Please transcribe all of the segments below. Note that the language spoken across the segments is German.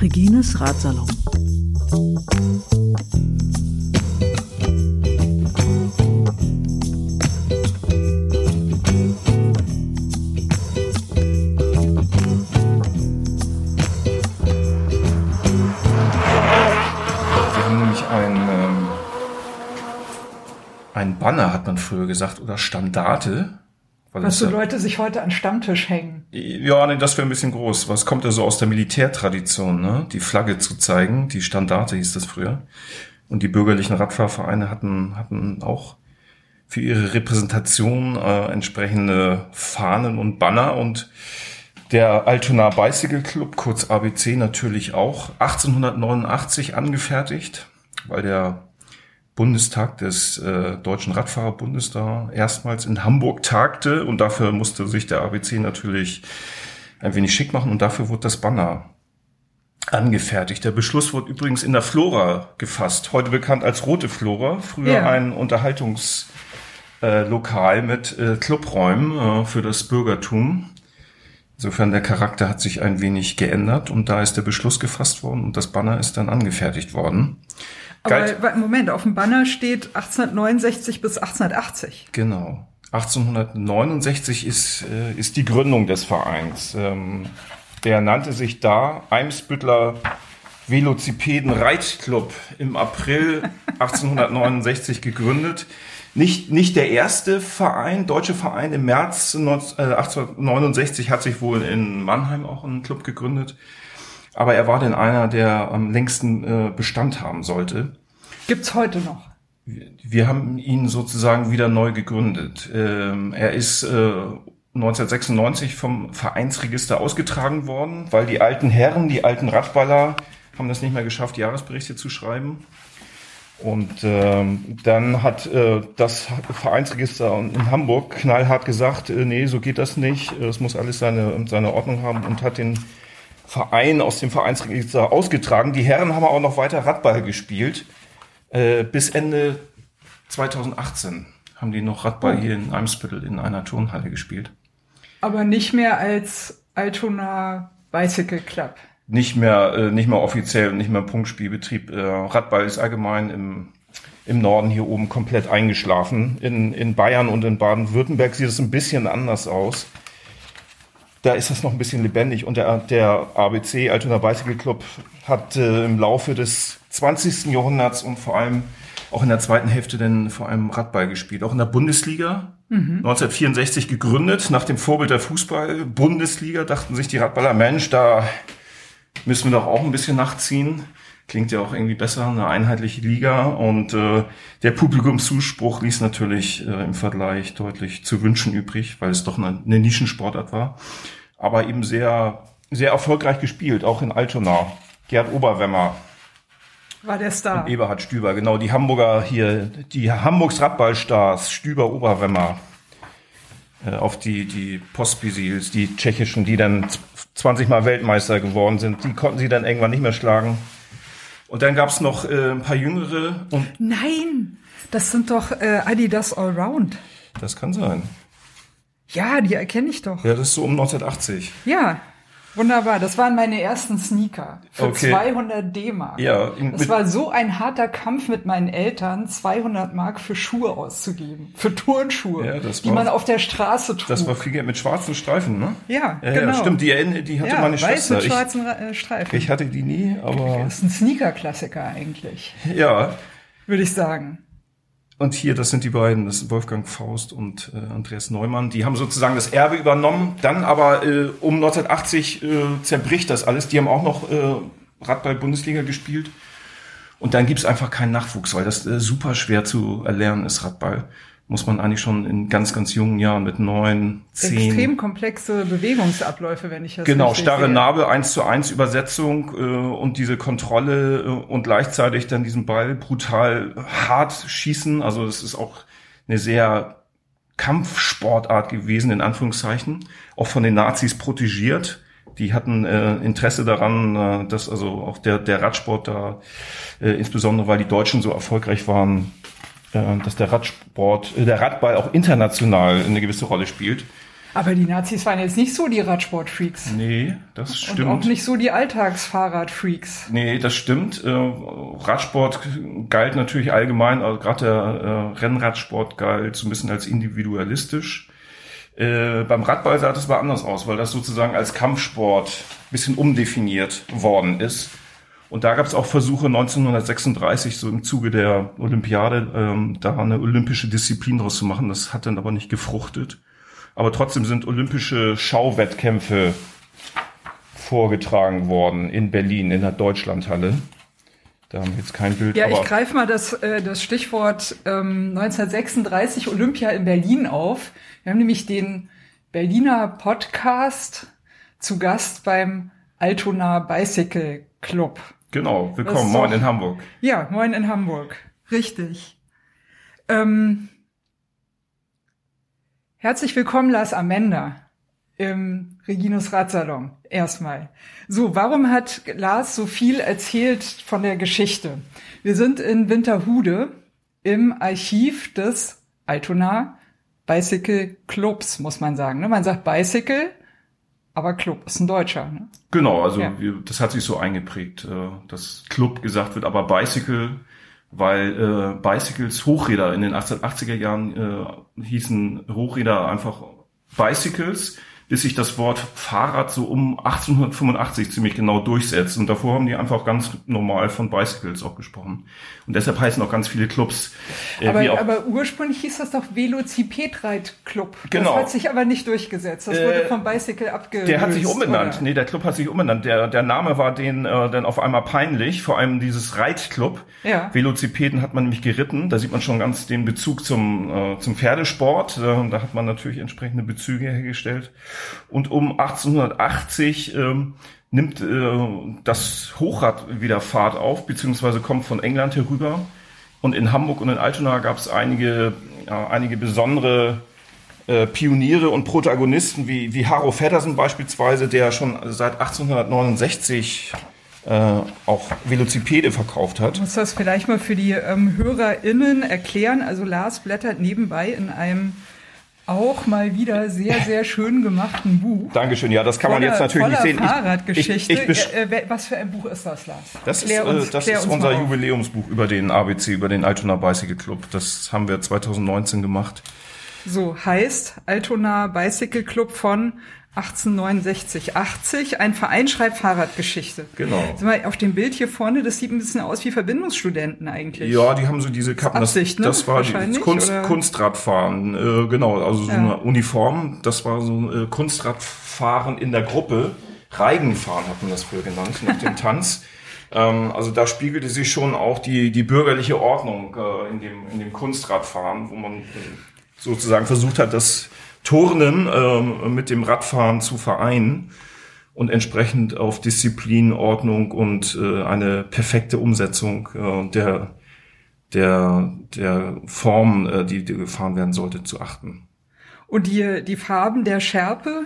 Regines Ratsalon. Früher gesagt, oder Standarte. Weil Was so ja, Leute sich heute an Stammtisch hängen. ja, nee, das wäre ein bisschen groß. Was kommt ja so aus der Militärtradition, ne? Die Flagge zu zeigen, die Standarte hieß das früher. Und die bürgerlichen Radfahrvereine hatten, hatten auch für ihre Repräsentation äh, entsprechende Fahnen und Banner und der Altona Bicycle Club, kurz ABC natürlich auch, 1889 angefertigt, weil der Bundestag des äh, Deutschen Radfahrerbundes da erstmals in Hamburg tagte und dafür musste sich der ABC natürlich ein wenig schick machen und dafür wurde das Banner angefertigt. Der Beschluss wurde übrigens in der Flora gefasst, heute bekannt als Rote Flora, früher Ja. ein Unterhaltungslokal äh, mit äh, Clubräumen äh, für das Bürgertum. Insofern der Charakter hat sich ein wenig geändert und da ist der Beschluss gefasst worden und das Banner ist dann angefertigt worden. Aber Moment, auf dem Banner steht 1869 bis 1880. Genau. 1869 ist, äh, ist die Gründung des Vereins. Ähm, der nannte sich da Eimsbüttler Velocipeden Reitclub im April 1869 gegründet. Nicht, nicht der erste Verein, deutsche Verein im März 19, äh, 1869 hat sich wohl in Mannheim auch ein Club gegründet. Aber er war denn einer, der am längsten äh, Bestand haben sollte. Gibt's heute noch. Wir haben ihn sozusagen wieder neu gegründet. Ähm, er ist äh, 1996 vom Vereinsregister ausgetragen worden, weil die alten Herren, die alten Radballer, haben das nicht mehr geschafft, Jahresberichte zu schreiben. Und ähm, dann hat äh, das Vereinsregister in Hamburg knallhart gesagt, äh, nee, so geht das nicht, es muss alles seine, seine Ordnung haben und hat den Verein aus dem Vereinsregister ausgetragen. Die Herren haben auch noch weiter Radball gespielt. Äh, bis Ende 2018 haben die noch Radball hier in Eimsbüttel in einer Turnhalle gespielt. Aber nicht mehr als Altona Bicycle Club. Nicht mehr, äh, nicht mehr offiziell und nicht mehr Punktspielbetrieb. Äh, Radball ist allgemein im, im Norden hier oben komplett eingeschlafen. In, in Bayern und in Baden-Württemberg sieht es ein bisschen anders aus. Da ist es noch ein bisschen lebendig und der, der ABC, Altona Bicycle Club, hat äh, im Laufe des 20. Jahrhunderts und vor allem auch in der zweiten Hälfte denn vor allem Radball gespielt. Auch in der Bundesliga. 1964 gegründet, nach dem Vorbild der Fußball-Bundesliga, dachten sich die Radballer, Mensch, da müssen wir doch auch ein bisschen nachziehen. Klingt ja auch irgendwie besser, eine einheitliche Liga. Und äh, der Publikumszuspruch ließ natürlich äh, im Vergleich deutlich zu wünschen übrig, weil es doch eine, eine Nischensportart war. Aber eben sehr, sehr erfolgreich gespielt, auch in Altona. Gerd Oberwemmer, War der Star. Eberhard Stüber, genau, die Hamburger hier, die Hamburgs Radballstars, Stüber, Oberwemmer, äh, auf die, die Pospizils, die tschechischen, die dann 20 Mal Weltmeister geworden sind, die konnten sie dann irgendwann nicht mehr schlagen. Und dann gab's noch äh, ein paar jüngere und Nein, das sind doch äh, Adidas Allround. das kann sein. Ja, die erkenne ich doch. Ja, das ist so um 1980. Ja, wunderbar. Das waren meine ersten Sneaker für Okay. 200 D-Mark. Ja, das mit- war so ein harter Kampf mit meinen Eltern, 200 Mark für Schuhe auszugeben, für Turnschuhe, Ja, das die war- man auf der Straße trug. Das war viel Geld mit schwarzen Streifen, ne? ja, Ja, genau. ja stimmt, die, die hatte meine weiß Schwester. mit Ich, schwarzen Ra- äh, Streifen. ich hatte die nie, aber das ist ein Sneaker-Klassiker eigentlich, ja. würde ich sagen. Und hier, das sind die beiden, das sind Wolfgang Faust und äh, Andreas Neumann. Die haben sozusagen das Erbe übernommen. Dann aber äh, um 1980 äh, zerbricht das alles. Die haben auch noch äh, Radball-Bundesliga gespielt. Und dann gibt's einfach keinen Nachwuchs, weil das äh, super schwer zu erlernen ist, Radball. Muss man eigentlich schon in ganz, ganz jungen Jahren mit neun, zehn... Extrem komplexe Bewegungsabläufe, wenn ich das Genau, starre sehe. Narbe, eins zu eins Übersetzung äh, und diese Kontrolle äh, und gleichzeitig dann diesen Ball brutal hart schießen. Also es ist auch eine sehr Kampfsportart gewesen, in Anführungszeichen, auch von den Nazis protegiert. Die hatten äh, Interesse daran, äh, dass also auch der, der Radsport da, äh, insbesondere weil die Deutschen so erfolgreich waren, dass der Radsport, äh, der Radball auch international eine gewisse Rolle spielt. Aber die Nazis waren jetzt nicht so die Radsportfreaks. Nee, das stimmt. Und auch nicht so die Alltagsfahrradfreaks. Nee, das stimmt. Äh, Radsport galt natürlich allgemein, also gerade der äh, Rennradsport galt so ein bisschen als individualistisch. Äh, beim Radball sah das aber anders aus, weil das sozusagen als Kampfsport ein bisschen umdefiniert worden ist. Und da gab es auch Versuche 1936, so im Zuge der Olympiade, ähm, da eine olympische Disziplin draus zu machen. Das hat dann aber nicht gefruchtet. Aber trotzdem sind olympische Schauwettkämpfe vorgetragen worden in Berlin, in der Deutschlandhalle. Da haben wir jetzt kein Bild. Ja, ich greife mal das, äh, das Stichwort ähm, 1936 Olympia in Berlin auf. Wir haben nämlich den Berliner Podcast zu Gast beim Altona Bicycle Club. Genau, willkommen, moin in Hamburg. Ja, moin in Hamburg. Richtig. Ähm, herzlich willkommen, Lars Amenda im Reginus Radsalon. Erstmal. So, warum hat Lars so viel erzählt von der Geschichte? Wir sind in Winterhude im Archiv des Altona Bicycle Clubs, muss man sagen. Ne? Man sagt Bicycle, aber Club ist ein Deutscher. Ne? Genau, also ja. das hat sich so eingeprägt, äh, dass Club gesagt wird, aber Bicycle, weil äh, Bicycles, Hochräder in den 1880er Jahren äh, hießen Hochräder einfach Bicycles bis sich das Wort Fahrrad so um 1885 ziemlich genau durchsetzt. Und davor haben die einfach ganz normal von Bicycles auch gesprochen. Und deshalb heißen auch ganz viele Clubs. Äh, aber, aber, ursprünglich hieß das doch Velocipedreit-Club. Genau. Das hat sich aber nicht durchgesetzt. Das wurde äh, vom Bicycle abgelöst. Der hat sich umbenannt. Oder? Nee, der Club hat sich umbenannt. Der, der Name war den äh, dann auf einmal peinlich. Vor allem dieses Reitclub. Ja. Velocipeden hat man nämlich geritten. Da sieht man schon ganz den Bezug zum, äh, zum Pferdesport. Äh, da hat man natürlich entsprechende Bezüge hergestellt. Und um 1880 ähm, nimmt äh, das Hochrad wieder Fahrt auf, beziehungsweise kommt von England herüber. Und in Hamburg und in Altona gab es einige, äh, einige besondere äh, Pioniere und Protagonisten, wie, wie Haro Feddersen beispielsweise, der schon seit 1869 äh, auch Velocipede verkauft hat. Ich muss das vielleicht mal für die ähm, HörerInnen erklären. Also Lars blättert nebenbei in einem auch mal wieder sehr, sehr schön gemachten Buch. Dankeschön, ja, das kann voller, man jetzt natürlich nicht sehen. Fahrradgeschichte. Ich, ich äh, äh, was für ein Buch ist das, Lars? Das klär ist, uns, äh, das ist unser Jubiläumsbuch über den ABC, über den Altona Bicycle Club. Das haben wir 2019 gemacht. So heißt Altona Bicycle Club von 1869, 80. Ein Verein schreibt Fahrradgeschichte. Genau. Sag mal, auf dem Bild hier vorne, das sieht ein bisschen aus wie Verbindungsstudenten eigentlich. Ja, die haben so diese Kappen. Das, Absicht, ne? das war das Kunst, Kunstradfahren. Äh, genau, also so ja. eine Uniform. Das war so äh, Kunstradfahren in der Gruppe. Reigenfahren hat man das früher genannt, nach dem Tanz. Ähm, also da spiegelte sich schon auch die, die bürgerliche Ordnung äh, in, dem, in dem Kunstradfahren, wo man äh, sozusagen versucht hat, das Turnen äh, mit dem Radfahren zu vereinen und entsprechend auf Disziplin, Ordnung und äh, eine perfekte Umsetzung äh, der der der Form, äh, die, die gefahren werden sollte, zu achten. Und die die Farben der Schärpe,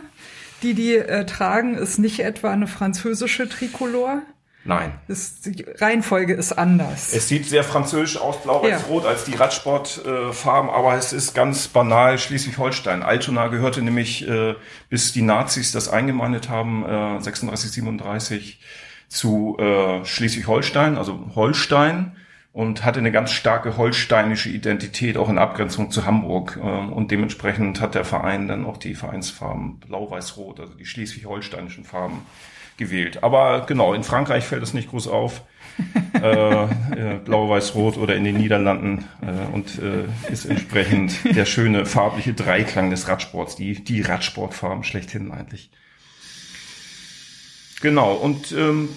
die die äh, tragen, ist nicht etwa eine französische Tricolor? Nein. Das, die Reihenfolge ist anders. Es sieht sehr französisch aus, blau-weiß-rot, ja. als die Radsportfarben, äh, aber es ist ganz banal Schleswig-Holstein. Altona gehörte nämlich, äh, bis die Nazis das eingemeindet haben, äh, 36, 37, zu äh, Schleswig-Holstein, also Holstein und hatte eine ganz starke holsteinische Identität, auch in Abgrenzung zu Hamburg. Äh, und dementsprechend hat der Verein dann auch die Vereinsfarben blau-weiß-rot, also die schleswig-holsteinischen Farben gewählt. Aber genau, in Frankreich fällt es nicht groß auf. äh, äh, Blau, Weiß, Rot oder in den Niederlanden äh, und äh, ist entsprechend der schöne farbliche Dreiklang des Radsports, die, die Radsportfarben schlechthin eigentlich. Genau, und ähm,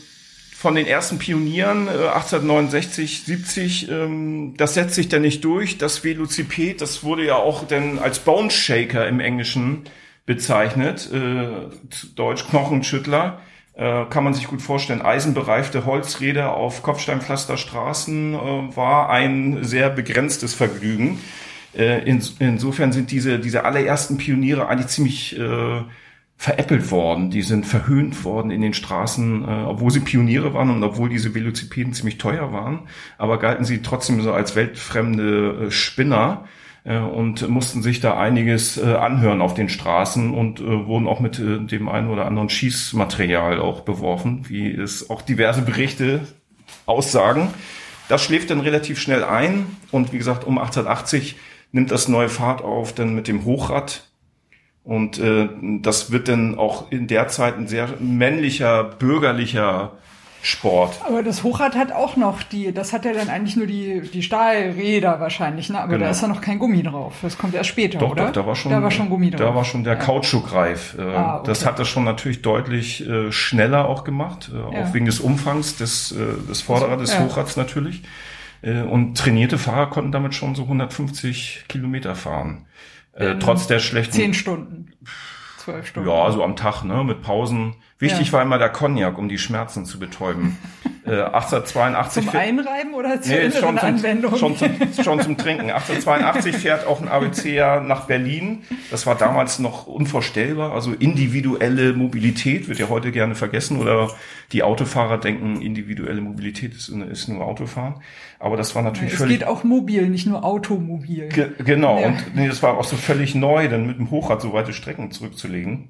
von den ersten Pionieren äh, 1869, 70, ähm, das setzt sich dann nicht durch. Das Velociped, das wurde ja auch dann als Bone Shaker im Englischen bezeichnet, äh, Deutsch Knochenschüttler äh, kann man sich gut vorstellen, eisenbereifte Holzräder auf Kopfsteinpflasterstraßen äh, war ein sehr begrenztes Vergnügen. Äh, in, insofern sind diese, diese allerersten Pioniere eigentlich ziemlich äh, veräppelt worden, die sind verhöhnt worden in den Straßen, äh, obwohl sie Pioniere waren und obwohl diese Velocipeden ziemlich teuer waren, aber galten sie trotzdem so als weltfremde äh, Spinner und mussten sich da einiges äh, anhören auf den Straßen und äh, wurden auch mit äh, dem einen oder anderen Schießmaterial auch beworfen, wie es auch diverse Berichte aussagen. Das schläft dann relativ schnell ein und wie gesagt, um 1880 nimmt das neue Fahrt auf, dann mit dem Hochrad und äh, das wird dann auch in der Zeit ein sehr männlicher, bürgerlicher Sport. Aber das Hochrad hat auch noch die, das hat ja dann eigentlich nur die, die Stahlräder wahrscheinlich, ne? Aber Genau. da ist ja noch kein Gummi drauf. Das kommt erst später, Doch, oder? doch, da war schon, da war schon Gummi drauf. Da war schon der Kautschukreif. Äh, Ah, okay. Das hat das schon natürlich deutlich äh, schneller auch gemacht, äh, Ja. auch wegen des Umfangs des, des Vorderrads, des Ja. Hochrads natürlich. Und trainierte Fahrer konnten damit schon so 150 Kilometer fahren. Äh, trotz der schlechten Zehn Stunden. Zwölf Stunden. Ja, so am Tag, ne, mit Pausen. Wichtig Ja. war immer der Cognac, um die Schmerzen zu betäuben. äh, 1882 Zum fährt- Einreiben oder zur Nee, schon zum, Anwendung? schon, zum, schon zum Trinken. 1882 fährt auch ein ABCer nach Berlin. Das war damals noch unvorstellbar. Also individuelle Mobilität wird ja heute gerne vergessen. Oder die Autofahrer denken, individuelle Mobilität ist, ist nur Autofahren. Aber das war natürlich es völlig geht auch mobil, nicht nur automobil. Ge genau, Ja. und nee, das war auch so völlig neu, dann mit dem Hochrad so weite Strecken zurückzulegen.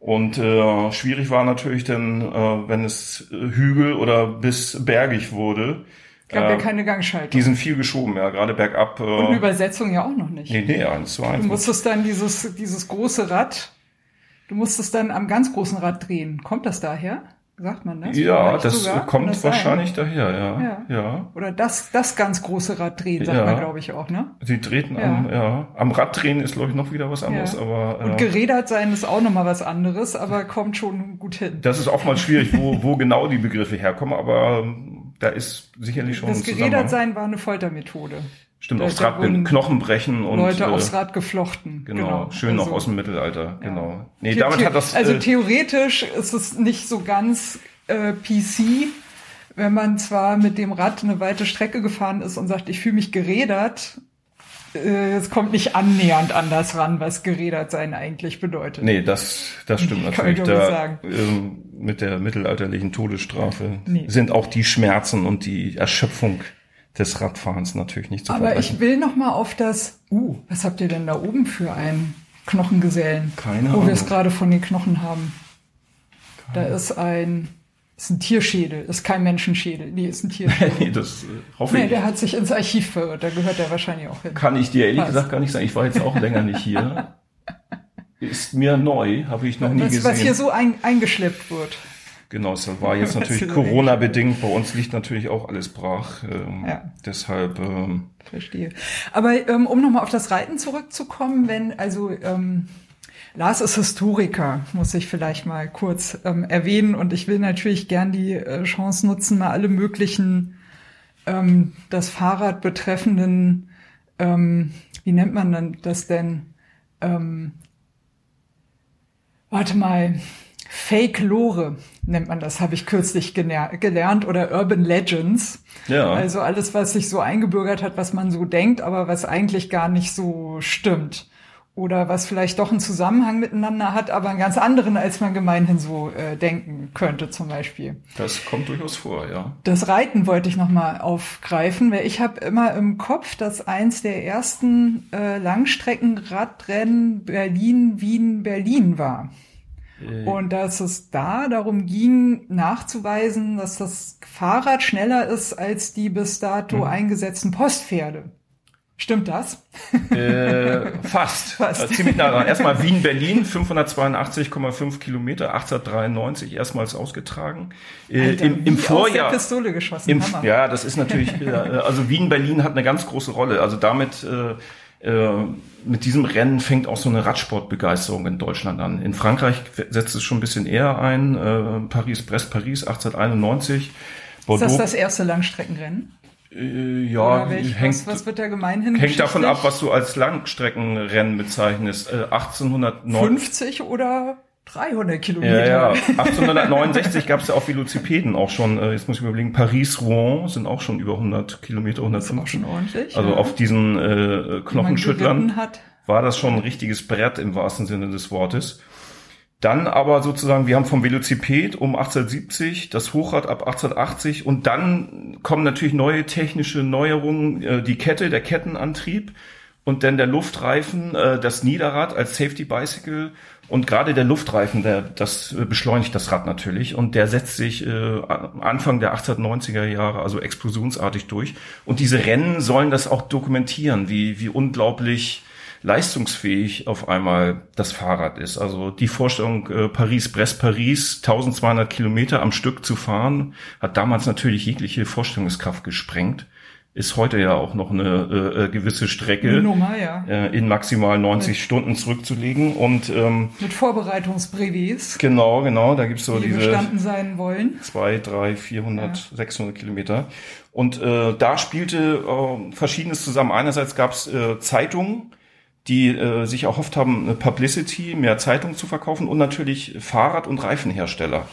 Und äh, schwierig war natürlich dann, äh, wenn es äh, Hügel oder bis bergig wurde. gab äh, ja keine Gangschaltung. Die sind viel geschoben, ja, gerade bergab. Äh, Und Übersetzung ja auch noch nicht. nee, nee, eins zu eins. Du musstest dann dieses, dieses große Rad, du musstest dann am ganz großen Rad drehen. Kommt das daher? Sagt man das? ja, das sogar? Kommt das sein? wahrscheinlich daher, ja. Ja. ja. Oder das, das ganz große Rad drehen, sagt Ja. man, glaube ich, auch, ne? Sie drehten Ja. am, ja, am Rad drehen ist, glaube ich, noch wieder was anderes, aber Und äh, gerädert sein ist auch nochmal was anderes, aber kommt schon gut hin. das ist auch mal schwierig, wo, wo genau die Begriffe herkommen, aber ähm, da ist sicherlich schon Das gerädert sein war eine Foltermethode. Stimmt, Da- aufs Rad Knochen brechen und Leute äh, aufs Rad geflochten. genau, schön noch Also, aus dem Mittelalter, genau. Nee, the- damit hat das Also äh, theoretisch ist es nicht so ganz äh, PC, wenn man zwar mit dem Rad eine weite Strecke gefahren ist und sagt, ich fühle mich gerädert. Äh, es kommt nicht annähernd an das ran, was gerädert sein eigentlich bedeutet. Nee, das, das stimmt Kann ich natürlich. Da, sagen. ähm, mit der mittelalterlichen Todesstrafe Nee. sind auch die Schmerzen und die Erschöpfung des Radfahrens natürlich nicht zu Aber verbrechen. ich will noch mal auf das. Uh, was habt ihr denn da oben für einen Knochengesellen? Keine Wo wir Ahnung. es gerade von den Knochen haben. Da ist ein, ist ein Tierschädel, ist kein Menschenschädel. Nee, ist ein Tierschädel. nee, das äh, hoffe nee, ich. der hat sich ins Archiv verirrt. Da gehört er wahrscheinlich auch hin. Kann ich dir ehrlich Was? gesagt gar nicht sagen. Ich war jetzt auch länger nicht hier. Ist mir neu, habe ich noch nie Was, gesehen. was hier so ein, eingeschleppt wird. Genau, es war jetzt natürlich Corona-bedingt. Bei uns liegt natürlich auch alles brach. Ähm, Ja. Deshalb, ähm, Verstehe. Aber ähm, um nochmal auf das Reiten zurückzukommen, wenn, also ähm, Lars ist Historiker, muss ich vielleicht mal kurz ähm, erwähnen. Und ich will natürlich gern die äh, Chance nutzen, mal alle möglichen ähm, das Fahrrad betreffenden, ähm, wie nennt man dann das denn? Ähm, warte mal, Fake Lore nennt man das, habe ich kürzlich gelernt, oder Urban Legends. Ja. Also alles, was sich so eingebürgert hat, was man so denkt, aber was eigentlich gar nicht so stimmt. Oder was vielleicht doch einen Zusammenhang miteinander hat, aber einen ganz anderen, als man gemeinhin so äh, denken könnte, zum Beispiel. das kommt durchaus vor, ja. Das Reiten wollte ich nochmal aufgreifen, weil ich habe immer im Kopf, dass eins der ersten äh, Langstreckenradrennen Berlin, Wien, Berlin war. Äh, Und dass es da darum ging, nachzuweisen, dass das Fahrrad schneller ist als die bis dato Mhm. eingesetzten Postpferde. Stimmt das? Äh, fast. Fast. Äh, ziemlich nah dran. Erstmal Wien-Berlin, 582,5 Kilometer, 1893 erstmals ausgetragen. Äh, Alter, Im, Im Vorjahr. Pistole geschossen. Im, ja, das ist natürlich, äh, also Wien-Berlin hat eine ganz große Rolle. Also damit, äh, äh, mit diesem Rennen fängt auch so eine Radsportbegeisterung in Deutschland an. In Frankreich setzt es schon ein bisschen eher ein. Äh, Paris, Brest-Paris, 1891. ist Bordeaux, das das erste Langstreckenrennen? äh, ja, welch, hängt, was, was wird da gemeinhin hängt davon ab, was du als Langstreckenrennen bezeichnest. Äh, 1809, 50 oder 300 Kilometer? Ja, ja. 1869 gab es ja auch Velocipeden auch schon. Äh, Jetzt muss ich überlegen, Paris-Rouen sind auch schon über 100 Kilometer, Das ist auch 150. schon ordentlich. Also ja. auf diesen äh, Knochenschüttlern war das schon ein richtiges Brett im wahrsten Sinne des Wortes. Dann aber sozusagen, wir haben vom Velociped um 1870, das Hochrad ab 1880 und dann kommen natürlich neue technische Neuerungen, äh, die Kette, der Kettenantrieb und dann der Luftreifen, äh, das Niederrad als Safety Bicycle und gerade der Luftreifen, der, das beschleunigt das Rad natürlich und der setzt sich äh, Anfang der 1890er Jahre also explosionsartig durch und diese Rennen sollen das auch dokumentieren, wie, wie unglaublich leistungsfähig auf einmal das Fahrrad ist. Also die Vorstellung äh, Paris-Brest-Paris, 1200 Kilometer am Stück zu fahren, hat damals natürlich jegliche Vorstellungskraft gesprengt. Ist heute ja auch noch eine äh, äh gewisse Strecke Nummer, ja. äh, in maximal 90 mit, Stunden zurückzulegen und ähm, mit Vorbereitungsbrevets. Genau, genau. Da gibt's so die diese bestanden sein wollen. Zwei, drei, 400, ja. 600 Kilometer. Und äh, da spielte äh, Verschiedenes zusammen. Einerseits gab's äh, Zeitungen, die äh, sich erhofft haben, eine Publicity, mehr Zeitung zu verkaufen und natürlich Fahrrad- und Reifenhersteller.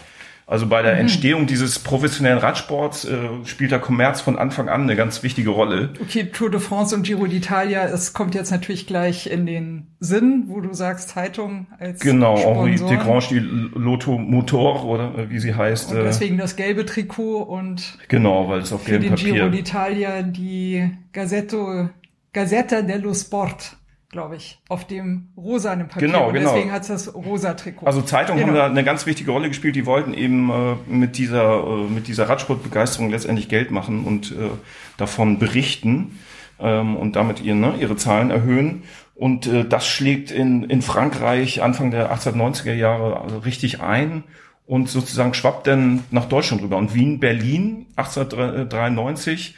Also bei der mhm. Entstehung dieses professionellen Radsports äh, spielt der Kommerz von Anfang an eine ganz wichtige Rolle. Okay, Tour de France und Giro d'Italia, es kommt jetzt natürlich gleich in den Sinn, wo du sagst Zeitung als Genau, Henri de Grange, die Lotto Motor oder wie sie heißt. Und äh, deswegen das gelbe Trikot und genau, weil es auf gelbem Papier. Für den Giro d'Italia die Gazzetto, Gazzetta dello Sport glaube ich, auf dem rosanen Papier. Genau, genau. Deswegen hat es das rosa Trikot. Also Zeitungen genau. haben da eine ganz wichtige Rolle gespielt. Die wollten eben äh, mit dieser äh, mit dieser Radsportbegeisterung letztendlich Geld machen und äh, davon berichten ähm, und damit ihr, ne, ihre Zahlen erhöhen. Und äh, das schlägt in in Frankreich Anfang der 1890er Jahre also richtig ein und sozusagen schwappt dann nach Deutschland rüber. Und Wien, Berlin 1893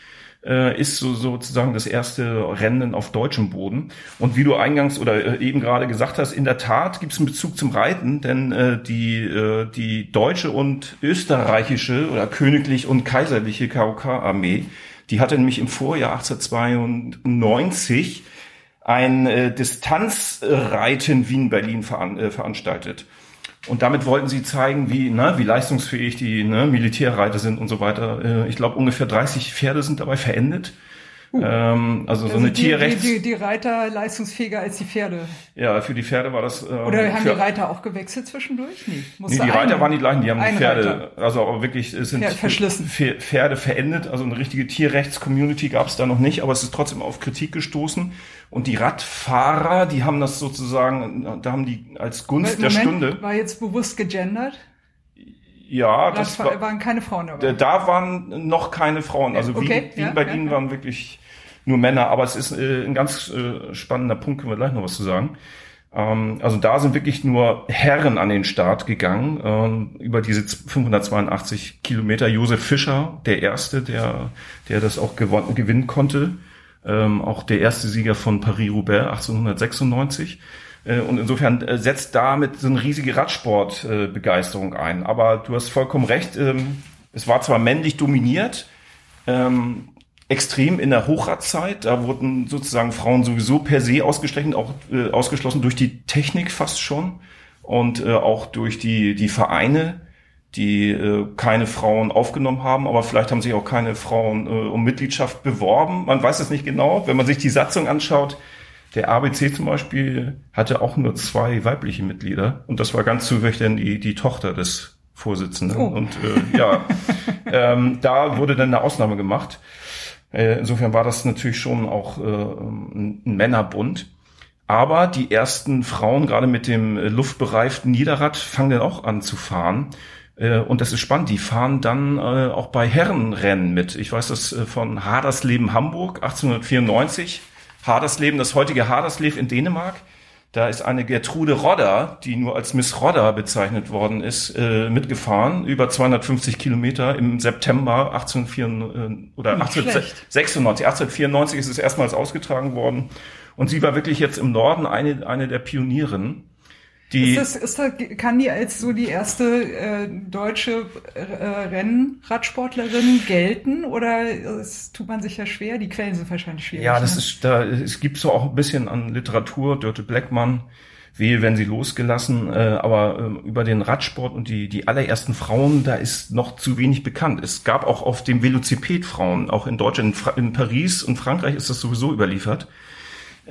äh, ist so sozusagen das erste Rennen auf deutschem Boden. Und wie du eingangs oder äh, eben gerade gesagt hast, in der Tat gibt es einen Bezug zum Reiten, denn äh, die, äh, die deutsche und österreichische oder königlich und kaiserliche KOK-Armee, die hatte nämlich im Vorjahr 1892 ein äh, Distanzreiten Wien-Berlin veran äh, veranstaltet. Und damit wollten sie zeigen, wie, ne, wie leistungsfähig die ne, Militärreiter sind und so weiter. Äh, ich glaube, ungefähr 30 Pferde sind dabei verendet. Uh, ähm, also so eine die, Tierrechts... Die, die, die, Reiter leistungsfähiger als die Pferde. Ja, für die Pferde war das... Äh, Oder haben für, die Reiter auch gewechselt zwischendurch? Nee, nee die Reiter waren die gleichen, die haben die Pferde... Reiter. Also aber wirklich es sind Pferd verschlissen. Pferde verendet. Also eine richtige Tierrechts-Community gab es da noch nicht, aber es ist trotzdem auf Kritik gestoßen. Und die Radfahrer, die haben das sozusagen, da haben die als Gunst Moment, der Stunde... War jetzt bewusst gegendert? Ja, das war, waren keine Frauen dabei. Da waren noch keine Frauen. Also okay, Wien, ja, bei ihnen ja, waren wirklich nur Männer. Aber es ist äh, ein ganz äh, spannender Punkt, können wir gleich noch was zu sagen. Ähm, also da sind wirklich nur Herren an den Start gegangen ähm, über diese 582 Kilometer. Josef Fischer, der erste, der der das auch gewinnen konnte, ähm, auch der erste Sieger von Paris-Roubaix 1896. Äh, und insofern äh, setzt damit so eine riesige Radsportbegeisterung ein. Aber du hast vollkommen recht. Ähm, es war zwar männlich dominiert, ähm, extrem in der Hochradzeit. Da wurden sozusagen Frauen sowieso per se ausgeschlossen, auch äh, ausgeschlossen durch die Technik fast schon und äh, auch durch die die Vereine, die äh, keine Frauen aufgenommen haben, aber vielleicht haben sich auch keine Frauen äh, um Mitgliedschaft beworben. Man weiß es nicht genau. Wenn man sich die Satzung anschaut, der ABC zum Beispiel hatte auch nur zwei weibliche Mitglieder und das war ganz zufällig die die Tochter des Vorsitzenden. Oh. Und äh, ja, ähm, da wurde dann eine Ausnahme gemacht. Äh, insofern war das natürlich schon auch äh, ein Männerbund. Aber die ersten Frauen, gerade mit dem äh, luftbereiften Niederrad, fangen dann auch an zu fahren. Und das ist spannend. Die fahren dann auch bei Herrenrennen mit. Ich weiß das von Hadersleben Hamburg 1894. Hadersleben, das heutige Hadersleben in Dänemark. Da ist eine Gertrude Rodder, die nur als Miss Rodder bezeichnet worden ist, äh, mitgefahren, über 250 Kilometer im September 1894 oder 1896. 1894 ist es erstmals ausgetragen worden. Und sie war wirklich jetzt im Norden eine, eine der Pionierinnen. Die ist das, ist das, kann die als so die erste äh, deutsche äh, Rennradsportlerin gelten oder es tut man sich ja schwer? Die Quellen sind wahrscheinlich schwierig. Ja, das ne? ist da. Es gibt so auch ein bisschen an Literatur. Dörte Blackman, wehe, wenn sie losgelassen. Äh, aber äh, über den Radsport und die die allerersten Frauen, da ist noch zu wenig bekannt. Es gab auch auf dem Velociped Frauen, auch in Deutschland, in, in Paris und Frankreich ist das sowieso überliefert.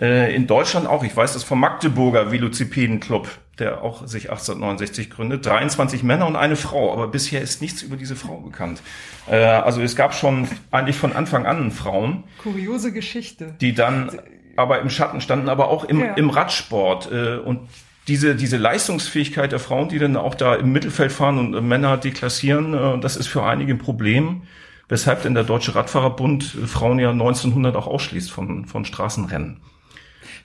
Äh, in Deutschland auch. Ich weiß das vom Magdeburger Velocipedenclub, der auch sich 1869 gründet. 23 Männer und eine Frau. Aber bisher ist nichts über diese Frau bekannt. Äh, also es gab schon eigentlich von Anfang an Frauen. Kuriose Geschichte. Die dann aber im Schatten standen, aber auch im, Ja. im Radsport. Äh, und diese, diese Leistungsfähigkeit der Frauen, die dann auch da im Mittelfeld fahren und äh, Männer deklassieren, äh, das ist für einige ein Problem. Weshalb denn der Deutsche Radfahrerbund äh, Frauen ja 1900 auch ausschließt von, von Straßenrennen.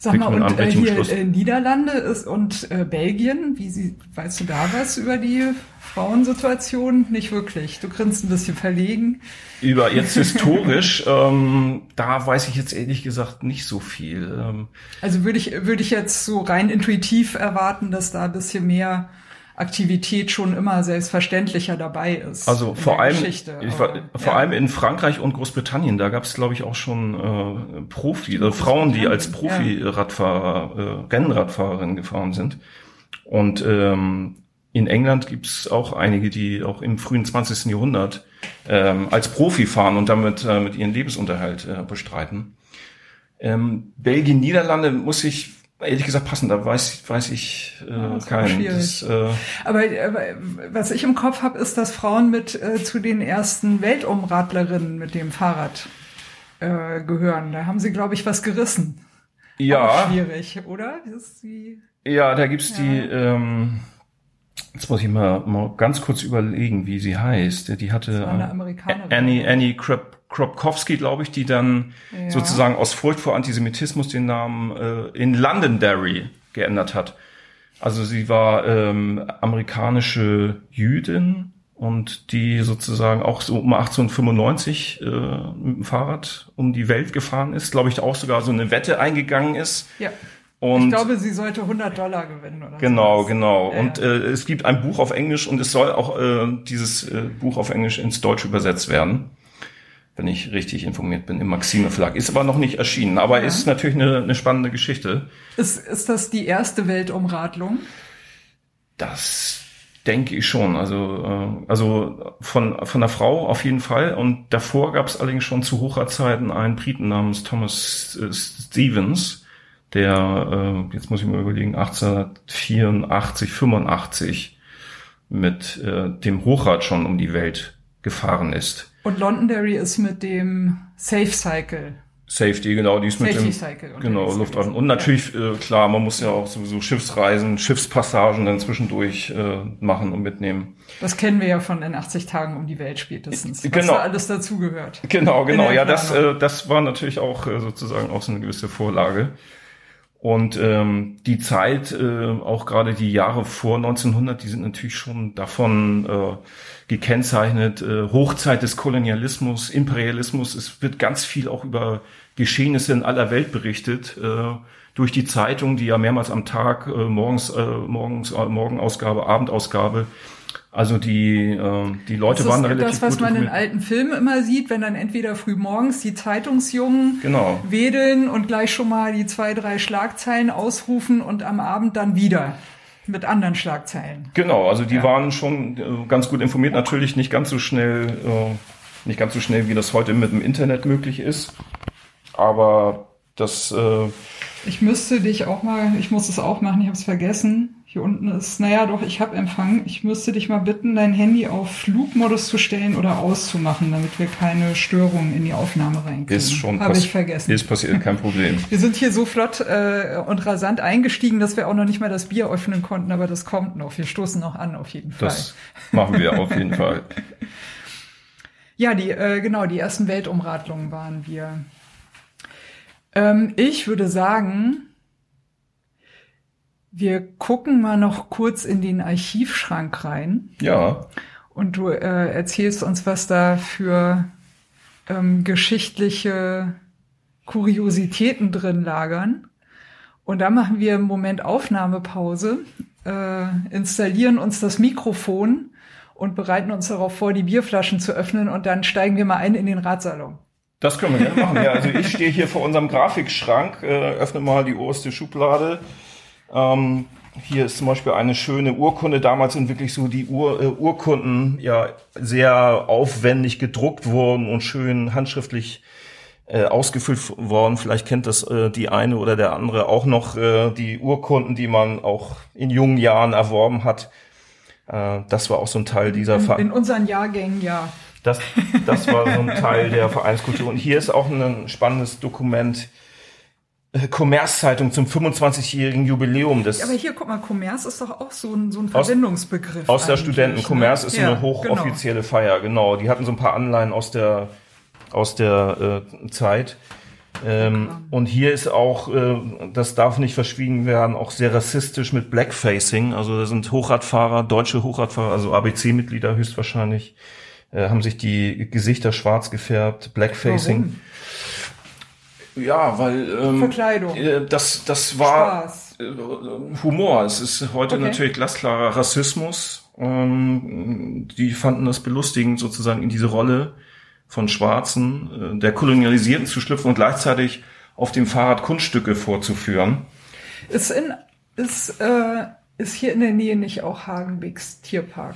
Sag mal, und äh, hier Schluss? Niederlande ist und äh, Belgien, wie sie, weißt du da was über die Frauensituation? Nicht wirklich. Du grinst ein bisschen verlegen. Über jetzt historisch, ähm, da weiß ich jetzt ehrlich gesagt nicht so viel. Ähm, Also würde ich, würde ich jetzt so rein intuitiv erwarten, dass da ein bisschen mehr Aktivität schon immer selbstverständlicher dabei ist. Also vor allem, war- vor ja. allem in Frankreich und Großbritannien, da gab es glaube ich auch schon äh, Profi, äh, Frauen, die als Profi-Radfahrer, äh, Rennradfahrerinnen gefahren sind. Und ähm, in England gibt es auch einige, die auch im frühen 20. Jahrhundert ähm, als Profi fahren und damit äh, mit ihren Lebensunterhalt äh, bestreiten. Ähm, Belgien, Niederlande muss ich ehrlich gesagt passen, da weiß, weiß ich äh, ist keinen. Das, äh, Aber, aber was ich im Kopf habe, ist, dass Frauen mit äh, zu den ersten Weltumradlerinnen mit dem Fahrrad äh, gehören. Da haben sie, glaube ich, was gerissen. ja, Auch schwierig, oder? Die, Ja, da gibt's die, ähm, jetzt muss ich mal, mal ganz kurz überlegen, wie sie heißt. Die hatte äh, Amerikanerin. Annie, Annie Krop, Kropkowski, glaube ich, die dann Ja. sozusagen aus Furcht vor Antisemitismus den Namen äh, in Londonderry geändert hat. Also sie war ähm, amerikanische Jüdin und die sozusagen auch so um 1895 äh, mit dem Fahrrad um die Welt gefahren ist, glaube ich, auch sogar so eine Wette eingegangen ist. ja. Und ich glaube, sie sollte 100 Dollar gewinnen oder Genau, sowas. genau. Ja, und äh, es gibt ein Buch auf Englisch und es soll auch äh, dieses äh, Buch auf Englisch ins Deutsche übersetzt werden, wenn ich richtig informiert bin, im Maxime Verlag. Ist aber noch nicht erschienen, aber ist natürlich eine, eine spannende Geschichte. Ist, ist das die erste Weltumradlung? Das denke ich schon. Also, äh, also von, von der Frau auf jeden Fall. Und davor gab es allerdings schon zu Hochzeiten einen Briten namens Thomas äh, Stevens, der, äh, jetzt muss ich mal überlegen, 1884, 85 mit äh, dem Hochrad schon um die Welt gefahren ist. Und Londonderry ist mit dem Safe Cycle. Safety, genau, die ist mit Safety dem Cycle genau gewesen. Und natürlich äh, klar, man muss ja auch sowieso Schiffsreisen, Schiffspassagen dann zwischendurch äh, machen und mitnehmen. Das kennen wir ja von in 80 Tagen um die Welt spätestens. Was Genau. da alles dazugehört. Genau, genau. Ja, das, äh, das war natürlich auch äh, sozusagen auch so eine gewisse Vorlage. Und ähm, die Zeit, äh, auch gerade die Jahre vor 1900, die sind natürlich schon davon äh, gekennzeichnet. Äh, Hochzeit des Kolonialismus, Imperialismus. Es wird ganz viel auch über Geschehnisse in aller Welt berichtet. Äh, durch die Zeitung, die ja mehrmals am Tag, äh, morgens, äh, morgens, äh, Morgenausgabe, Abendausgabe. Also die, äh, die Leute Das waren relativ das, was gut man in alten Filmen immer sieht, wenn dann entweder früh morgens die Zeitungsjungen Genau. wedeln und gleich schon mal die zwei, drei Schlagzeilen ausrufen und am Abend dann wieder mit anderen Schlagzeilen. Genau, also die waren schon äh, ganz gut informiert, natürlich nicht ganz so schnell, äh, nicht ganz so schnell, wie das heute mit dem Internet möglich ist. Aber das, äh, Ich müsste dich auch mal, ich muss es auch machen, ich habe es vergessen. Hier unten ist, naja doch, ich habe Empfang. Ich müsste dich mal bitten, dein Handy auf Flugmodus zu stellen oder auszumachen, damit wir keine Störungen in die Aufnahme reinkriegen. ist schon Habe ich vergessen. Ist passiert, kein Problem. Wir sind hier so flott äh, und rasant eingestiegen, dass wir auch noch nicht mal das Bier öffnen konnten, aber das kommt noch. Wir stoßen noch an, auf jeden Fall. Das machen wir auf jeden Fall. Ja, die, äh, genau, die ersten Weltumradlungen waren wir. Ähm, ich würde sagen, wir gucken mal noch kurz in den Archivschrank rein Ja, und du äh, erzählst uns, was da für ähm, geschichtliche Kuriositäten drin lagern. Und da machen wir im Moment Aufnahmepause, äh, installieren uns das Mikrofon und bereiten uns darauf vor, die Bierflaschen zu öffnen und dann steigen wir mal ein in den Radsalon. Das können wir gerne machen. Ja, also ich stehe hier vor unserem Grafikschrank, äh, öffne mal die oberste Schublade. Ähm, hier ist zum Beispiel eine schöne Urkunde. Damals sind wirklich so die Ur, äh, Urkunden ja sehr aufwendig gedruckt worden und schön handschriftlich äh, ausgefüllt worden. Vielleicht kennt das äh, die eine oder der andere auch noch äh, die Urkunden, die man auch in jungen Jahren erworben hat. Äh, das war auch so ein Teil dieser in, in unseren Jahrgängen, ja. Das, das war so ein Teil der Vereinskultur. Und hier ist auch ein spannendes Dokument. Äh, Kommerzzeitung zum 25-jährigen Jubiläum des. Aber hier, guck mal, Kommerz ist doch auch so ein, so ein Verbindungsbegriff. Aus, aus der Studenten. Kommerz ne? ist ja, eine hochoffizielle genau. Feier, genau. Die hatten so ein paar Anleihen aus der, aus der äh, Zeit. Ähm, und hier ist auch, äh, das darf nicht verschwiegen werden, auch sehr rassistisch mit Blackfacing. Also da sind Hochradfahrer, deutsche Hochradfahrer, also ABC-Mitglieder höchstwahrscheinlich, äh, haben sich die Gesichter schwarz gefärbt, Blackfacing. Warum? Ja, weil ähm, Verkleidung. Äh, das das war Spaß. Äh, Humor. Es ist heute okay. natürlich glasklarer Rassismus. Ähm, die fanden das belustigend, sozusagen in diese Rolle von Schwarzen, der Kolonialisierten zu schlüpfen und gleichzeitig auf dem Fahrrad Kunststücke vorzuführen. Ist in ist äh, ist hier in der Nähe nicht auch Hagenbecks Tierpark?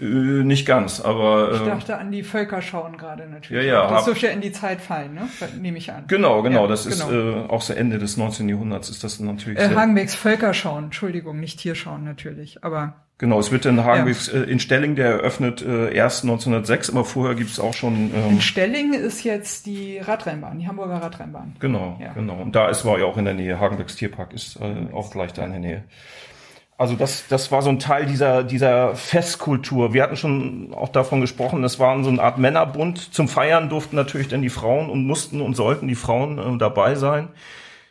Äh, nicht ganz, aber. Äh, ich dachte an die Völkerschauen gerade natürlich. Ja, ja. Das dürfte ja in die Zeit fallen, ne? Nehme ich an. Genau, genau. Ja, das genau. ist äh, auch so Ende des 19. Jahrhunderts ist das natürlich. Äh, Hagenbecks Völkerschauen, Entschuldigung, nicht Tierschauen natürlich, aber. Genau, es wird in Hagenbecks ja. äh, in Stelling, der eröffnet äh, erst 1906, aber vorher gibt es auch schon. Ähm, in Stelling ist jetzt die Radrennbahn, die Hamburger Radrennbahn. Genau, ja. genau. Und da ist war ja auch in der Nähe. Hagenbecks Tierpark ist äh, auch gleich da in der Nähe. Also das, das war so ein Teil dieser, dieser Festkultur. Wir hatten schon auch davon gesprochen, das war so eine Art Männerbund. Zum Feiern durften natürlich dann die Frauen und mussten und sollten die Frauen äh, dabei sein.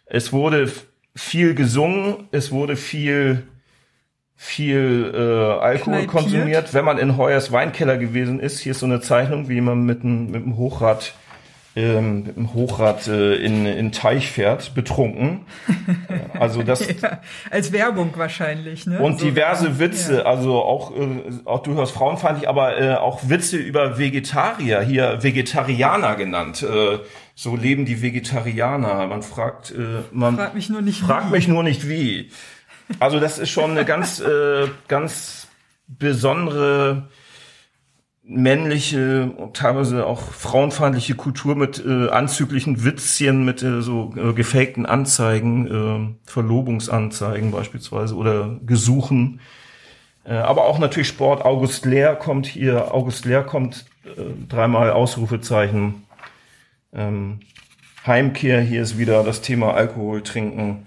Es wurde viel gesungen, es wurde viel viel äh, Alkohol Kneipiert. konsumiert. Wenn man in Heuers Weinkeller gewesen ist, hier ist so eine Zeichnung, wie man mit einem mit dem Hochrad ähm, dem Hochrad äh, in, in Teich fährt, betrunken. Also das ja, als Werbung wahrscheinlich. Ne? Und so, diverse Witze, ja. also auch äh, auch durchaus frauenfeindlich, aber äh, auch Witze über Vegetarier, hier Vegetarianer genannt. Äh, so leben die Vegetarianer. Man fragt, äh, man fragt mich nur nicht fragt wie. mich nur nicht wie. Also das ist schon eine ganz äh, ganz besondere männliche, teilweise auch frauenfeindliche Kultur mit äh, anzüglichen Witzchen, mit äh, so äh, gefakten Anzeigen, äh, Verlobungsanzeigen beispielsweise oder Gesuchen. Äh, aber auch natürlich Sport. August Lehr kommt hier, August Lehr kommt äh, dreimal Ausrufezeichen. Ähm, Heimkehr, hier ist wieder das Thema Alkohol trinken.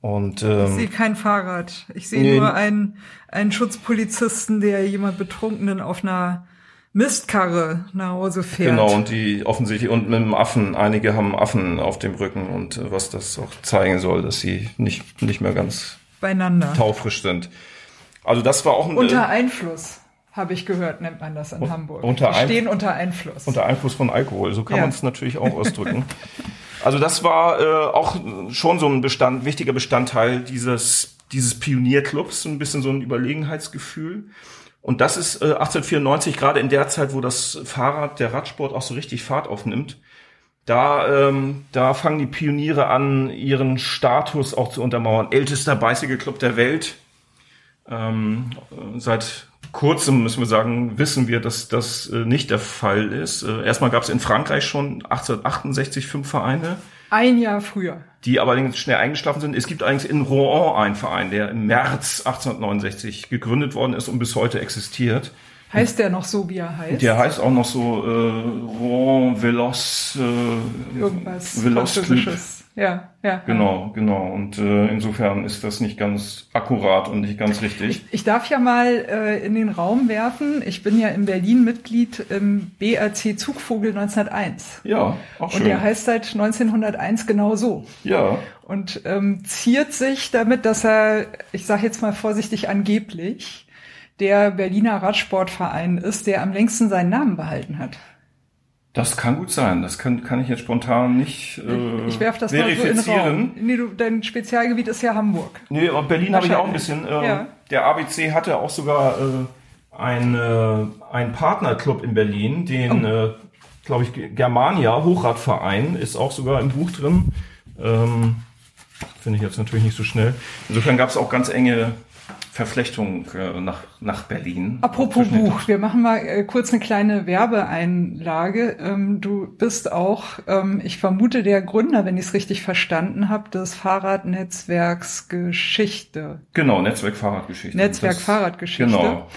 Und, ähm, ich sehe kein Fahrrad. Ich sehe nee, nur einen, einen Schutzpolizisten, der jemand Betrunkenen auf einer Mistkarre nach Hause fährt. Genau, und die offensichtlich, und mit dem Affen, einige haben Affen auf dem Rücken und äh, was das auch zeigen soll, dass sie nicht, nicht mehr ganz beieinander taufrisch sind. Also das war auch ein, Unter äh, Einfluss, habe ich gehört, nennt man das in Hamburg. Unter die stehen unter Einfluss. Unter Einfluss von Alkohol, so kann ja. man es natürlich auch ausdrücken. Also das war äh, auch schon so ein Bestand, wichtiger Bestandteil dieses, dieses Pionierclubs, ein bisschen so ein Überlegenheitsgefühl. Und das ist äh, 1894, gerade in der Zeit, wo das Fahrrad, der Radsport auch so richtig Fahrt aufnimmt. Da, ähm, da fangen die Pioniere an, ihren Status auch zu untermauern. Ältester Bicycle Club der Welt. Ähm, seit kurzem müssen wir sagen, wissen wir, dass das äh, nicht der Fall ist. Äh, erstmal gab es in Frankreich schon 1868 fünf Vereine. Ein Jahr früher. Die allerdings schnell eingeschlafen sind. Es gibt allerdings in Rouen einen Verein, der im März 1869 gegründet worden ist und bis heute existiert. Heißt der noch so, wie er heißt? Der heißt auch noch so äh, Rouen Veloz, äh, Irgendwas Veloz Club. Ja, ja. Genau, genau. Und äh, insofern ist das nicht ganz akkurat und nicht ganz richtig. Ich, ich darf ja mal äh, in den Raum werfen. Ich bin ja in Berlin Mitglied im BRC Zugvogel 1901. Ja, auch schön. Und der heißt seit 1901 genau so. Ja. Und ähm, ziert sich damit, dass er, ich sage jetzt mal vorsichtig angeblich, der Berliner Radsportverein ist, der am längsten seinen Namen behalten hat. Das kann gut sein. Das kann, kann ich jetzt spontan nicht äh, Ich werf das verifizieren. Mal so in Raum. Nee, du, dein Spezialgebiet ist ja Hamburg. Nee, aber Berlin habe ich auch ein bisschen. Äh, ja. Der ABC hatte auch sogar äh, ein, äh, ein Partnerclub in Berlin, den, oh. äh, glaube ich, Germania, Hochradverein, ist auch sogar im Buch drin. Ähm, finde ich jetzt natürlich nicht so schnell. Insofern gab es auch ganz enge Verflechtung äh, nach, nach Berlin. Apropos Buch, wir machen mal äh, kurz eine kleine Werbeeinlage. Ähm, du bist auch, ähm, ich vermute, der Gründer, wenn ich es richtig verstanden habe, des Fahrradnetzwerks Geschichte. Genau, Netzwerk Fahrradgeschichte. Netzwerk das, Fahrradgeschichte. Genau.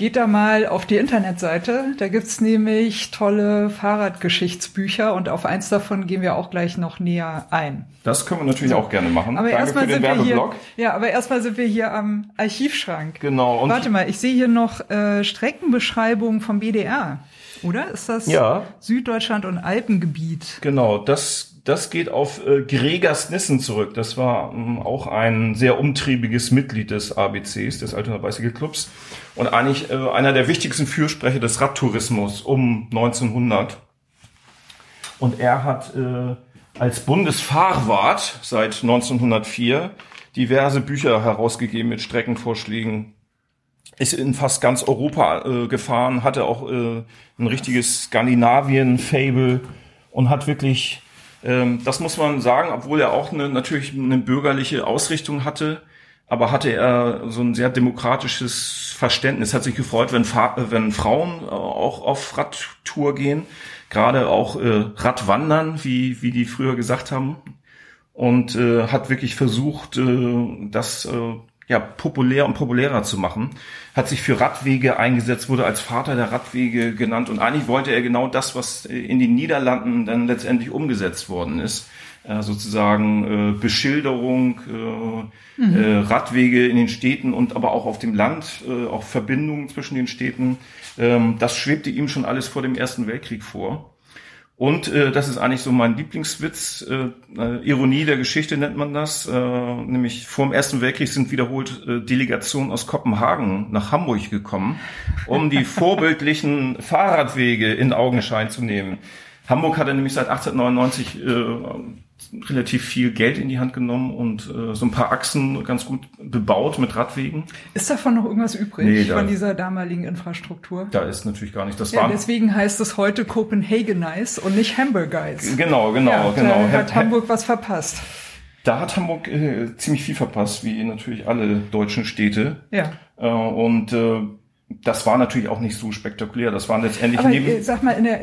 Geht da mal auf die Internetseite. Da gibt's nämlich tolle Fahrradgeschichtsbücher und auf eins davon gehen wir auch gleich noch näher ein. Das können wir natürlich auch gerne machen. Aber erstmal sind wir hier, ja, aber erstmal sind wir hier am Archivschrank. Genau. Und Warte mal, ich sehe hier noch äh, Streckenbeschreibung vom BDR. Oder ist das ja. Süddeutschland und Alpengebiet? Genau, das das geht auf äh, Gregers Nissen zurück. Das war ähm, auch ein sehr umtriebiges Mitglied des ABCs, des Altonaer Bicycle Clubs und eigentlich äh, einer der wichtigsten Fürsprecher des Radtourismus um 1900. Und er hat äh, als Bundesfahrwart seit 1904 diverse Bücher herausgegeben mit Streckenvorschlägen. Ist in fast ganz Europa äh, gefahren, hatte auch äh, ein richtiges Skandinavien-Fable und hat wirklich das muss man sagen, obwohl er auch eine, natürlich eine bürgerliche Ausrichtung hatte, aber hatte er so ein sehr demokratisches Verständnis, hat sich gefreut, wenn, wenn Frauen äh, auch auf Radtour gehen, gerade auch äh, Radwandern, wie, wie die früher gesagt haben, und äh, hat wirklich versucht, äh, das äh, ja, populär und populärer zu machen. Hat sich für Radwege eingesetzt, wurde als Vater der Radwege genannt und eigentlich wollte er genau das, was in den Niederlanden dann letztendlich umgesetzt worden ist. Äh, sozusagen äh, Beschilderung, äh, mhm. äh, Radwege in den Städten und aber auch auf dem Land, äh, auch Verbindungen zwischen den Städten. Ähm, das schwebte ihm schon alles vor dem Ersten Weltkrieg vor. Und äh, das ist eigentlich so mein Lieblingswitz, äh, äh, Ironie der Geschichte nennt man das. Äh, nämlich vor dem Ersten Weltkrieg sind wiederholt äh, Delegationen aus Kopenhagen nach Hamburg gekommen, um die vorbildlichen Fahrradwege in Augenschein zu nehmen. Hamburg hatte nämlich seit 1899 äh, relativ viel Geld in die Hand genommen und äh, so ein paar Achsen ganz gut bebaut mit Radwegen. Ist davon noch irgendwas übrig nee, da, von dieser damaligen Infrastruktur? Da ist natürlich gar nicht. Das ja, deswegen heißt es heute Copenhagenize und nicht Hamburgize. Genau, genau, ja, genau. Da hat Hamburg was verpasst. Da hat Hamburg äh, ziemlich viel verpasst, wie natürlich alle deutschen Städte. Ja. Äh, und äh, das war natürlich auch nicht so spektakulär. Das waren letztendlich Aber, neben. Äh, sag mal, in der,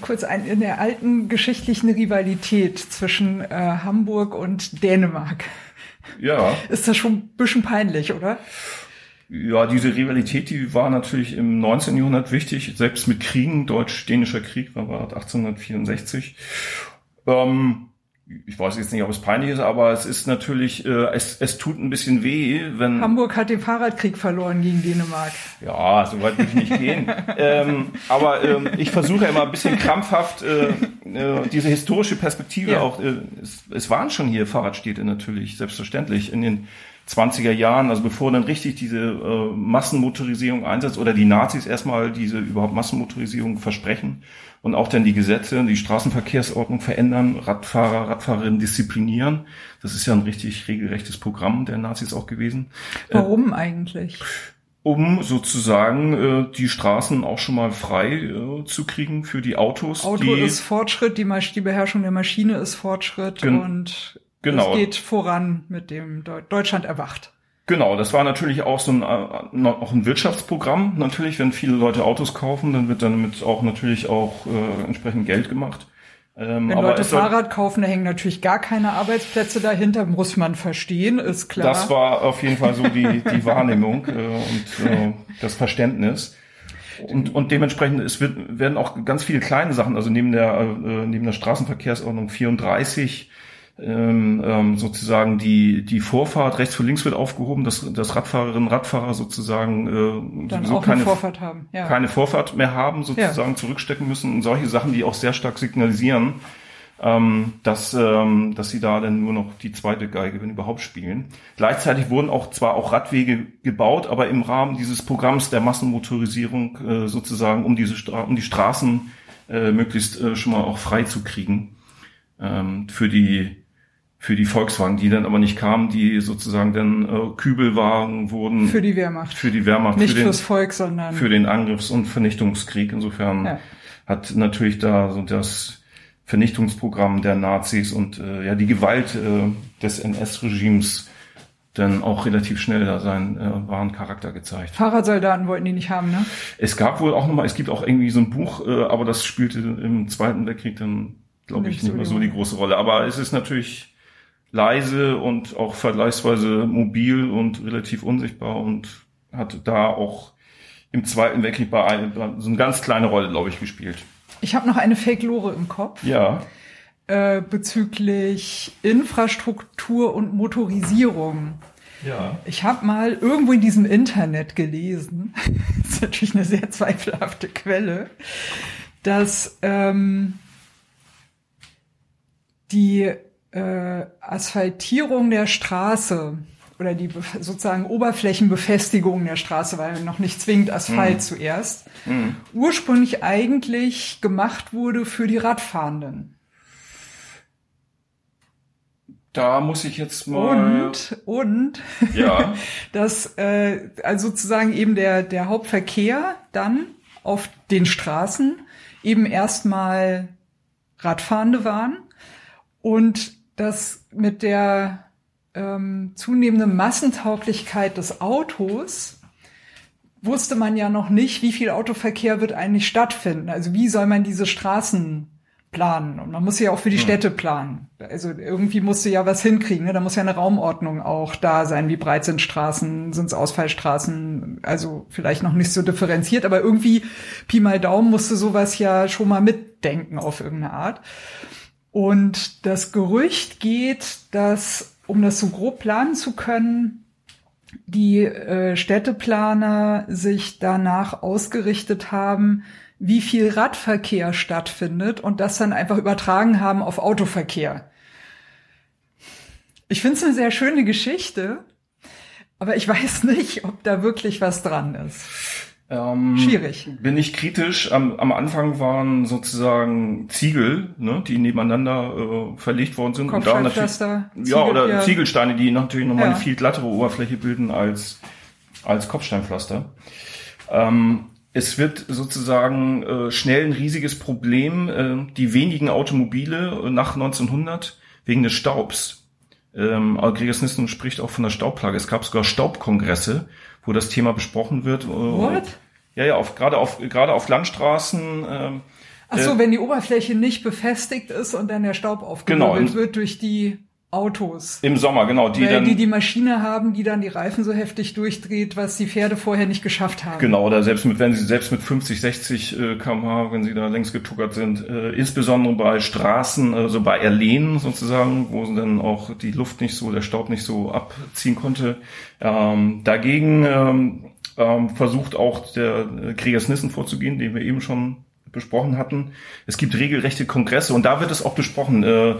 kurz ein, in der alten geschichtlichen Rivalität zwischen äh, Hamburg und Dänemark. Ja. Ist das schon ein bisschen peinlich, oder? Ja, diese Rivalität, die war natürlich im 19. Jahrhundert wichtig, selbst mit Kriegen, deutsch-dänischer Krieg war 1864. Ähm, ich weiß jetzt nicht, ob es peinlich ist, aber es ist natürlich, äh, es, es tut ein bisschen weh, wenn. Hamburg hat den Fahrradkrieg verloren gegen Dänemark. Ja, so weit will ich nicht gehen. ähm, aber ähm, ich versuche immer ein bisschen krampfhaft äh, äh, diese historische Perspektive ja. auch. Äh, es, es waren schon hier Fahrradstädte natürlich, selbstverständlich in den 20er Jahren, also bevor dann richtig diese äh, Massenmotorisierung einsetzt oder die Nazis erstmal diese überhaupt Massenmotorisierung versprechen und auch dann die Gesetze, die Straßenverkehrsordnung verändern, Radfahrer, Radfahrerinnen disziplinieren. Das ist ja ein richtig regelrechtes Programm der Nazis auch gewesen. Warum äh, eigentlich? um sozusagen äh, die Straßen auch schon mal frei äh, zu kriegen für die Autos. Auto die, ist Fortschritt, die, die Beherrschung der Maschine ist Fortschritt und Genau. Es geht voran mit dem Deutschland erwacht. Genau, das war natürlich auch so ein, äh, auch ein Wirtschaftsprogramm. Natürlich, wenn viele Leute Autos kaufen, dann wird damit auch natürlich auch äh, entsprechend Geld gemacht. Ähm, wenn Leute Fahrrad kaufen, da hängen natürlich gar keine Arbeitsplätze dahinter, muss man verstehen, ist klar. Das war auf jeden Fall so die, die Wahrnehmung äh, und äh, das Verständnis. Und, und dementsprechend es wird, werden auch ganz viele kleine Sachen, also neben der, äh, neben der Straßenverkehrsordnung 34 ähm, ähm, sozusagen die die Vorfahrt rechts vor links wird aufgehoben, dass, dass Radfahrerinnen Radfahrer sozusagen äh, Dann auch keine Vorfahrt haben, ja. keine Vorfahrt mehr haben, sozusagen ja. zurückstecken müssen und solche Sachen, die auch sehr stark signalisieren, ähm, dass ähm, dass sie da dann nur noch die zweite Geige, wenn überhaupt, spielen. Gleichzeitig wurden auch zwar auch Radwege gebaut, aber im Rahmen dieses Programms der Massenmotorisierung äh, sozusagen um diese Stra um die Straßen äh, möglichst äh, schon mal auch frei zu kriegen ähm, für die für die Volkswagen, die dann aber nicht kamen, die sozusagen dann äh, Kübelwagen wurden. Für die Wehrmacht. Für die Wehrmacht. Nicht für den, fürs Volk, sondern. Für den Angriffs- und Vernichtungskrieg. Insofern ja. hat natürlich da so das Vernichtungsprogramm der Nazis und äh, ja die Gewalt äh, des NS-Regimes dann auch relativ schnell da seinen äh, wahren Charakter gezeigt. Fahrradsoldaten wollten die nicht haben, ne? Es gab wohl auch nochmal, es gibt auch irgendwie so ein Buch, äh, aber das spielte im Zweiten Weltkrieg dann, glaube ich, nicht mehr so die große Rolle. Aber es ist natürlich leise und auch vergleichsweise mobil und relativ unsichtbar und hat da auch im Zweiten Weltkrieg bei, ein, so eine ganz kleine Rolle, glaube ich, gespielt. Ich habe noch eine Fake-Lore im Kopf. Ja. Äh, bezüglich Infrastruktur und Motorisierung. Ja. Ich habe mal irgendwo in diesem Internet gelesen, das ist natürlich eine sehr zweifelhafte Quelle, dass ähm, die äh, Asphaltierung der Straße oder die sozusagen Oberflächenbefestigung der Straße, weil noch nicht zwingend Asphalt mhm. zuerst, mhm. ursprünglich eigentlich gemacht wurde für die Radfahrenden. Da muss ich jetzt mal. Und, und, ja. dass äh, also sozusagen eben der, der Hauptverkehr dann auf den Straßen eben erstmal Radfahrende waren und das mit der ähm, zunehmenden Massentauglichkeit des Autos wusste man ja noch nicht, wie viel Autoverkehr wird eigentlich stattfinden. Also wie soll man diese Straßen planen? Und man muss ja auch für die hm. Städte planen. Also irgendwie musste ja was hinkriegen. Ne? Da muss ja eine Raumordnung auch da sein. Wie breit sind Straßen? Sind es Ausfallstraßen? Also vielleicht noch nicht so differenziert, aber irgendwie Pi mal Daumen musste sowas ja schon mal mitdenken auf irgendeine Art. Und das Gerücht geht, dass, um das so grob planen zu können, die äh, Städteplaner sich danach ausgerichtet haben, wie viel Radverkehr stattfindet und das dann einfach übertragen haben auf Autoverkehr. Ich finde es eine sehr schöne Geschichte, aber ich weiß nicht, ob da wirklich was dran ist. Ähm, Schwierig. Bin ich kritisch. Am, am Anfang waren sozusagen Ziegel, ne, die nebeneinander äh, verlegt worden sind. Und da natürlich, Ziegel, ja, oder ja. Ziegelsteine, die natürlich nochmal ja. eine viel glattere Oberfläche bilden als, als Kopfsteinpflaster. Ähm, es wird sozusagen äh, schnell ein riesiges Problem. Äh, die wenigen Automobile äh, nach 1900 wegen des Staubs. Ähm, Gregers Nissen spricht auch von der Staubplage. Es gab sogar Staubkongresse, wo das Thema besprochen wird. Äh, What? Ja, ja, auf, gerade auf, gerade auf Landstraßen. Ähm, Ach so, äh, wenn die Oberfläche nicht befestigt ist und dann der Staub aufgewirbelt genau, wird durch die Autos. Im Sommer, genau. Die dann, die die Maschine haben, die dann die Reifen so heftig durchdreht, was die Pferde vorher nicht geschafft haben. Genau, oder selbst mit, wenn sie selbst mit 50, 60 äh, kmh, wenn sie da längst getuckert sind, äh, insbesondere bei Straßen, also bei Erlehnen sozusagen, wo dann auch die Luft nicht so, der Staub nicht so abziehen konnte. Ähm, dagegen ähm, ähm, versucht auch der äh, Kriegersnissen vorzugehen, den wir eben schon besprochen hatten. Es gibt regelrechte Kongresse und da wird es auch besprochen. Äh,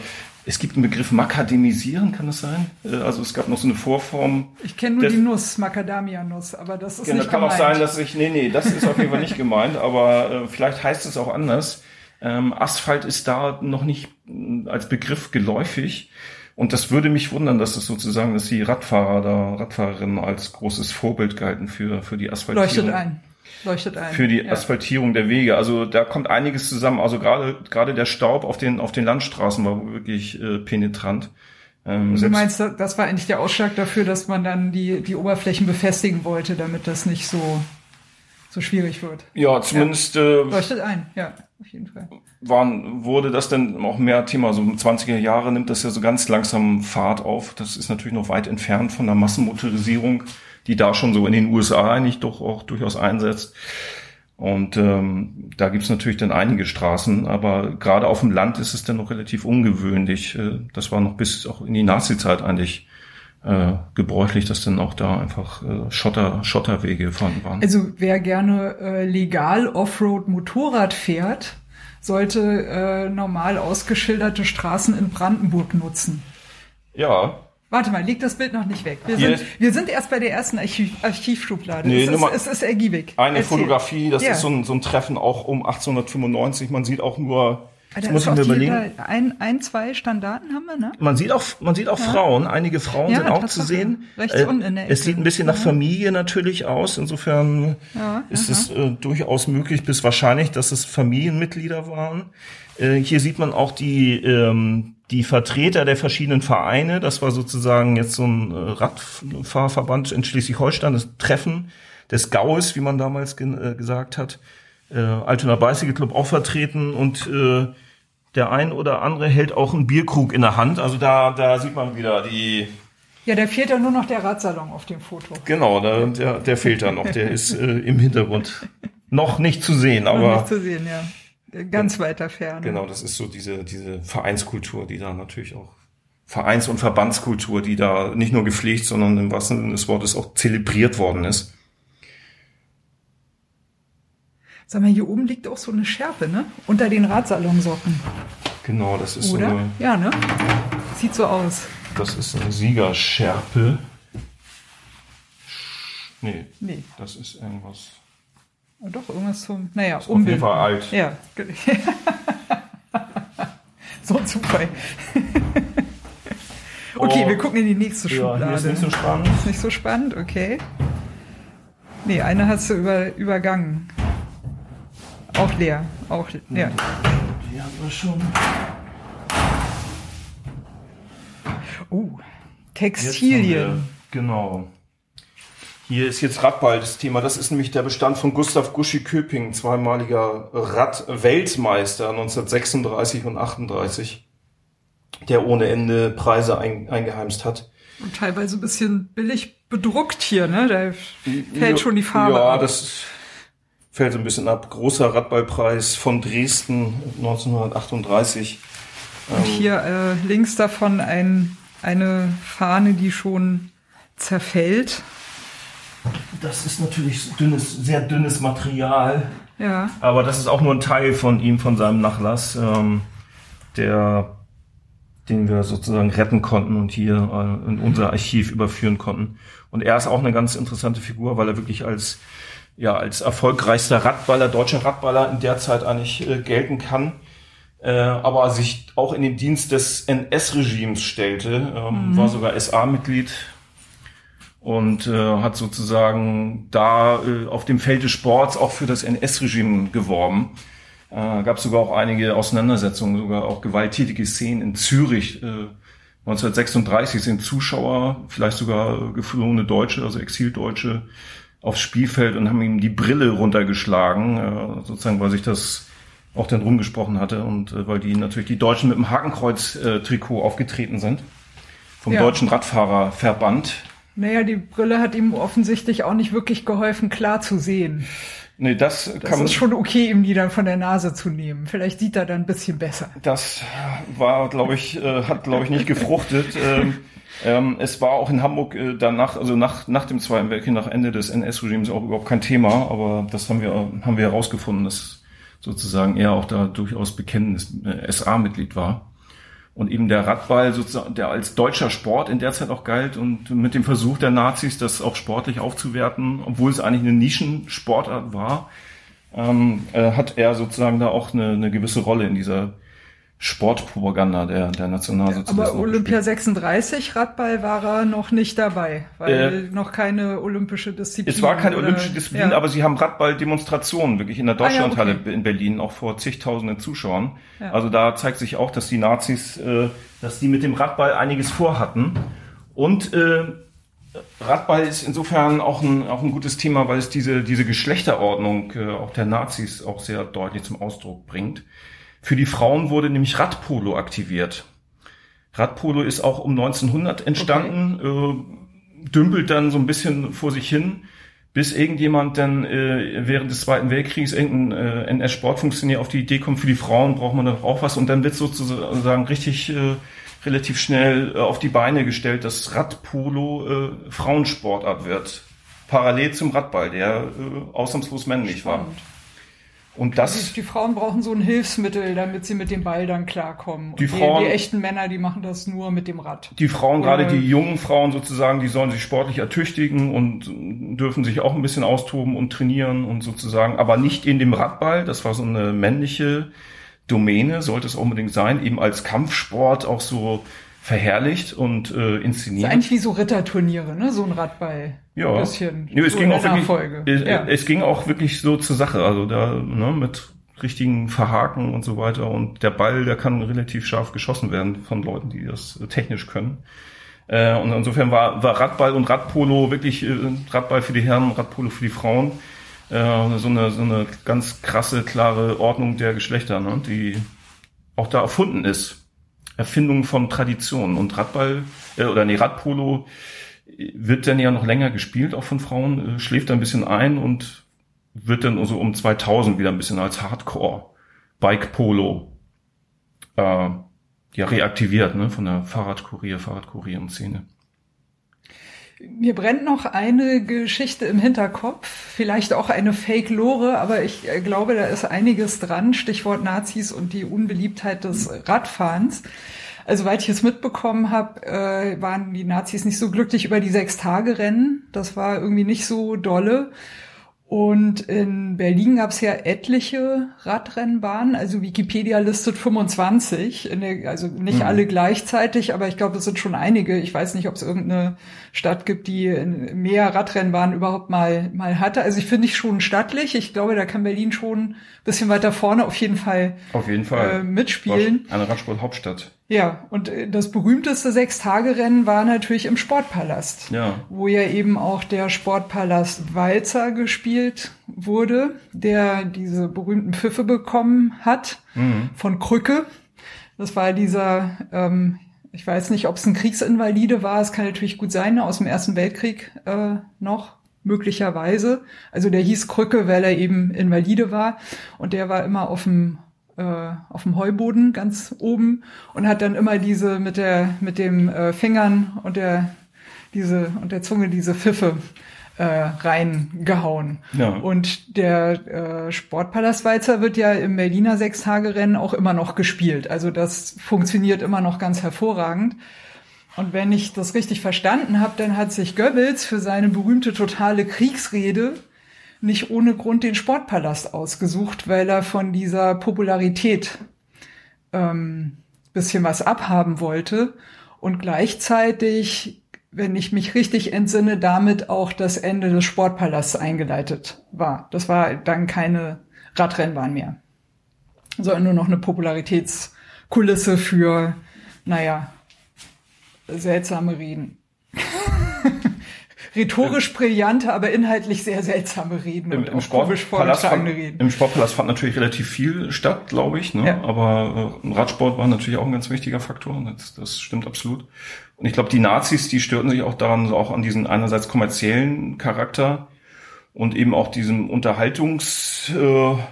es gibt einen Begriff Makademisieren, kann das sein? Äh, also es gab noch so eine Vorform. Ich kenne nur die Nuss, Macadamia-Nuss, aber das ist genau, nicht kann gemeint. auch sein, dass ich, nee, nee, das ist auf jeden Fall nicht gemeint, aber äh, vielleicht heißt es auch anders. Ähm, Asphalt ist da noch nicht äh, als Begriff geläufig. Und das würde mich wundern, dass es sozusagen, dass die Radfahrer da, Radfahrerinnen als großes Vorbild galten für, für die Asphaltierung. Leuchtet ein leuchtet ein. Für die ja. Asphaltierung der Wege. Also da kommt einiges zusammen. Also gerade gerade der Staub auf den auf den Landstraßen war wirklich äh, penetrant. Ähm, du meinst, das war eigentlich der Ausschlag dafür, dass man dann die die Oberflächen befestigen wollte, damit das nicht so so schwierig wird. Ja, zumindest ja. Äh, leuchtet ein. Ja, auf jeden Fall. Waren, wurde das denn auch mehr Thema? So 20er Jahre nimmt das ja so ganz langsam Fahrt auf. Das ist natürlich noch weit entfernt von der Massenmotorisierung die da schon so in den USA eigentlich doch auch durchaus einsetzt. Und ähm, da gibt's natürlich dann einige Straßen, aber gerade auf dem Land ist es dann noch relativ ungewöhnlich. Äh, das war noch bis auch in die Nazi-Zeit eigentlich äh, gebräuchlich, dass dann auch da einfach äh, Schotter, Schotterwege vorhanden waren. Also wer gerne äh, legal Offroad Motorrad fährt, sollte äh, normal ausgeschilderte Straßen in Brandenburg nutzen. Ja, Warte mal, liegt das Bild noch nicht weg? Wir, sind, wir sind erst bei der ersten Archiv, Archivschublade. Nee, es, ist, es ist ergiebig. Eine Erzähl. Fotografie, das ja. ist so ein, so ein Treffen auch um 1895. Man sieht auch nur Jetzt muss ich mir überlegen. Ein, ein, zwei Standarten haben wir, ne? Man sieht auch, man sieht auch Frauen. Einige Frauen Ja, sind auch zu sehen. Äh, Rechts unten in der Es Ecke. sieht ein bisschen nach Ja. Familie natürlich aus. Insofern Ja, ist es äh, durchaus möglich bis wahrscheinlich, dass es Familienmitglieder waren. Äh, hier sieht man auch die, ähm, die Vertreter der verschiedenen Vereine. Das war sozusagen jetzt so ein äh, Radfahrverband in Schleswig-Holstein, das Treffen des Gaues, wie man damals gen- äh, gesagt hat. Äh, Altona Bicycle Club auch vertreten und äh, der ein oder andere hält auch einen Bierkrug in der Hand. Also da, da sieht man wieder die, Ja, da fehlt ja nur noch der Radsalon auf dem Foto. genau, da, der, der fehlt da noch. Der ist äh, im Hintergrund noch nicht zu sehen, Noch aber nicht zu sehen, ja. Ganz weiter Ferne. genau, das ist so diese, diese Vereinskultur, die da natürlich auch Vereins- und Verbandskultur, die da nicht nur gepflegt, sondern im wahrsten Sinne des Wortes auch zelebriert worden ist. Sag mal, hier oben liegt auch so eine Schärpe, ne? Unter den Radsalonsocken, Genau, das ist so oder? eine, Ja, ne? Sieht so aus. das ist eine Siegerschärpe. Nee, Nee, das ist irgendwas. oh, doch, irgendwas zum, naja, Auf jeden Umbild. Fall alt. Ja. so ein Zufall. okay, Oh. wir gucken in die nächste Ja, Schublade. hier ist nicht so spannend. Ist nicht so spannend, okay. Nee, eine hast du über, übergangen. Auch leer. Auch leer. Die haben wir schon. Oh, Textilien. Genau. Hier ist jetzt Radball das Thema. Das ist nämlich der Bestand von Gustav Guschi-Köping, zweimaliger Rad-Weltmeister 1936 und 38, der ohne Ende Preise ein, eingeheimst hat. Und teilweise ein bisschen billig bedruckt hier, ne? Da fällt schon die Farbe Ja, ab. das fällt so ein bisschen ab. Großer Radballpreis von Dresden 1938. Und hier äh, links davon ein, eine Fahne, die schon zerfällt. Das ist natürlich dünnes, sehr dünnes Material. Ja. Aber das ist auch nur ein Teil von ihm, von seinem Nachlass, ähm, der, den wir sozusagen retten konnten und hier äh, in unser Archiv überführen konnten. Und er ist auch eine ganz interessante Figur, weil er wirklich als, ja, als erfolgreichster Radballer, deutscher Radballer in der Zeit eigentlich äh, gelten kann. Äh, aber sich auch in den Dienst des NS-Regimes stellte, ähm, war sogar SA-Mitglied und äh, hat sozusagen da äh, auf dem Feld des Sports auch für das NS-Regime geworben. Äh, gab sogar auch einige Auseinandersetzungen, sogar auch gewalttätige Szenen in Zürich. Äh, 1936 sind Zuschauer, vielleicht sogar äh, geflohene Deutsche, also Exildeutsche, aufs Spielfeld und haben ihm die Brille runtergeschlagen, äh, sozusagen, weil sich das auch dann rumgesprochen hatte und äh, weil die natürlich die Deutschen mit dem Hakenkreuz-Trikot aufgetreten sind vom Ja. Deutschen Radfahrerverband. Naja, die Brille hat ihm offensichtlich auch nicht wirklich geholfen, klar zu sehen. Nee, das, Das kann man, ist schon okay, ihm die dann von der Nase zu nehmen. Vielleicht sieht er dann ein bisschen besser. das war, glaube ich, äh, hat, glaube ich, nicht gefruchtet. ähm, ähm, es war auch in Hamburg äh, danach, also nach, nach dem Zweiten Weltkrieg, nach Ende des NS-Regimes auch überhaupt kein Thema, aber das haben wir, haben wir herausgefunden, dass sozusagen er auch da durchaus bekennendes äh, SA-Mitglied war. Und eben der Radball sozusagen, der als deutscher Sport in der Zeit auch galt und mit dem Versuch der Nazis, das auch sportlich aufzuwerten, obwohl es eigentlich eine Nischensportart war, ähm, äh, hat er sozusagen da auch eine, eine gewisse Rolle in dieser Sportpropaganda der, der Nationalsozialisten. Aber Olympia gespielt. 36 Radball war er noch nicht dabei, weil Äh, noch keine olympische Disziplin. Es war keine oder- olympische Disziplin, ja. aber sie haben Radball-Demonstrationen wirklich in der Ah, ja, Deutschlandhalle okay. in Berlin auch vor zigtausenden Zuschauern. Ja. Also da zeigt sich auch, dass die Nazis, äh, dass die mit dem Radball einiges vorhatten. Und äh, Radball ist insofern auch ein, auch ein gutes Thema, weil es diese, diese Geschlechterordnung äh, auch der Nazis auch sehr deutlich zum Ausdruck bringt. Für die Frauen wurde nämlich Radpolo aktiviert. Radpolo ist auch um 1900 entstanden, äh, dümpelt dann so ein bisschen vor sich hin, bis irgendjemand dann äh, während des Zweiten Weltkriegs irgendein äh, NS-Sportfunktionär auf die Idee kommt, für die Frauen braucht man doch auch was und dann wird sozusagen richtig äh, relativ schnell äh, auf die Beine gestellt, dass Radpolo äh, Frauensportart wird. Parallel zum Radball, der äh, ausnahmslos männlich war. Und das Die, die Frauen brauchen so ein Hilfsmittel, damit sie mit dem Ball dann klarkommen. Die Frauen- die echten Männer, die machen das nur mit dem Rad. Die Frauen, gerade die jungen Frauen sozusagen, die sollen sich sportlich ertüchtigen und dürfen sich auch ein bisschen austoben und trainieren und sozusagen, aber nicht in dem Radball. Das war so eine männliche Domäne, sollte es unbedingt sein, eben als Kampfsport auch so verherrlicht und äh, inszeniert. ist eigentlich wie so Ritterturniere, ne? So ein Radball. Ja. Ein bisschen. Ja, es so ging in auch der wirklich, Nachfolge. äh, ja. es ging auch wirklich so zur Sache, also da ne, mit richtigen Verhaken und so weiter und der Ball, der kann relativ scharf geschossen werden von Leuten, die das äh, technisch können. Äh, und insofern war, war Radball und Radpolo wirklich äh, Radball für die Herren, Radpolo für die Frauen. Äh, so eine so eine ganz krasse klare Ordnung der Geschlechter, ne, die auch da erfunden ist. Erfindung von Tradition und Radball äh, oder nee Radpolo wird dann ja noch länger gespielt, auch von Frauen, äh, schläft ein bisschen ein und wird dann so um 2000 wieder ein bisschen als Hardcore Bike Polo äh, ja reaktiviert, ne, von der Fahrradkurier, Fahrradkurierenszene. Mir brennt noch eine Geschichte im Hinterkopf, vielleicht auch eine Fake-Lore, aber ich äh, glaube, da ist einiges dran. Stichwort Nazis und die Unbeliebtheit des Radfahrens. Also, weil ich es mitbekommen habe, äh, waren die Nazis nicht so glücklich über die Sechs-Tage-Rennen. Das war irgendwie nicht so dolle. Und in Berlin gab es ja etliche Radrennbahnen. Also Wikipedia listet 25, in der, also nicht Mhm. alle gleichzeitig, aber ich glaube, es sind schon einige. Ich weiß nicht, ob es irgendeine Stadt gibt, die mehr Radrennbahnen überhaupt mal mal hatte. Also ich finde ich schon stattlich. Ich glaube, da kann Berlin schon ein bisschen weiter vorne auf jeden Fall Auf jeden Fall. äh, mitspielen. Eine Radsport-Hauptstadt. Ja, und äh, das berühmteste Sechstagerennen war natürlich im Sportpalast Ja. wo ja eben auch der Sportpalast Walzer gespielt wurde, der diese berühmten Pfiffe bekommen hat von Krücke. Das war dieser, ähm, ich weiß nicht, ob es ein Kriegsinvalide war, es kann natürlich gut sein, aus dem Ersten Weltkrieg äh, noch, möglicherweise. Also der hieß Krücke, weil er eben Invalide war und der war immer auf dem äh, auf dem Heuboden ganz oben und hat dann immer diese mit der mit dem äh, Fingern und der diese und der Zunge diese Pfiffe äh, reingehauen. Ja. Und der äh, Sportpalastwalzer wird ja im Berliner Sechstagerennen auch immer noch gespielt. Also das funktioniert immer noch ganz hervorragend. Und wenn ich das richtig verstanden habe, dann hat sich Goebbels für seine berühmte totale Kriegsrede nicht ohne Grund den Sportpalast ausgesucht, weil er von dieser Popularität ähm, bisschen was abhaben wollte und gleichzeitig, wenn ich mich richtig entsinne, damit auch das Ende des Sportpalasts eingeleitet war. Das war dann keine Radrennbahn mehr, sondern nur noch eine Popularitätskulisse für, naja, seltsame Reden. Rhetorisch brillante, aber inhaltlich sehr seltsame Reden Im, im, Sportpalast fand, Reden. Im Sportpalast fand natürlich relativ viel statt, glaube ich. Ne? Ja. Aber äh, Radsport war natürlich auch ein ganz wichtiger Faktor. Das, das stimmt absolut. Und ich glaube, die Nazis, die störten sich auch daran, so auch an diesen einerseits kommerziellen Charakter und eben auch diesem Unterhaltungsgedanken äh,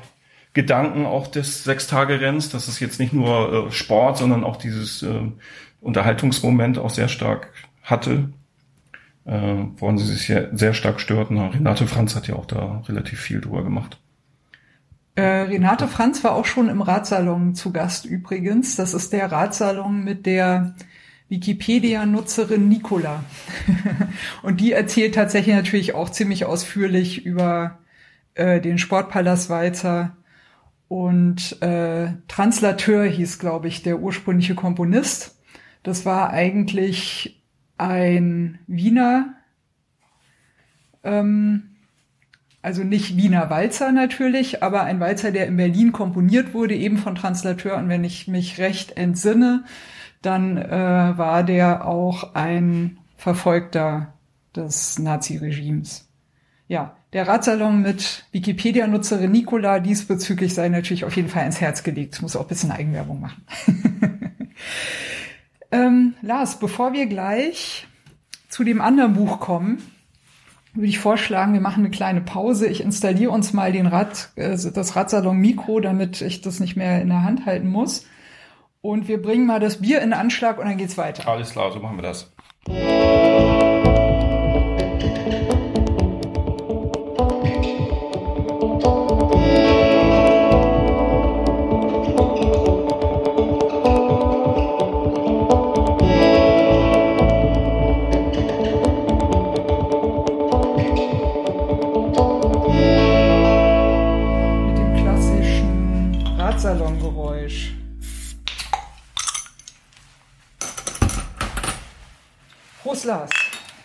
Gedanken auch des Sechstagerenns. Das ist jetzt nicht nur äh, Sport, sondern auch dieses äh, Unterhaltungsmoment auch sehr stark hatte. Äh, woran sie sich sehr, sehr stark störten. Renate Franz hat ja auch da relativ viel drüber gemacht. Äh, Renate Franz war auch schon im Ratsalon zu Gast übrigens. Das ist der Ratsalon mit der Wikipedia-Nutzerin Nicola. Und die erzählt tatsächlich natürlich auch ziemlich ausführlich über äh, den Sportpalast Walzer. Und äh, Translateur hieß, glaube ich, der ursprüngliche Komponist. Das war eigentlich ein Wiener, ähm, also nicht Wiener Walzer natürlich, aber ein Walzer, der in Berlin komponiert wurde, eben von Translateur. Und wenn ich mich recht entsinne, dann äh, war der auch ein Verfolgter des Naziregimes. Ja, der Radsalon mit Wikipedia-Nutzerin Nicola diesbezüglich sei natürlich auf jeden Fall ins Herz gelegt. Ich muss auch ein bisschen Eigenwerbung machen. ähm, Lars, bevor wir gleich zu dem anderen Buch kommen, würde ich vorschlagen, wir machen eine kleine Pause. Ich installiere uns mal den Rad, äh, das Radsalon Mikro, damit ich das nicht mehr in der Hand halten muss. Und wir bringen mal das Bier in Anschlag und dann geht's weiter. Alles klar, so machen wir das.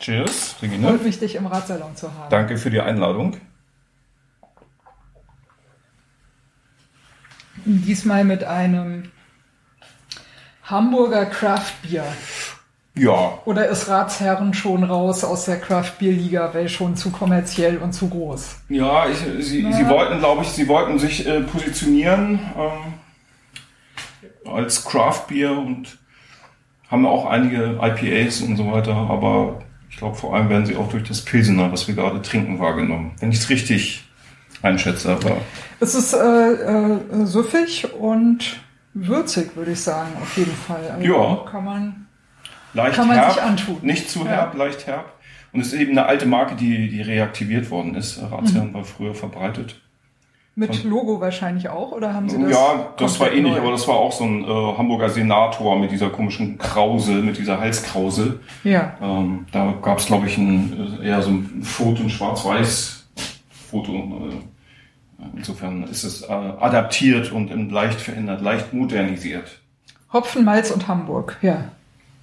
Cheers, Regina. Freut mich, dich im Radsalon zu haben. Danke für die Einladung. Diesmal mit einem Hamburger Craft Beer. Ja, Oder ist Ratsherren schon raus aus der Craft Beer Liga, weil schon zu kommerziell und zu groß? ja, ich, sie, sie wollten, glaube ich, sie wollten sich äh, positionieren ähm, als Craft Beer und haben auch einige IPAs und so weiter, aber ich glaube, vor allem werden sie auch durch das Pilsener, was wir gerade trinken, wahrgenommen. Wenn ich es richtig einschätze, aber Es ist äh, äh, süffig und würzig, würde ich sagen, auf jeden Fall. Also Ja. Kann man. leicht Kann man herb, sich antun. nicht zu Ja. herb, leicht herb. Und es ist eben eine alte Marke, die, die reaktiviert worden ist. Ratsherren war früher verbreitet. Mit Logo wahrscheinlich auch, oder haben Sie das? ja, das war ähnlich, neu? aber das war auch so ein äh, Hamburger Senator mit dieser komischen Krause, mit dieser Halskrause. Ja. Ähm, da gab es, glaube ich, ein, äh, eher so ein Foto, ein Schwarz-Weiß-Foto. Äh, insofern ist es äh, adaptiert und leicht verändert, leicht modernisiert. Hopfen, Malz und Hamburg. Ja.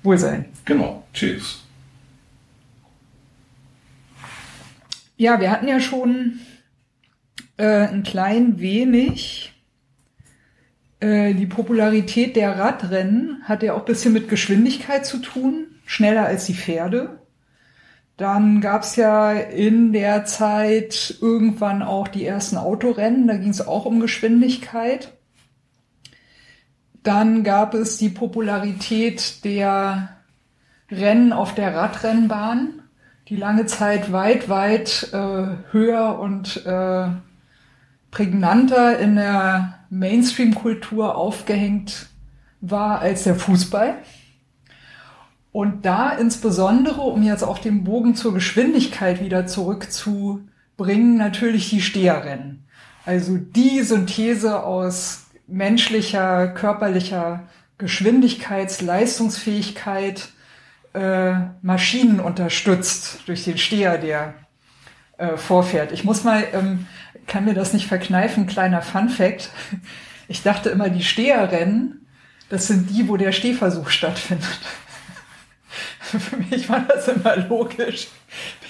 Wohlsein. Genau. Cheers. Ja, wir hatten ja schon äh, ein klein wenig äh, die Popularität der Radrennen hat ja auch ein bisschen mit Geschwindigkeit zu tun, schneller als die Pferde. Dann gab's ja in der Zeit irgendwann auch die ersten Autorennen, da ging es auch um Geschwindigkeit. Dann gab es die Popularität der Rennen auf der Radrennbahn, die lange Zeit weit, weit äh, höher und äh, prägnanter in der Mainstream-Kultur aufgehängt war als der Fußball. Und da insbesondere, um jetzt auch den Bogen zur Geschwindigkeit wieder zurückzubringen, natürlich die Steherrennen. Also die Synthese aus menschlicher, körperlicher Geschwindigkeits-, Leistungsfähigkeit, äh, Maschinen unterstützt durch den Steher, der äh, vorfährt. Ich muss mal, ähm, kann mir das nicht verkneifen, kleiner Fun Fact. Ich dachte immer, die Steherrennen, das sind die, wo der Stehversuch stattfindet. Für mich war das immer logisch,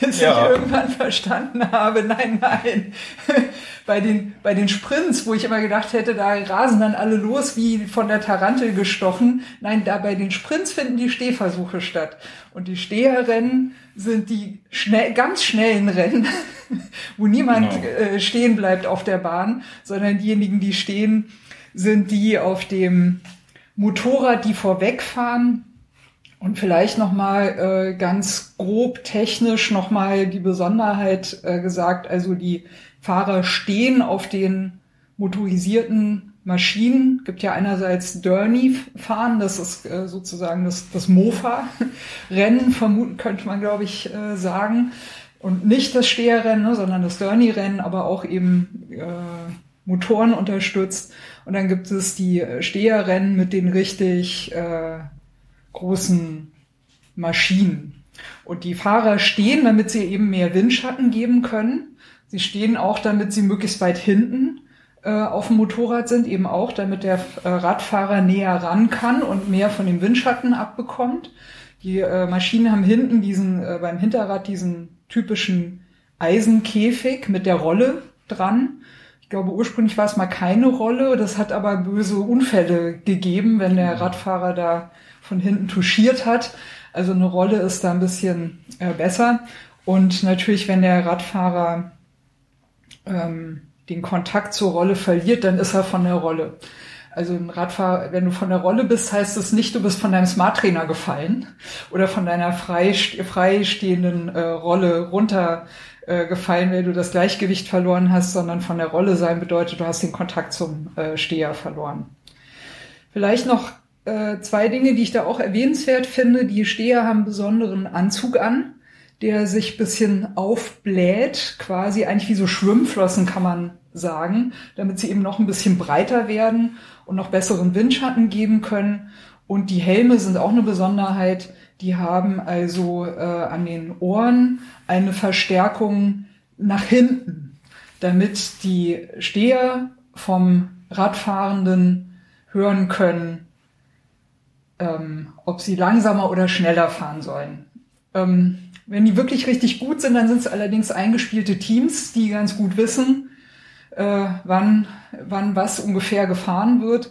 bis Ja. ich irgendwann verstanden habe, nein, nein. Bei den, bei den Sprints, wo ich immer gedacht hätte, da rasen dann alle los wie von der Tarantel gestochen. Nein, da bei den Sprints finden die Stehversuche statt. Und die Steherrennen sind die schnell, ganz schnellen Rennen, wo niemand Genau. äh, stehen bleibt auf der Bahn, sondern diejenigen, die stehen, sind die auf dem Motorrad, die vorwegfahren. Und vielleicht nochmal äh, ganz grob technisch nochmal die Besonderheit äh, gesagt, also die Fahrer stehen auf den motorisierten Maschinen. Gibt ja einerseits Derny-Fahren, das ist äh, sozusagen das, das Mofa-Rennen, vermuten könnte man, glaube ich, äh, sagen. Und nicht das Steherrennen, ne, sondern das Derny-Rennen, aber auch eben äh, Motoren unterstützt. Und dann gibt es die äh, Steherrennen mit den richtig äh, großen Maschinen. Und die Fahrer stehen, damit sie eben mehr Windschatten geben können. Sie stehen auch, damit sie möglichst weit hinten äh, auf dem Motorrad sind, eben auch, damit der äh, Radfahrer näher ran kann und mehr von dem Windschatten abbekommt. Die äh, Maschinen haben hinten diesen, äh, beim Hinterrad diesen typischen Eisenkäfig mit der Rolle dran. Ich glaube, ursprünglich war es mal keine Rolle. Das hat aber böse Unfälle gegeben, wenn der Radfahrer da von hinten touchiert hat. Also eine Rolle ist da ein bisschen äh, besser. Und natürlich, wenn der Radfahrer ähm, den Kontakt zur Rolle verliert, dann ist er von der Rolle. Also ein Radfahrer, wenn du von der Rolle bist, heißt es nicht, du bist von deinem Smart-Trainer gefallen oder von deiner frei, freistehenden äh, Rolle runter äh, weil du das Gleichgewicht verloren hast, sondern von der Rolle sein bedeutet, du hast den Kontakt zum äh, Steher verloren. Vielleicht noch äh, zwei Dinge, die ich da auch erwähnenswert finde. Die Steher haben besonderen Anzug an, der sich bisschen aufbläht, quasi eigentlich wie so Schwimmflossen kann man sagen, damit sie eben noch ein bisschen breiter werden und noch besseren Windschatten geben können. Und die Helme sind auch eine Besonderheit. Die haben also äh, an den Ohren eine Verstärkung nach hinten, damit die Steher vom Radfahrenden hören können, ähm, ob sie langsamer oder schneller fahren sollen. Ähm, wenn die wirklich richtig gut sind, dann sind es allerdings eingespielte Teams, die ganz gut wissen, äh, wann, wann was ungefähr gefahren wird.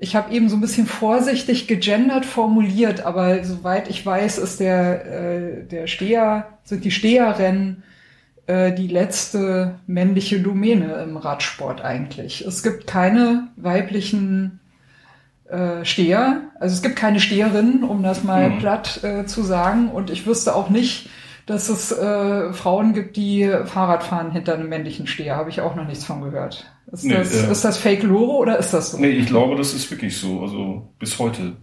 Ich habe eben so ein bisschen vorsichtig gegendert formuliert, aber soweit ich weiß, ist der, äh, der Steher, sind die Steherrennen äh, die letzte männliche Domäne im Radsport eigentlich. Es gibt keine weiblichen äh, Steher, also es gibt keine Steherinnen, um das mal mhm. platt äh, zu sagen. Und ich wüsste auch nicht, dass es äh, Frauen gibt, die Fahrrad fahren hinter einem männlichen Steher. Habe ich auch noch nichts von gehört. Ist, nee, das, äh, ist das Fake Lore oder ist das so? Nee, ich glaube, das ist wirklich so. Also bis heute,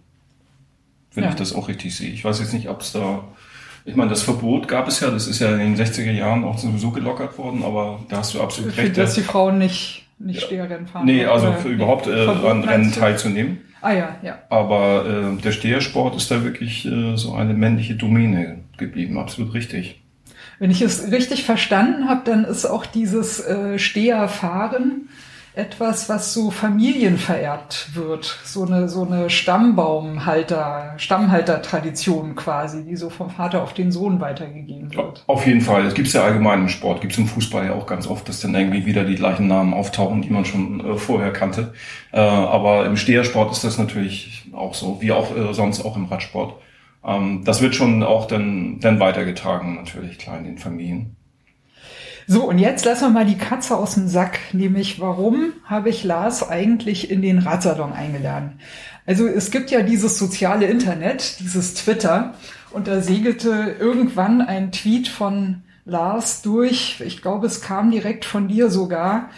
wenn ja. ich das auch richtig sehe. Ich weiß jetzt nicht, ob es da. Ich meine, das Verbot gab es ja, das ist ja in den 60er Jahren auch sowieso gelockert worden, aber da hast du absolut Für, recht. Dass die Frauen nicht, nicht ja. Steherrennen fahren. Nee, also für überhaupt äh, an Rennen teilzunehmen. Ah ja, ja. Aber äh, der Stehersport ist da wirklich äh, so eine männliche Domäne geblieben, absolut richtig. Wenn ich es richtig verstanden habe, dann ist auch dieses äh, Steherfahren etwas, was so Familien vererbt wird. So eine, so eine Stammbaumhalter, Stammhalter-Tradition quasi, die so vom Vater auf den Sohn weitergegeben wird. Auf jeden Fall. Das gibt es ja allgemein im Sport. Gibt es im Fußball ja auch ganz oft, dass dann irgendwie wieder die gleichen Namen auftauchen, die man schon äh, vorher kannte. Äh, aber im Stehersport ist das natürlich auch so, wie auch äh, sonst auch im Radsport. Ähm, das wird schon auch dann, dann weitergetragen, natürlich, klar, in den Familien. So, und jetzt lassen wir mal die Katze aus dem Sack, nämlich warum habe ich Lars eigentlich in den Radsalon eingeladen? Also es gibt ja dieses soziale Internet, dieses Twitter, und da segelte irgendwann ein Tweet von Lars durch, ich glaube, es kam direkt von dir sogar,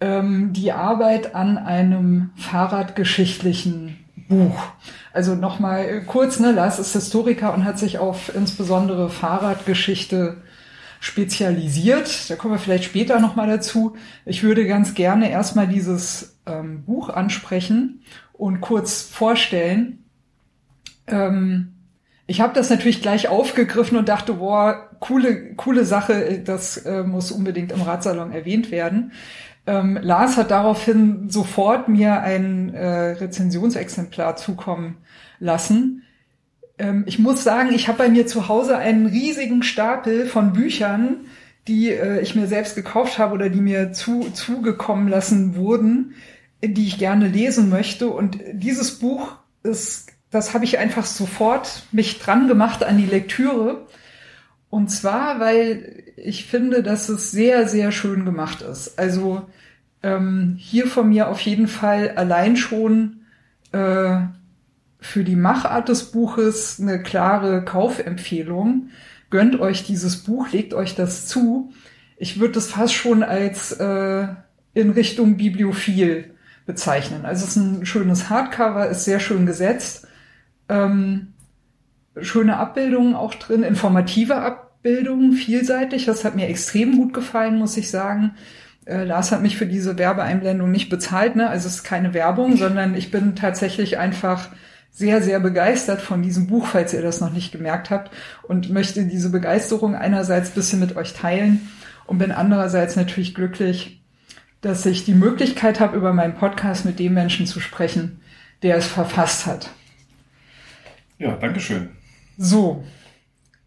ähm, die Arbeit an einem fahrradgeschichtlichen Buch. Also nochmal kurz, ne, Lars ist Historiker und hat sich auf insbesondere Fahrradgeschichte spezialisiert. Da kommen wir vielleicht später nochmal dazu. Ich würde ganz gerne erstmal dieses ähm, Buch ansprechen und kurz vorstellen. Ähm, ich habe das natürlich gleich aufgegriffen und dachte, boah, coole, coole Sache, das äh, muss unbedingt im Ratsalon erwähnt werden. Ähm, Lars hat daraufhin sofort mir ein äh, Rezensionsexemplar zukommen lassen ähm, ich muss sagen, ich habe bei mir zu Hause einen riesigen Stapel von Büchern, die äh, ich mir selbst gekauft habe oder die mir zu, zugekommen lassen wurden, die ich gerne lesen möchte. Und dieses Buch ist, das habe ich einfach sofort mich dran gemacht an die Lektüre. Und zwar, weil ich finde, dass es sehr, sehr schön gemacht ist. Also ähm, hier von mir auf jeden Fall allein schon äh, für die Machart des Buches eine klare Kaufempfehlung. Gönnt euch dieses Buch, legt euch das zu. Ich würde das fast schon als äh, in Richtung Bibliophil bezeichnen. Also es ist ein schönes Hardcover, ist sehr schön gesetzt. Ähm, schöne Abbildungen auch drin, informative Abbildungen, vielseitig. Das hat mir extrem gut gefallen, muss ich sagen. Äh, Lars hat mich für diese Werbeeinblendung nicht bezahlt, ne? Also es ist keine Werbung, sondern ich bin tatsächlich einfach sehr, sehr begeistert von diesem Buch, falls ihr das noch nicht gemerkt habt, und möchte diese Begeisterung einerseits bisschen mit euch teilen und bin andererseits natürlich glücklich, dass ich die Möglichkeit habe, über meinen Podcast mit dem Menschen zu sprechen, der es verfasst hat. Ja, Dankeschön. So.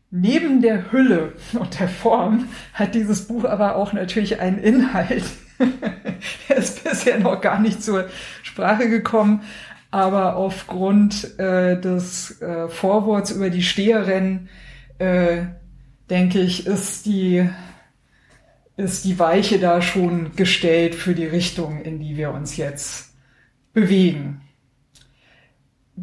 Neben der Hülle und der Form hat dieses Buch aber auch natürlich einen Inhalt. der ist bisher noch gar nicht zur Sprache gekommen, aber aufgrund äh, des äh, Vorworts über die Steherrennen, äh, denke ich, ist die, ist die Weiche da schon gestellt für die Richtung, in die wir uns jetzt bewegen.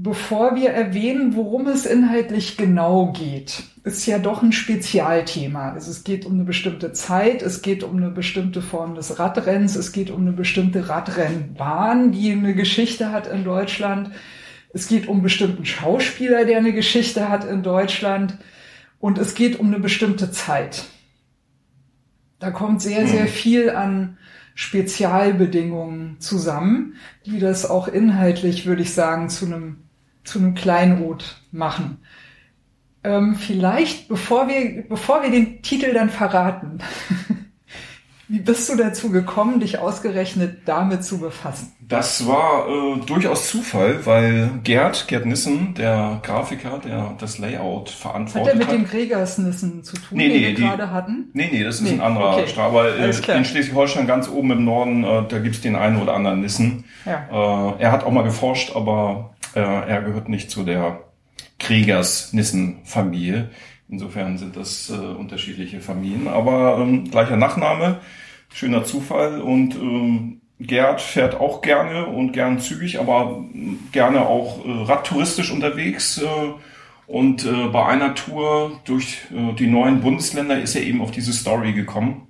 Bevor wir erwähnen, worum es inhaltlich genau geht, ist ja doch ein Spezialthema. Also es geht um eine bestimmte Zeit, es geht um eine bestimmte Form des Radrenns, es geht um eine bestimmte Radrennbahn, die eine Geschichte hat in Deutschland. Es geht um einen bestimmten Schauspieler, der eine Geschichte hat in Deutschland. Und es geht um eine bestimmte Zeit. Da kommt sehr, sehr mhm. viel an Spezialbedingungen zusammen, die das auch inhaltlich, würde ich sagen, zu einem zu einem Kleinod machen. Ähm, vielleicht, bevor wir, bevor wir den Titel dann verraten, Wie bist du dazu gekommen, dich ausgerechnet damit zu befassen? Das war äh, durchaus Zufall, weil Gerd, Gerd Nissen, der Grafiker, der das Layout verantwortet hat. Hat er mit dem Gregers-Nissen zu tun, nee, nee, den wir die, gerade hatten? Nee, nee, das ist nee, ein anderer okay. Star. Aber äh, in Schleswig-Holstein ganz oben im Norden, äh, da gibt's den einen oder anderen Nissen. Ja. Äh, er hat auch mal geforscht, aber äh, er gehört nicht zu der Gregers-Nissen-Familie. Insofern sind das äh, unterschiedliche Familien, aber ähm, gleicher Nachname, schöner Zufall und ähm, Gerd fährt auch gerne und gern zügig, aber gerne auch äh, radtouristisch unterwegs. Äh, und äh, bei einer Tour durch äh, die neuen Bundesländer ist er eben auf diese Story gekommen,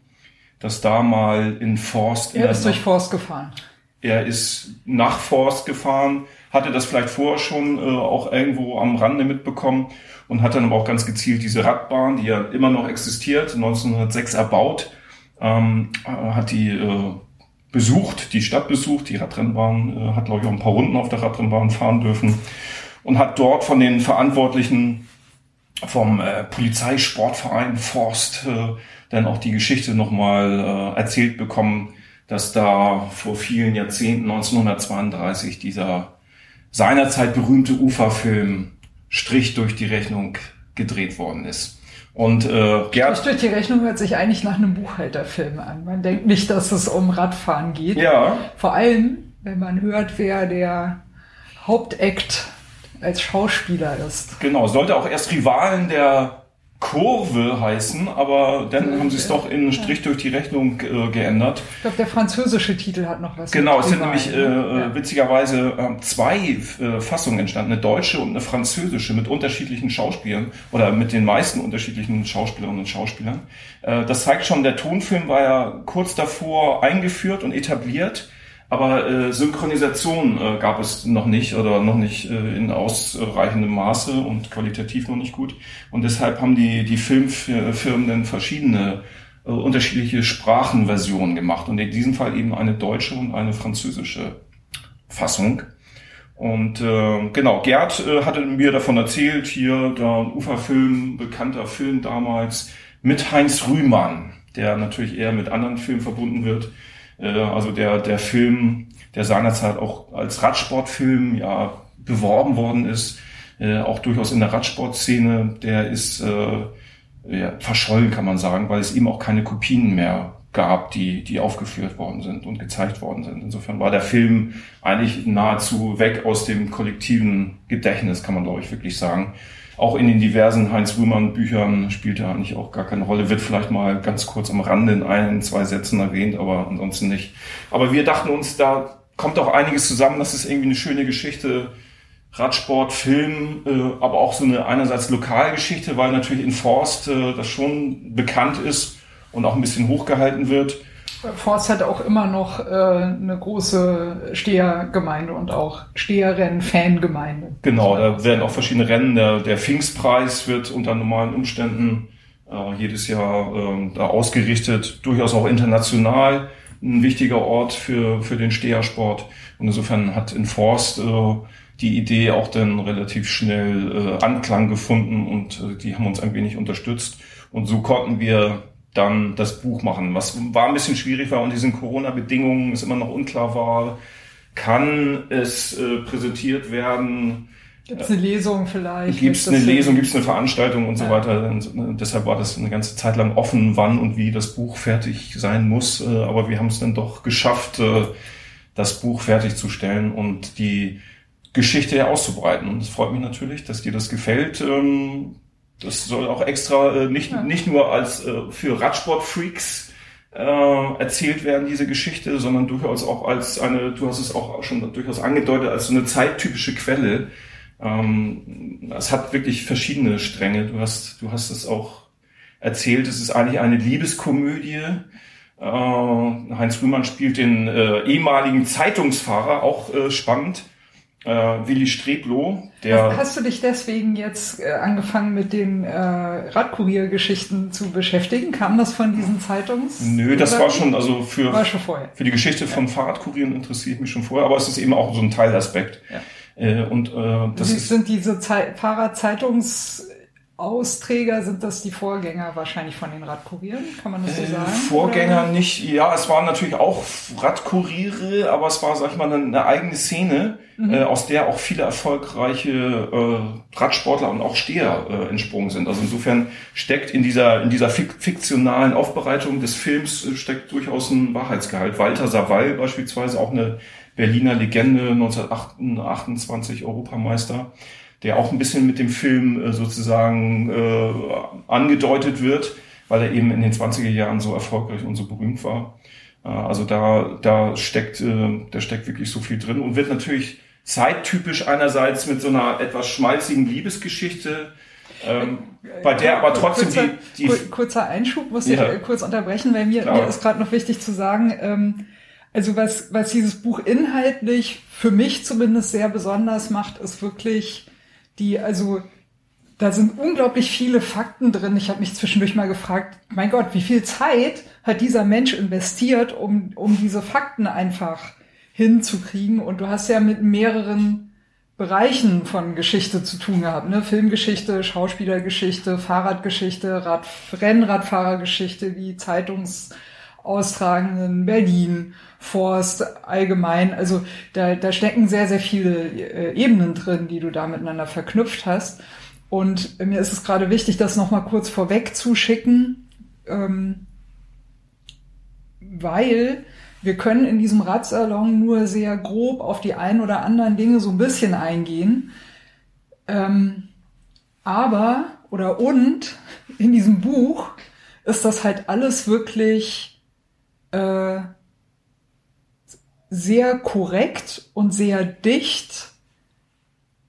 dass da mal in Forst. Er ist durch Forst gefahren. Er ist nach Forst gefahren, hatte das vielleicht vorher schon äh, auch irgendwo am Rande mitbekommen und hat dann aber auch ganz gezielt diese Radbahn, die ja immer noch existiert, 1906 erbaut, ähm, äh, hat die äh, besucht, die Stadt besucht, die Radrennbahn, äh, hat glaube ich auch ein paar Runden auf der Radrennbahn fahren dürfen und hat dort von den Verantwortlichen vom äh, Polizeisportverein Forst äh, dann auch die Geschichte nochmal äh, erzählt bekommen, dass da vor vielen Jahrzehnten, 1932, dieser seinerzeit berühmte Uferfilm Strich durch die Rechnung gedreht worden ist. Und äh, Gerd, Strich durch die Rechnung hört sich eigentlich nach einem Buchhalterfilm an. Man denkt nicht, dass es um Radfahren geht. Ja. Vor allem, wenn man hört, wer der Hauptakt als Schauspieler ist. Genau, sollte auch erst Rivalen der Kurve heißen, aber dann haben sie es doch in Strich durch die Rechnung äh, geändert. Ich glaube, der französische Titel hat noch was. Genau, es sind nämlich äh, ja. witzigerweise äh, zwei äh, Fassungen entstanden, eine deutsche und eine französische mit unterschiedlichen Schauspielern oder mit den meisten unterschiedlichen Schauspielerinnen und Schauspielern. Äh, das zeigt schon, der Tonfilm war ja kurz davor eingeführt und etabliert aber äh, Synchronisation äh, gab es noch nicht oder noch nicht äh, in ausreichendem Maße und qualitativ noch nicht gut. Und deshalb haben die, die Filmfirmen dann verschiedene äh, unterschiedliche Sprachenversionen gemacht. Und in diesem Fall eben eine deutsche und eine französische Fassung. Und äh, genau, Gerd äh, hatte mir davon erzählt, hier der Uferfilm, bekannter Film damals, mit Heinz Rühmann, der natürlich eher mit anderen Filmen verbunden wird. Äh, also der, der Film, der seinerzeit auch als Radsportfilm ja beworben worden ist, äh, auch durchaus in der Radsportszene, der ist äh, ja, verschollen, kann man sagen, weil es ihm auch keine Kopien mehr gab, die, die aufgeführt worden sind und gezeigt worden sind. Insofern war der Film eigentlich nahezu weg aus dem kollektiven Gedächtnis, kann man glaube ich wirklich sagen auch in den diversen Heinz Rühmann Büchern spielt er eigentlich auch gar keine Rolle. Wird vielleicht mal ganz kurz am Rande in ein, zwei Sätzen erwähnt, aber ansonsten nicht. Aber wir dachten uns, da kommt auch einiges zusammen. Das ist irgendwie eine schöne Geschichte. Radsport, Film, äh, aber auch so eine einerseits Lokalgeschichte, weil natürlich in Forst äh, das schon bekannt ist und auch ein bisschen hochgehalten wird. Forst hat auch immer noch äh, eine große Stehergemeinde und auch Steherrennen-Fangemeinde. Genau, da werden auch verschiedene Rennen. Der, der Pfingstpreis wird unter normalen Umständen äh, jedes Jahr äh, da ausgerichtet, durchaus auch international ein wichtiger Ort für, für den Stehersport. Und insofern hat in Forst äh, die Idee auch dann relativ schnell äh, Anklang gefunden und äh, die haben uns ein wenig unterstützt. Und so konnten wir dann das Buch machen. Was war ein bisschen schwierig war und diesen Corona-Bedingungen es immer noch unklar war, kann es äh, präsentiert werden? Gibt es eine Lesung vielleicht? Gibt es eine Lesung, gibt es eine Veranstaltung und ja. so weiter. Und, und deshalb war das eine ganze Zeit lang offen, wann und wie das Buch fertig sein muss. Äh, aber wir haben es dann doch geschafft, äh, das Buch fertigzustellen und die Geschichte auszubreiten. Und es freut mich natürlich, dass dir das gefällt. Ähm, das soll auch extra äh, nicht, ja. nicht nur als äh, für Radsportfreaks äh, erzählt werden, diese Geschichte, sondern durchaus auch als eine, du hast es auch schon durchaus angedeutet, als so eine zeittypische Quelle. Ähm, es hat wirklich verschiedene Stränge. Du hast, du hast es auch erzählt, es ist eigentlich eine Liebeskomödie. Äh, Heinz Rühmann spielt den äh, ehemaligen Zeitungsfahrer, auch äh, spannend äh, Willi Streblow, der. Hast du dich deswegen jetzt äh, angefangen mit den äh, Radkuriergeschichten zu beschäftigen? Kam das von diesen Zeitungs? Nö, das war schon, also für, war schon vorher. für die Geschichte von ja. Fahrradkurieren interessiere ich mich schon vorher, aber es ist eben auch so ein Teilaspekt. Ja. Äh, und äh, das Wie sind diese Ze Fahrradzeitungs Austräger sind das die Vorgänger wahrscheinlich von den Radkurieren, kann man das so Äh, sagen? Vorgänger Oder? nicht, ja, es waren natürlich auch Radkuriere, aber es war, sag ich mal, eine, eine eigene Szene, Mhm. äh, aus der auch viele erfolgreiche äh, Radsportler und auch Steher äh, entsprungen sind. Also insofern steckt in dieser, in dieser fik fiktionalen Aufbereitung des Films äh, steckt durchaus ein Wahrheitsgehalt. Walter Sawall beispielsweise, auch eine Berliner Legende, 1928 Europameister, der auch ein bisschen mit dem Film äh, sozusagen äh, angedeutet wird, weil er eben in den 20er Jahren so erfolgreich und so berühmt war. Äh, also da, da steckt, äh, da steckt wirklich so viel drin und wird natürlich zeittypisch einerseits mit so einer etwas schmalzigen Liebesgeschichte, ähm, bei der aber trotzdem kurzer, die, die kur- kurzer Einschub muss ich Ja. äh, kurz unterbrechen, weil mir, mir ist gerade noch wichtig zu sagen, ähm, also was, was dieses Buch inhaltlich für mich zumindest sehr besonders macht, ist wirklich die, also da sind unglaublich viele Fakten drin. Ich habe mich zwischendurch mal gefragt, mein Gott, wie viel Zeit hat dieser Mensch investiert, um, um diese Fakten einfach hinzukriegen? Und du hast ja mit mehreren Bereichen von Geschichte zu tun gehabt, ne? Filmgeschichte, Schauspielergeschichte, Fahrradgeschichte, Rad Rennradfahrergeschichte, wie Zeitungsaustragenden, Berlin, Forst, allgemein. Also da, da stecken sehr, sehr viele äh, Ebenen drin, die du da miteinander verknüpft hast. Und mir ist es gerade wichtig, das nochmal kurz vorweg zu schicken, ähm, weil wir können in diesem Radsalon nur sehr grob auf die ein oder anderen Dinge so ein bisschen eingehen. Ähm, aber oder und in diesem Buch ist das halt alles wirklich äh, sehr korrekt und sehr dicht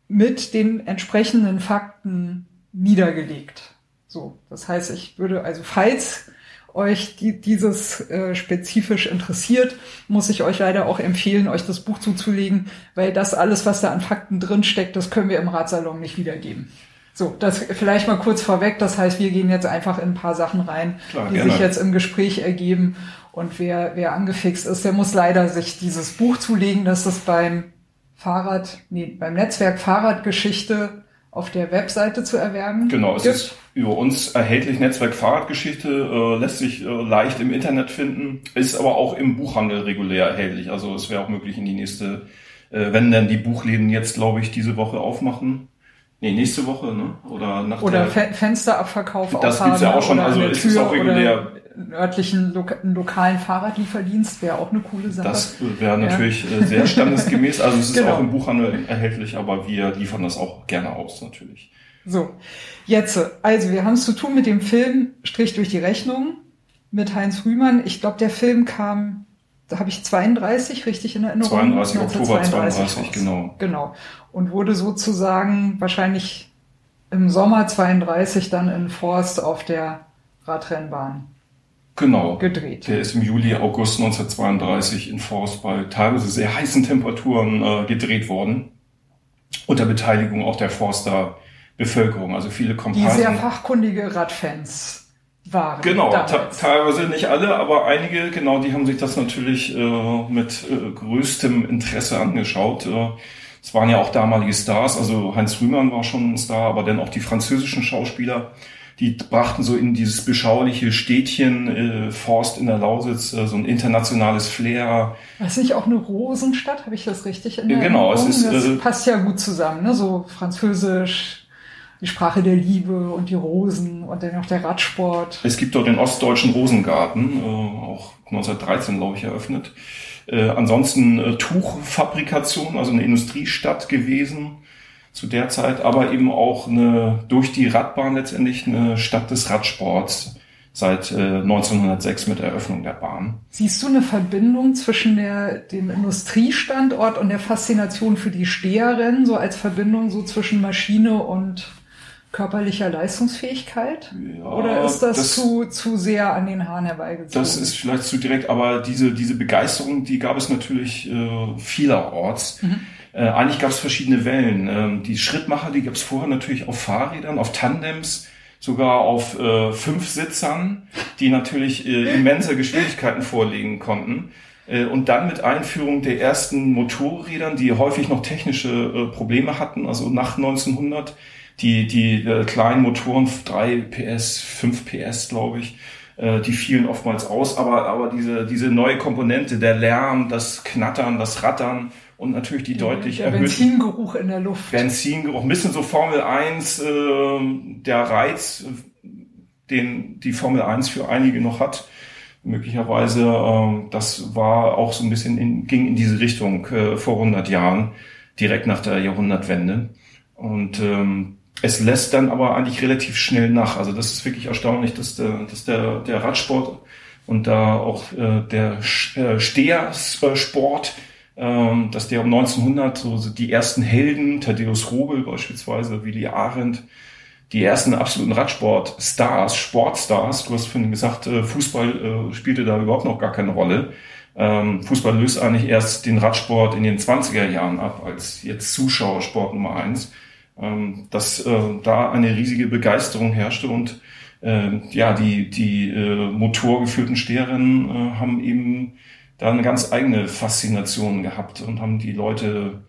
mit den entsprechenden Fakten niedergelegt. So, das heißt, ich würde also, falls euch die, dieses äh, spezifisch interessiert, muss ich euch leider auch empfehlen, euch das Buch zuzulegen, weil das alles, was da an Fakten drin steckt, das können wir im Ratsalon nicht wiedergeben. So, das vielleicht mal kurz vorweg. Das heißt, wir gehen jetzt einfach in ein paar Sachen rein, Klar, die gerne. sich jetzt im Gespräch ergeben. Und wer, wer angefixt ist, der muss leider sich dieses Buch zulegen. Das ist beim Fahrrad, nee, beim Netzwerk Fahrradgeschichte auf der Webseite zu erwerben. Genau, es gibt. ist über uns erhältlich Netzwerk Fahrradgeschichte, äh, lässt sich äh, leicht im Internet finden, ist aber auch im Buchhandel regulär erhältlich. Also es wäre auch möglich in die nächste, äh, wenn dann die Buchläden jetzt, glaube ich, diese Woche aufmachen. Nee, nächste Woche, ne? Oder nach Oder der, Fe Fensterabverkauf Das gibt's ja auch schon, also es ist auch regulär. Örtlichen, einen lokalen Fahrradlieferdienst wäre auch eine coole Sache. das wäre natürlich äh, sehr standesgemäß. Also es ist Genau. auch im Buchhandel erhältlich, aber wir liefern das auch gerne aus, natürlich. So, jetzt, also wir haben es zu tun mit dem Film Strich durch die Rechnung mit Heinz Rühmann. Ich glaube, der Film kam, da habe ich 32 richtig in Erinnerung. 32 Oktober 32, raus. genau. Genau. Und wurde sozusagen wahrscheinlich im Sommer 32 dann in Forst auf der Radrennbahn Genau. gedreht. Der ist im Juli, August 1932 in Forst bei teilweise sehr heißen Temperaturen äh, gedreht worden. Unter Beteiligung auch der Forster Bevölkerung, also viele Die sehr Komparsen. fachkundige Radfans waren. Genau, teilweise nicht alle, aber einige, genau, die haben sich das natürlich äh, mit äh, größtem Interesse angeschaut. Äh, es waren ja auch damalige Stars, also Heinz Rühmann war schon ein Star, aber dann auch die französischen Schauspieler, die brachten so in dieses beschauliche Städtchen äh, Forst in der Lausitz äh, so ein internationales Flair. Das ist nicht auch eine Rosenstadt? Habe ich das richtig in Ja, genau, es ist, Das äh, passt ja gut zusammen, ne? So französisch, die Sprache der Liebe und die Rosen und dann noch der Radsport. Es gibt dort den Ostdeutschen Rosengarten, äh, auch 1913, glaube ich, eröffnet. Äh, ansonsten äh, Tuchfabrikation, also eine Industriestadt gewesen zu der Zeit, aber eben auch eine durch die Radbahn letztendlich eine Stadt des Radsports seit äh, 1906 mit Eröffnung der Bahn. Siehst du eine Verbindung zwischen der, dem Industriestandort und der Faszination für die Steherennen, so als Verbindung so zwischen Maschine und körperlicher Leistungsfähigkeit? Ja, Oder ist das, das- zu, zu sehr an den Haaren herbeigezogen? Das ist vielleicht zu direkt, aber diese, diese Begeisterung, die gab es natürlich äh, vielerorts. Äh, eigentlich gab es verschiedene Wellen. Ähm, die Schrittmacher, die gab es vorher natürlich auf Fahrrädern, auf Tandems, sogar auf äh, Fünfsitzern, die natürlich äh, immense Geschwindigkeiten vorlegen konnten. Äh, und dann mit Einführung der ersten Motorrädern, die häufig noch technische äh, Probleme hatten, also nach 1900, die, die äh, kleinen Motoren, 3 PS, 5 PS, glaube ich, äh, die fielen oftmals aus, aber, aber diese, diese neue Komponente, der Lärm, das Knattern, das Rattern und natürlich die deutlich der erhöhten Benzingeruch in der Luft. Benzingeruch, ein bisschen so Formel 1, äh, der Reiz, den die Formel 1 für einige noch hat, möglicherweise, äh, das war auch so ein bisschen in, ging in diese Richtung äh, vor 100 Jahren, direkt nach der Jahrhundertwende. Und ähm, es lässt dann aber eigentlich relativ schnell nach. Also das ist wirklich erstaunlich, dass der, dass der, der Radsport und da auch äh, der äh, Stehersport, äh, dass der um 1900 so die ersten Helden, Thaddeus Robel beispielsweise, Willi Arendt, die ersten absoluten Radsport-Stars, Sportstars, du hast vorhin gesagt, äh, Fußball äh, spielte da überhaupt noch gar keine Rolle. Ähm, Fußball löst eigentlich erst den Radsport in den 20er Jahren ab, als jetzt Zuschauersport Nummer eins ähm, dass äh, da eine riesige Begeisterung herrschte und äh, ja, die, die äh, motorgeführten Steherinnen äh, haben eben da eine ganz eigene Faszination gehabt und haben die Leute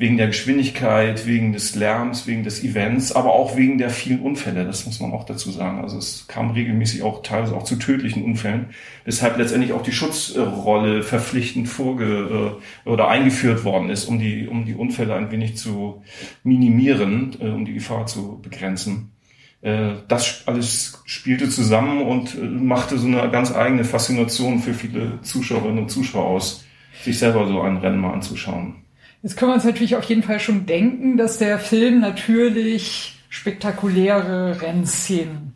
wegen der Geschwindigkeit, wegen des Lärms, wegen des Events, aber auch wegen der vielen Unfälle. Das muss man auch dazu sagen. Also es kam regelmäßig auch teilweise auch zu tödlichen Unfällen, weshalb letztendlich auch die Schutzrolle verpflichtend vorge äh, oder eingeführt worden ist, um die um die Unfälle ein wenig zu minimieren, äh, um die Gefahr zu begrenzen. Äh, das alles spielte zusammen und machte so eine ganz eigene Faszination für viele Zuschauerinnen und Zuschauer aus, sich selber so ein Rennen mal anzuschauen. Jetzt können wir uns natürlich auf jeden Fall schon denken, dass der Film natürlich spektakuläre Rennszenen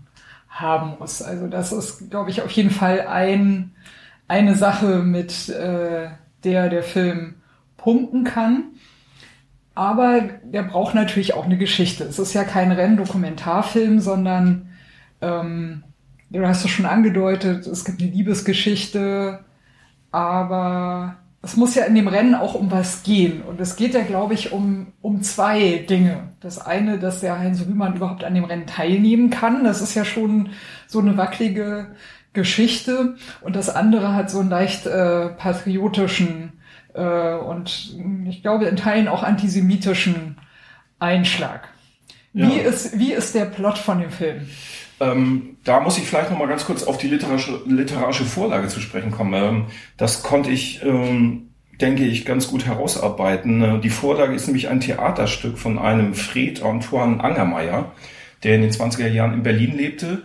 haben muss. Also das ist, glaube ich, auf jeden Fall ein, eine Sache, mit äh, der der Film punkten kann. Aber der braucht natürlich auch eine Geschichte. Es ist ja kein Renndokumentarfilm, sondern ähm, du hast es schon angedeutet, es gibt eine Liebesgeschichte, aber es muss ja in dem Rennen auch um was gehen. Und es geht ja, glaube ich, um, um zwei Dinge. Das eine, dass der Heinz Rühmann überhaupt an dem Rennen teilnehmen kann. Das ist ja schon so eine wackelige Geschichte. Und das andere hat so einen leicht äh, patriotischen äh, und ich glaube in Teilen auch antisemitischen Einschlag. Wie, ja. ist, wie ist der Plot von dem Film? Ähm, da muss ich vielleicht noch mal ganz kurz auf die literarische, literarische Vorlage zu sprechen kommen. Ähm, das konnte ich, ähm, denke ich, ganz gut herausarbeiten. Äh, die Vorlage ist nämlich ein Theaterstück von einem Fred Antoine Angermeier, der in den 20er Jahren in Berlin lebte,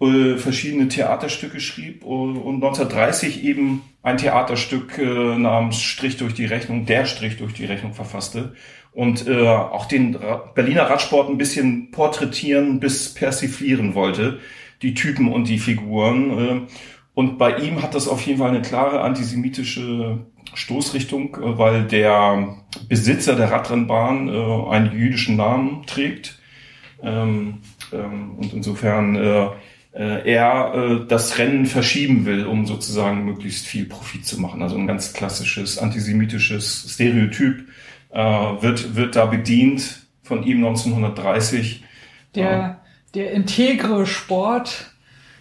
äh, verschiedene Theaterstücke schrieb und 1930 eben ein Theaterstück äh, namens Strich durch die Rechnung, der Strich durch die Rechnung verfasste und äh, auch den Berliner Radsport ein bisschen porträtieren bis persiflieren wollte, die Typen und die Figuren. Äh, und bei ihm hat das auf jeden Fall eine klare antisemitische Stoßrichtung, äh, weil der Besitzer der Radrennbahn äh, einen jüdischen Namen trägt. Ähm, ähm, und insofern äh, äh, er äh, das Rennen verschieben will, um sozusagen möglichst viel Profit zu machen. Also ein ganz klassisches antisemitisches Stereotyp äh, wird, wird da bedient von ihm 1930. Der, der integre Sport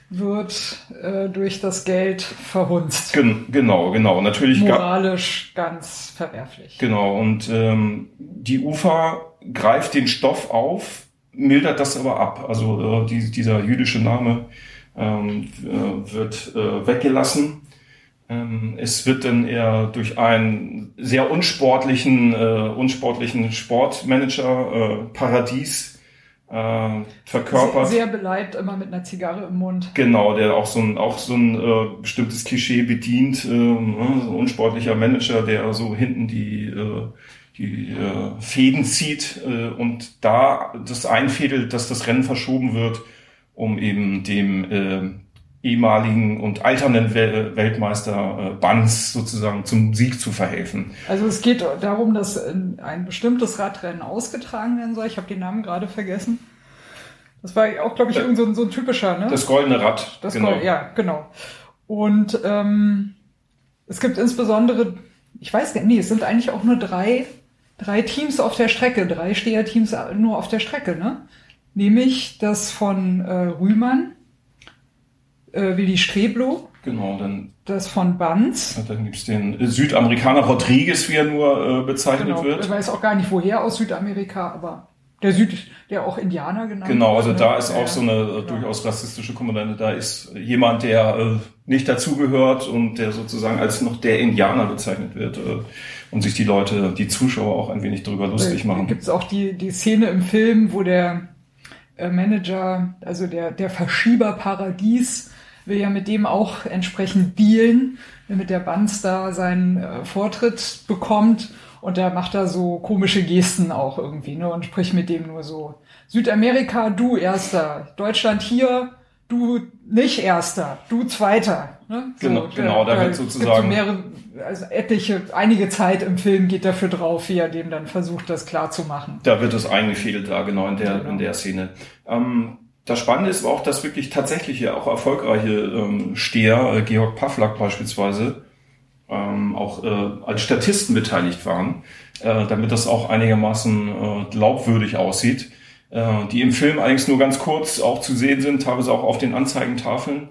wird äh, durch das Geld verhunzt. Gen genau, genau. Natürlich moralisch ganz verwerflich. Genau. Und ähm, die UFA greift den Stoff auf, mildert das aber ab. Also äh, die, dieser jüdische Name ähm, äh, wird äh, weggelassen ähm, es wird dann eher durch einen sehr unsportlichen, äh, unsportlichen Sportmanager äh, Paradies äh, verkörpert. Sehr, sehr beleibt, immer mit einer Zigarre im Mund. Genau, der auch so ein, auch so ein äh, bestimmtes Klischee bedient. Äh, ne, so ein unsportlicher Manager, der so hinten die, äh, die äh, Fäden zieht äh, und da das einfädelt, dass das Rennen verschoben wird, um eben dem äh, ehemaligen und alternden Weltmeister äh, Banz sozusagen zum Sieg zu verhelfen. Also es geht darum, dass ein bestimmtes Radrennen ausgetragen werden soll. Ich habe den Namen gerade vergessen. Das war auch, glaube ich, irgend so ein, so ein typischer, ne? Das goldene Rad. Das genau. Gold, ja, genau. Und ähm, es gibt insbesondere, ich weiß nicht, nee, es sind eigentlich auch nur drei, drei Teams auf der Strecke, drei Steherteams nur auf der Strecke, ne? Nämlich das von äh, Rühmann, äh, Willi Streblo. Genau, dann. Das von Banz. Ja, dann gibt's den Südamerikaner Rodriguez, wie er nur äh, bezeichnet genau, wird. Ich weiß auch gar nicht woher aus Südamerika, aber. der Süd, der auch Indianer genannt Genau, also wird, da ist Ja, auch so eine äh, durchaus rassistische Komponente. Da ist jemand, der äh, nicht dazugehört und der sozusagen als noch der Indianer bezeichnet wird äh, und sich die Leute, die Zuschauer auch ein wenig darüber lustig machen. Gibt es auch die, die Szene im Film, wo der äh, Manager, also der, der Verschieber Paradies, will ja mit dem auch entsprechend dealen, damit der Banz da seinen äh, Vortritt bekommt. Und da macht er so komische Gesten auch irgendwie, ne? Und spricht mit dem nur so. Südamerika, du Erster. Deutschland hier, du nicht Erster, du Zweiter. Ne? So, Genau, genau, da wird sozusagen- So mehrere, also etliche, einige Zeit im Film geht dafür drauf, wie er dem dann versucht, das klar zu machen. Da wird es eingefädelt, da genau in der, Genau. in der Szene. Ähm, das Spannende ist aber auch, dass wirklich tatsächlich ja auch erfolgreiche ähm, Steher, äh, Georg Pavlak beispielsweise, ähm, auch äh, als Statisten beteiligt waren, äh, damit das auch einigermaßen äh, glaubwürdig aussieht. Äh, die im Film allerdings nur ganz kurz auch zu sehen sind, teilweise auch auf den Anzeigentafeln.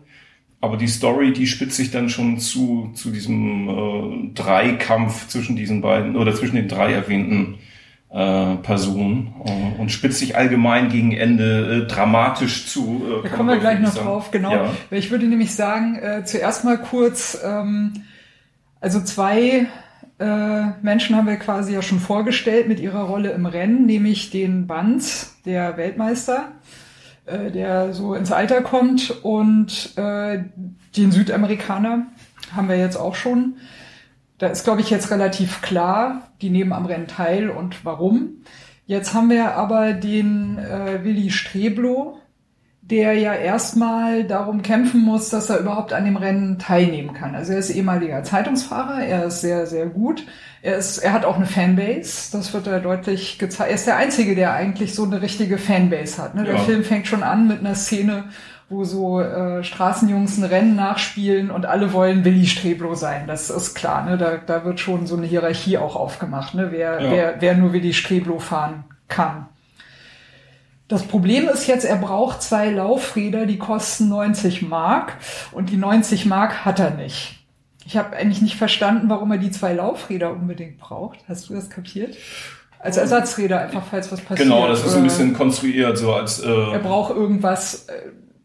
Aber die Story, die spitzt sich dann schon zu, zu diesem äh, Dreikampf zwischen diesen beiden oder zwischen den drei erwähnten äh, Personen äh, und spitzt sich allgemein gegen Ende äh, dramatisch zu. Äh, Da kommen wir gleich noch sagen. drauf, genau. Ja. Ich würde nämlich sagen, äh, zuerst mal kurz, ähm, also zwei äh, Menschen haben wir quasi ja schon vorgestellt mit ihrer Rolle im Rennen, nämlich den Banz, der Weltmeister, äh, der so ins Alter kommt, und äh, den Südamerikaner haben wir jetzt auch schon. Da ist, glaube ich, jetzt relativ klar, die nehmen am Rennen teil und warum. Jetzt haben wir aber den äh, Willi Streblo, der ja erstmal darum kämpfen muss, dass er überhaupt an dem Rennen teilnehmen kann. Also er ist ehemaliger Zeitungsfahrer, er ist sehr, sehr gut. Er, ist, er hat auch eine Fanbase, das wird da deutlich gezeigt. Er ist der Einzige, der eigentlich so eine richtige Fanbase hat. Ne? Der Ja. Film fängt schon an mit einer Szene, wo so äh, Straßenjungs ein Rennen nachspielen und alle wollen Willi Streblo sein. Das ist klar, ne? da, da wird schon so eine Hierarchie auch aufgemacht, ne? wer, Ja. wer, wer nur Willi Streblo fahren kann. Das Problem ist jetzt, er braucht zwei Laufräder, die kosten 90 Mark und die 90 Mark hat er nicht. Ich habe eigentlich nicht verstanden, warum er die zwei Laufräder unbedingt braucht. Hast du das kapiert? Als Ersatzräder einfach, falls was passiert. Genau, das ist ein bisschen konstruiert, so als Er äh, braucht irgendwas, äh,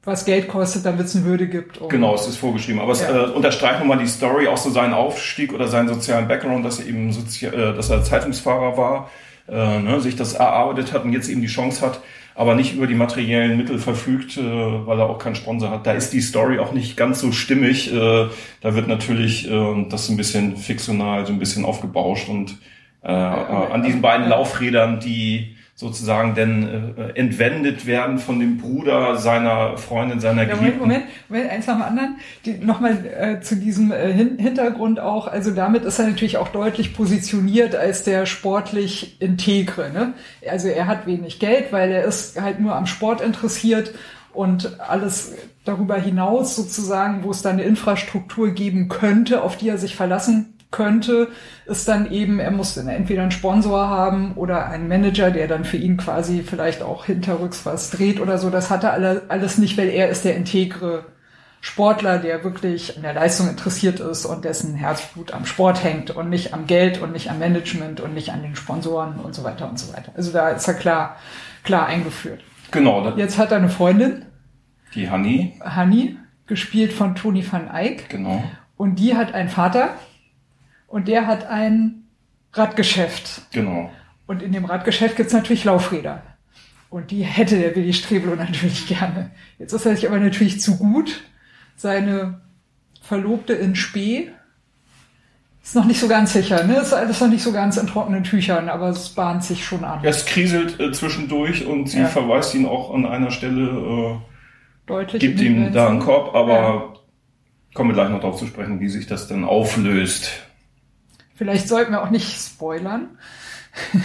was Geld kostet, damit es eine Würde gibt. um- Genau, es ist vorgeschrieben. Aber es Ja. äh, unterstreicht nochmal die Story, auch so seinen Aufstieg oder seinen sozialen Background, dass er eben Sozi äh, dass er Zeitungsfahrer war, äh, ne, sich das erarbeitet hat und jetzt eben die Chance hat, aber nicht über die materiellen Mittel verfügt, äh, weil er auch keinen Sponsor hat. Da ist die Story auch nicht ganz so stimmig. Äh, da wird natürlich äh, das so ein bisschen fiktional, so ein bisschen aufgebauscht und äh, an diesen beiden Laufrädern, die sozusagen denn äh, entwendet werden von dem Bruder seiner Freundin, seiner Ja, Moment. Moment, Moment, eins nach dem anderen. Die, Nochmal äh, zu diesem äh, Hin Hintergrund auch. Also damit ist er natürlich auch deutlich positioniert als der sportlich Integre. Ne? Also er hat wenig Geld, weil er ist halt nur am Sport interessiert und alles darüber hinaus sozusagen, wo es dann eine Infrastruktur geben könnte, auf die er sich verlassen könnte, ist dann eben, er muss dann entweder einen Sponsor haben oder einen Manager, der dann für ihn quasi vielleicht auch hinterrücks was dreht oder so. Das hat er alle, alles nicht, weil er ist der integre Sportler, der wirklich an der Leistung interessiert ist und dessen Herzblut am Sport hängt und nicht am Geld und nicht am Management und nicht an den Sponsoren und so weiter und so weiter. Also da ist er klar, klar eingeführt. Genau, Jetzt hat er eine Freundin, die Honey, Hanni, gespielt von Tony van Eyck. genau. Und die hat einen Vater und der hat ein Radgeschäft. Genau. Und in dem Radgeschäft gibt's natürlich Laufräder. Und die hätte der Willi Streblo natürlich gerne. Jetzt ist er sich aber natürlich zu gut. Seine Verlobte in Spee ist noch nicht so ganz sicher. Ne? Ist alles noch nicht so ganz in trockenen Tüchern, aber es bahnt sich schon an. Es kriselt äh, zwischendurch und sie Ja. verweist ihn auch an einer Stelle, Deutlich. äh, gibt in den ihm da einen. Korb, aber Ja. kommen wir gleich noch darauf zu sprechen, wie sich das dann auflöst. Vielleicht sollten wir auch nicht spoilern.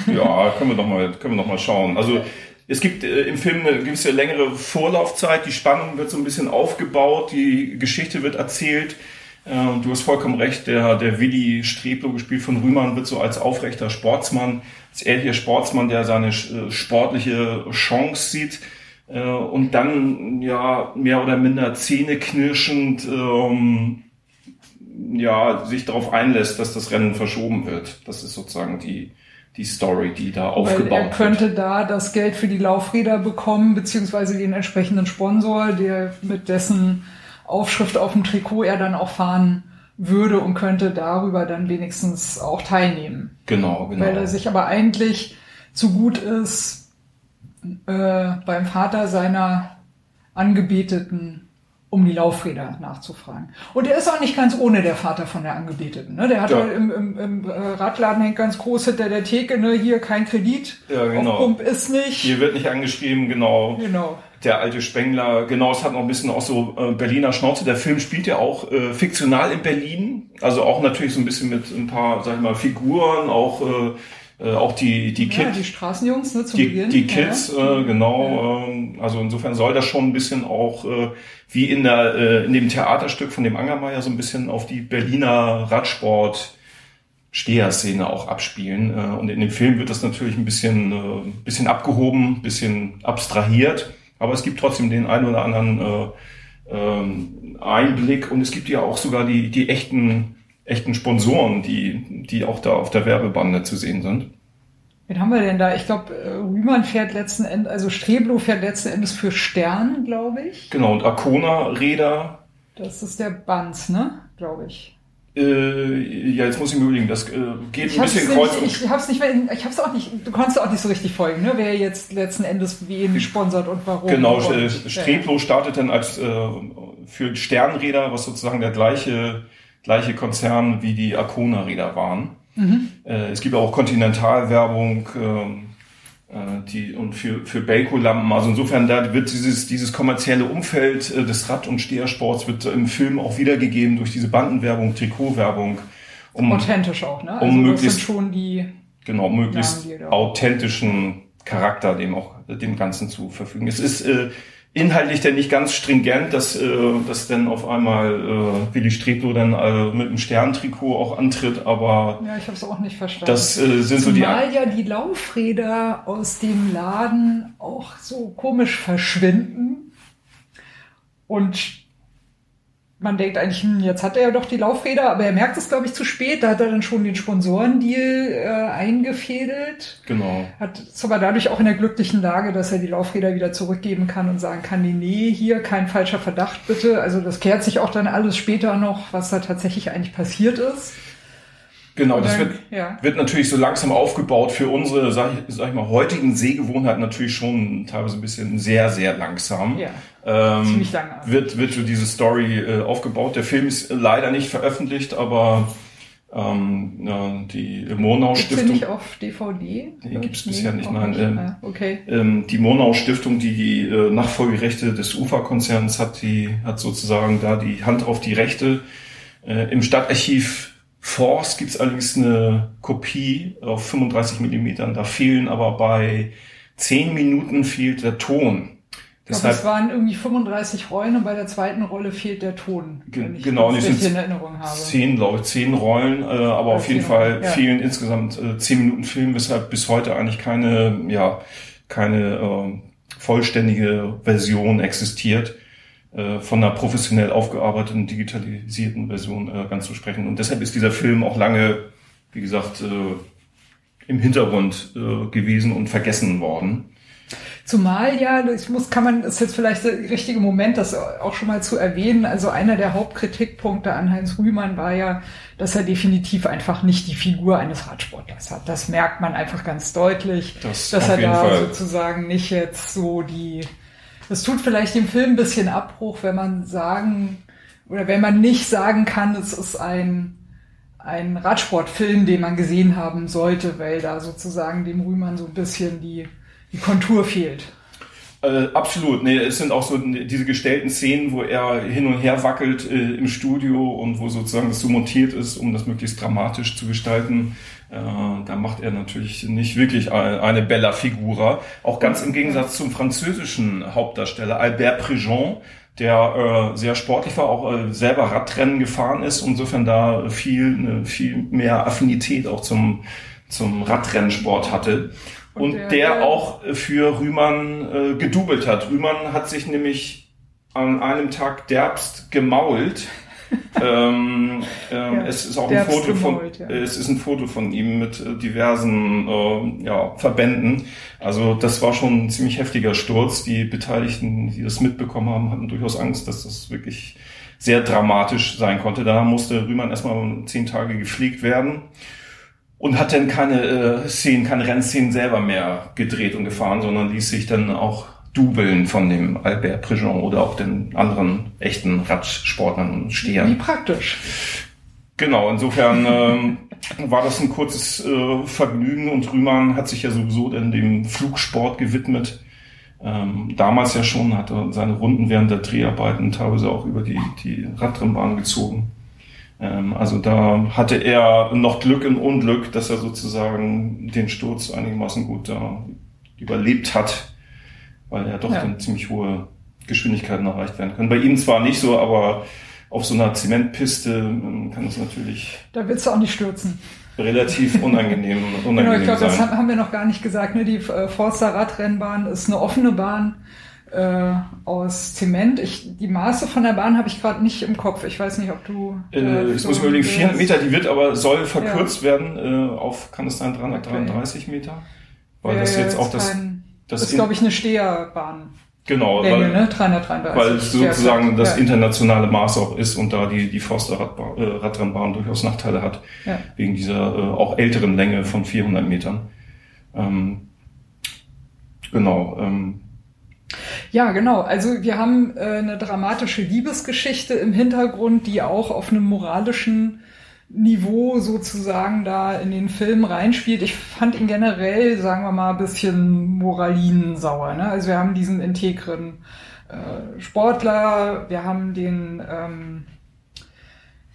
Ja, können wir doch mal, können wir doch mal schauen. Also es gibt äh, im Film eine gewisse längere Vorlaufzeit, die Spannung wird so ein bisschen aufgebaut, die Geschichte wird erzählt. Äh, du hast vollkommen recht, der, der Willi Streblo, gespielt von Rühmann, wird so als aufrechter Sportsmann, als ehrlicher Sportsmann, der seine äh, sportliche Chance sieht äh, und dann ja mehr oder minder zähneknirschend ähm, ja, sich darauf einlässt, dass das Rennen verschoben wird. Das ist sozusagen die, die Story, die da Weil aufgebaut er könnte wird. da das Geld für die Laufräder bekommen, beziehungsweise den entsprechenden Sponsor, der mit dessen Aufschrift auf dem Trikot er dann auch fahren würde und könnte darüber dann wenigstens auch teilnehmen. Genau, genau. Weil er sich aber eigentlich zu gut ist, äh, beim Vater seiner Angebeteten um die Laufräder nachzufragen. Und er ist auch nicht ganz ohne der Vater von der Angebeteten. Ne? Der hat Ja. ja. im, im, im äh, Radladen hängt ganz groß hinter der Theke, ne? hier kein Kredit, Ja, genau. auf Pump ist nicht. Hier wird nicht angeschrieben, genau. Genau. Der alte Spengler, genau, es hat noch ein bisschen auch so äh, Berliner Schnauze. Der Film spielt ja auch äh, fiktional in Berlin, also auch natürlich so ein bisschen mit ein paar, sag ich mal, Figuren, auch äh, äh, auch die die Ja, Kid, die Straßenjungs ne, zu die, Beginn. die Kids, Ja. äh, genau. Ähm, also insofern soll das schon ein bisschen auch äh, wie in der äh, in dem Theaterstück von dem Angermeier so ein bisschen auf die Berliner Radsport Steher-Szene auch abspielen. Äh, Und in dem Film wird das natürlich ein bisschen, äh, bisschen abgehoben, ein bisschen abstrahiert. Aber es gibt trotzdem den einen oder anderen äh, ähm, Einblick und es gibt ja auch sogar die, die echten, echten Sponsoren, die, die auch da auf der Werbebande zu sehen sind. Wen haben wir denn da? Ich glaube, Rühmann fährt letzten Endes, also Streblo fährt letzten Endes für Stern, glaube ich. Genau, und Arcona-Räder, Das ist der Banz, ne? Glaube ich. äh, ja, jetzt muss ich mir überlegen, das äh, geht Ich ein bisschen kreuz und ich hab's nicht mehr, ich hab's auch nicht, du konntest auch nicht so richtig folgen, ne? Wer jetzt letzten Endes wen sponsert und warum. Genau, und, äh. Streblo startet dann als äh, für Sternräder, was sozusagen der gleiche gleiche Konzern wie die Arcona-Räder waren. Äh, es gibt auch Kontinentalwerbung ähm, äh, die und für für Belco-Lampen. Also insofern da wird dieses dieses kommerzielle Umfeld äh, des Rad- und Stehersports wird im Film auch wiedergegeben durch diese Bandenwerbung, Trikotwerbung, um Authentisch auch, ne? Also um möglichst- schon die, genau möglichst Namen, die authentischen Charakter dem auch dem Ganzen zu verfügen. Es ist äh, inhaltlich denn nicht ganz stringent, dass äh, dass dann auf einmal äh, Willi Streblo dann äh, mit einem Sterntrikot auch antritt, aber ja, ich hab's auch nicht verstanden. das äh, sind so die Zumal ja die Laufräder aus dem Laden auch so komisch verschwinden. Und man denkt eigentlich, hm, jetzt hat er ja doch die Laufräder, aber er merkt es, glaube ich, zu spät. Da hat er dann schon den Sponsorendeal äh, eingefädelt. genau Hat ist aber dadurch auch in der glücklichen Lage, dass er die Laufräder wieder zurückgeben kann und sagen kann, nee, nee, hier kein falscher Verdacht bitte. Also das klärt sich auch dann alles später noch, was da tatsächlich eigentlich passiert ist. genau das wird ja. wird natürlich so langsam aufgebaut für unsere sag ich, sag ich mal heutigen Sehgewohnheiten natürlich schon teilweise ein bisschen sehr sehr langsam. Ja. Ähm, wird, wird so diese Story äh, aufgebaut. Der Film ist leider nicht veröffentlicht, aber ähm, die Murnau Gibt's den Stiftung, nicht auf DVD? Nee, gibt's bisher nicht, nein, ähm, Ah, okay. ähm, die Murnau Stiftung, die die äh, Nachfolgerechte des UFA-Konzerns hat, die hat sozusagen da die Hand auf die Rechte. Äh, Im Stadtarchiv Force gibt's allerdings eine Kopie auf 35 Millimetern. Da fehlen aber bei 10 Minuten fehlt der Ton. Ich glaube, es waren irgendwie 35 Rollen und bei der zweiten Rolle fehlt der Ton. Wenn ich genau, das richtig sind in Erinnerung habe. Zehn, glaube ich, zehn Rollen, äh, aber auf jeden Fall ja. fehlen insgesamt äh, zehn Minuten Film, weshalb bis heute eigentlich keine, ja, keine äh, vollständige Version existiert, äh, von einer professionell aufgearbeiteten, digitalisierten Version äh, ganz zu sprechen. Und deshalb ist dieser Film auch lange, wie gesagt, äh, im Hintergrund äh, gewesen und vergessen worden. Zumal ja, ich muss, kann man, ist jetzt vielleicht der richtige Moment, das auch schon mal zu erwähnen. Also einer der Hauptkritikpunkte an Heinz Rühmann war ja, dass er definitiv einfach nicht die Figur eines Radsportlers hat. Das merkt man einfach ganz deutlich, Das dass er da Fall. sozusagen nicht jetzt so die, es tut vielleicht dem Film ein bisschen Abbruch, wenn man sagen, oder wenn man nicht sagen kann, es ist ein, ein Radsportfilm, den man gesehen haben sollte, weil da sozusagen dem Rühmann so ein bisschen die, die Kontur fehlt. Äh, absolut. Nee, es sind auch so diese gestellten Szenen, wo er hin und her wackelt äh, im Studio und wo sozusagen das so montiert ist, um das möglichst dramatisch zu gestalten. Äh, da macht er natürlich nicht wirklich eine, Bella Figura. Auch ganz im Gegensatz zum französischen Hauptdarsteller Albert Préjean, der äh, sehr sportlich war, auch äh, selber Radrennen gefahren ist, insofern da viel, eine, viel mehr Affinität auch zum, zum Radrennsport hatte. Und, Und der- der, auch für Rühmann äh, gedoubelt hat. Rühmann hat sich nämlich an einem Tag derbst gemault ähm, ähm, Ja, es ist auch ein Foto von, gemalt, ja. es ist ein Foto von ihm mit äh, diversen äh, ja, Verbänden. Also das war schon ein ziemlich heftiger Sturz. Die Beteiligten, die das mitbekommen haben, hatten durchaus Angst, dass das wirklich sehr dramatisch sein konnte. Da musste Rühmann erstmal zehn Tage gepflegt werden und hat dann keine äh, Szenen, keine Rennszenen selber mehr gedreht und gefahren, sondern ließ sich dann auch dubeln von dem Albert Prigent oder auch den anderen echten Radsportlern und Wie Stehern. praktisch. Genau, insofern ähm, war das ein kurzes äh, Vergnügen und Rühmann hat sich ja sowieso dann dem Flugsport gewidmet. Ähm, damals ja schon, hat er seine Runden während der Dreharbeiten teilweise auch über die, die Radrennbahn gezogen. Ähm, also da hatte er noch Glück im Unglück, dass er sozusagen den Sturz einigermaßen gut da überlebt hat, weil er doch Ja. dann ziemlich hohe Geschwindigkeiten erreicht werden können. Bei ihm zwar nicht so, aber auf so einer Zementpiste ähm, kann das natürlich Da willst du auch nicht stürzen. relativ unangenehm, Genau, unangenehm ich glaube, das haben wir noch gar nicht gesagt. Ne? Die äh, Forster Radrennbahn ist eine offene Bahn äh, aus Zement. Ich, die Maße von der Bahn habe ich gerade nicht im Kopf. Ich weiß nicht, ob du. Äh, jetzt so muss ich überlegen, 400 willst. Meter, die wird aber, soll verkürzt werden äh, auf, kann es sein, 333 Meter? Weil Ja, das ja, jetzt auch ist das, kein- das ist, glaube ich, eine Steherbahn. genau, Länge, weil, ne? 333. weil es sozusagen ja, das ja. internationale Maß auch ist und da die, die Forster äh, Radrennbahn durchaus Nachteile hat, Ja. wegen dieser äh, auch älteren Länge von 400 Metern. Ähm, genau, ähm, Ja, genau. Also wir haben äh, eine dramatische Liebesgeschichte im Hintergrund, die auch auf einem moralischen Niveau sozusagen da in den Film reinspielt. Ich fand ihn generell, sagen wir mal, ein bisschen moralinensauer. Ne? Also wir haben diesen integren äh, Sportler, wir haben den ähm,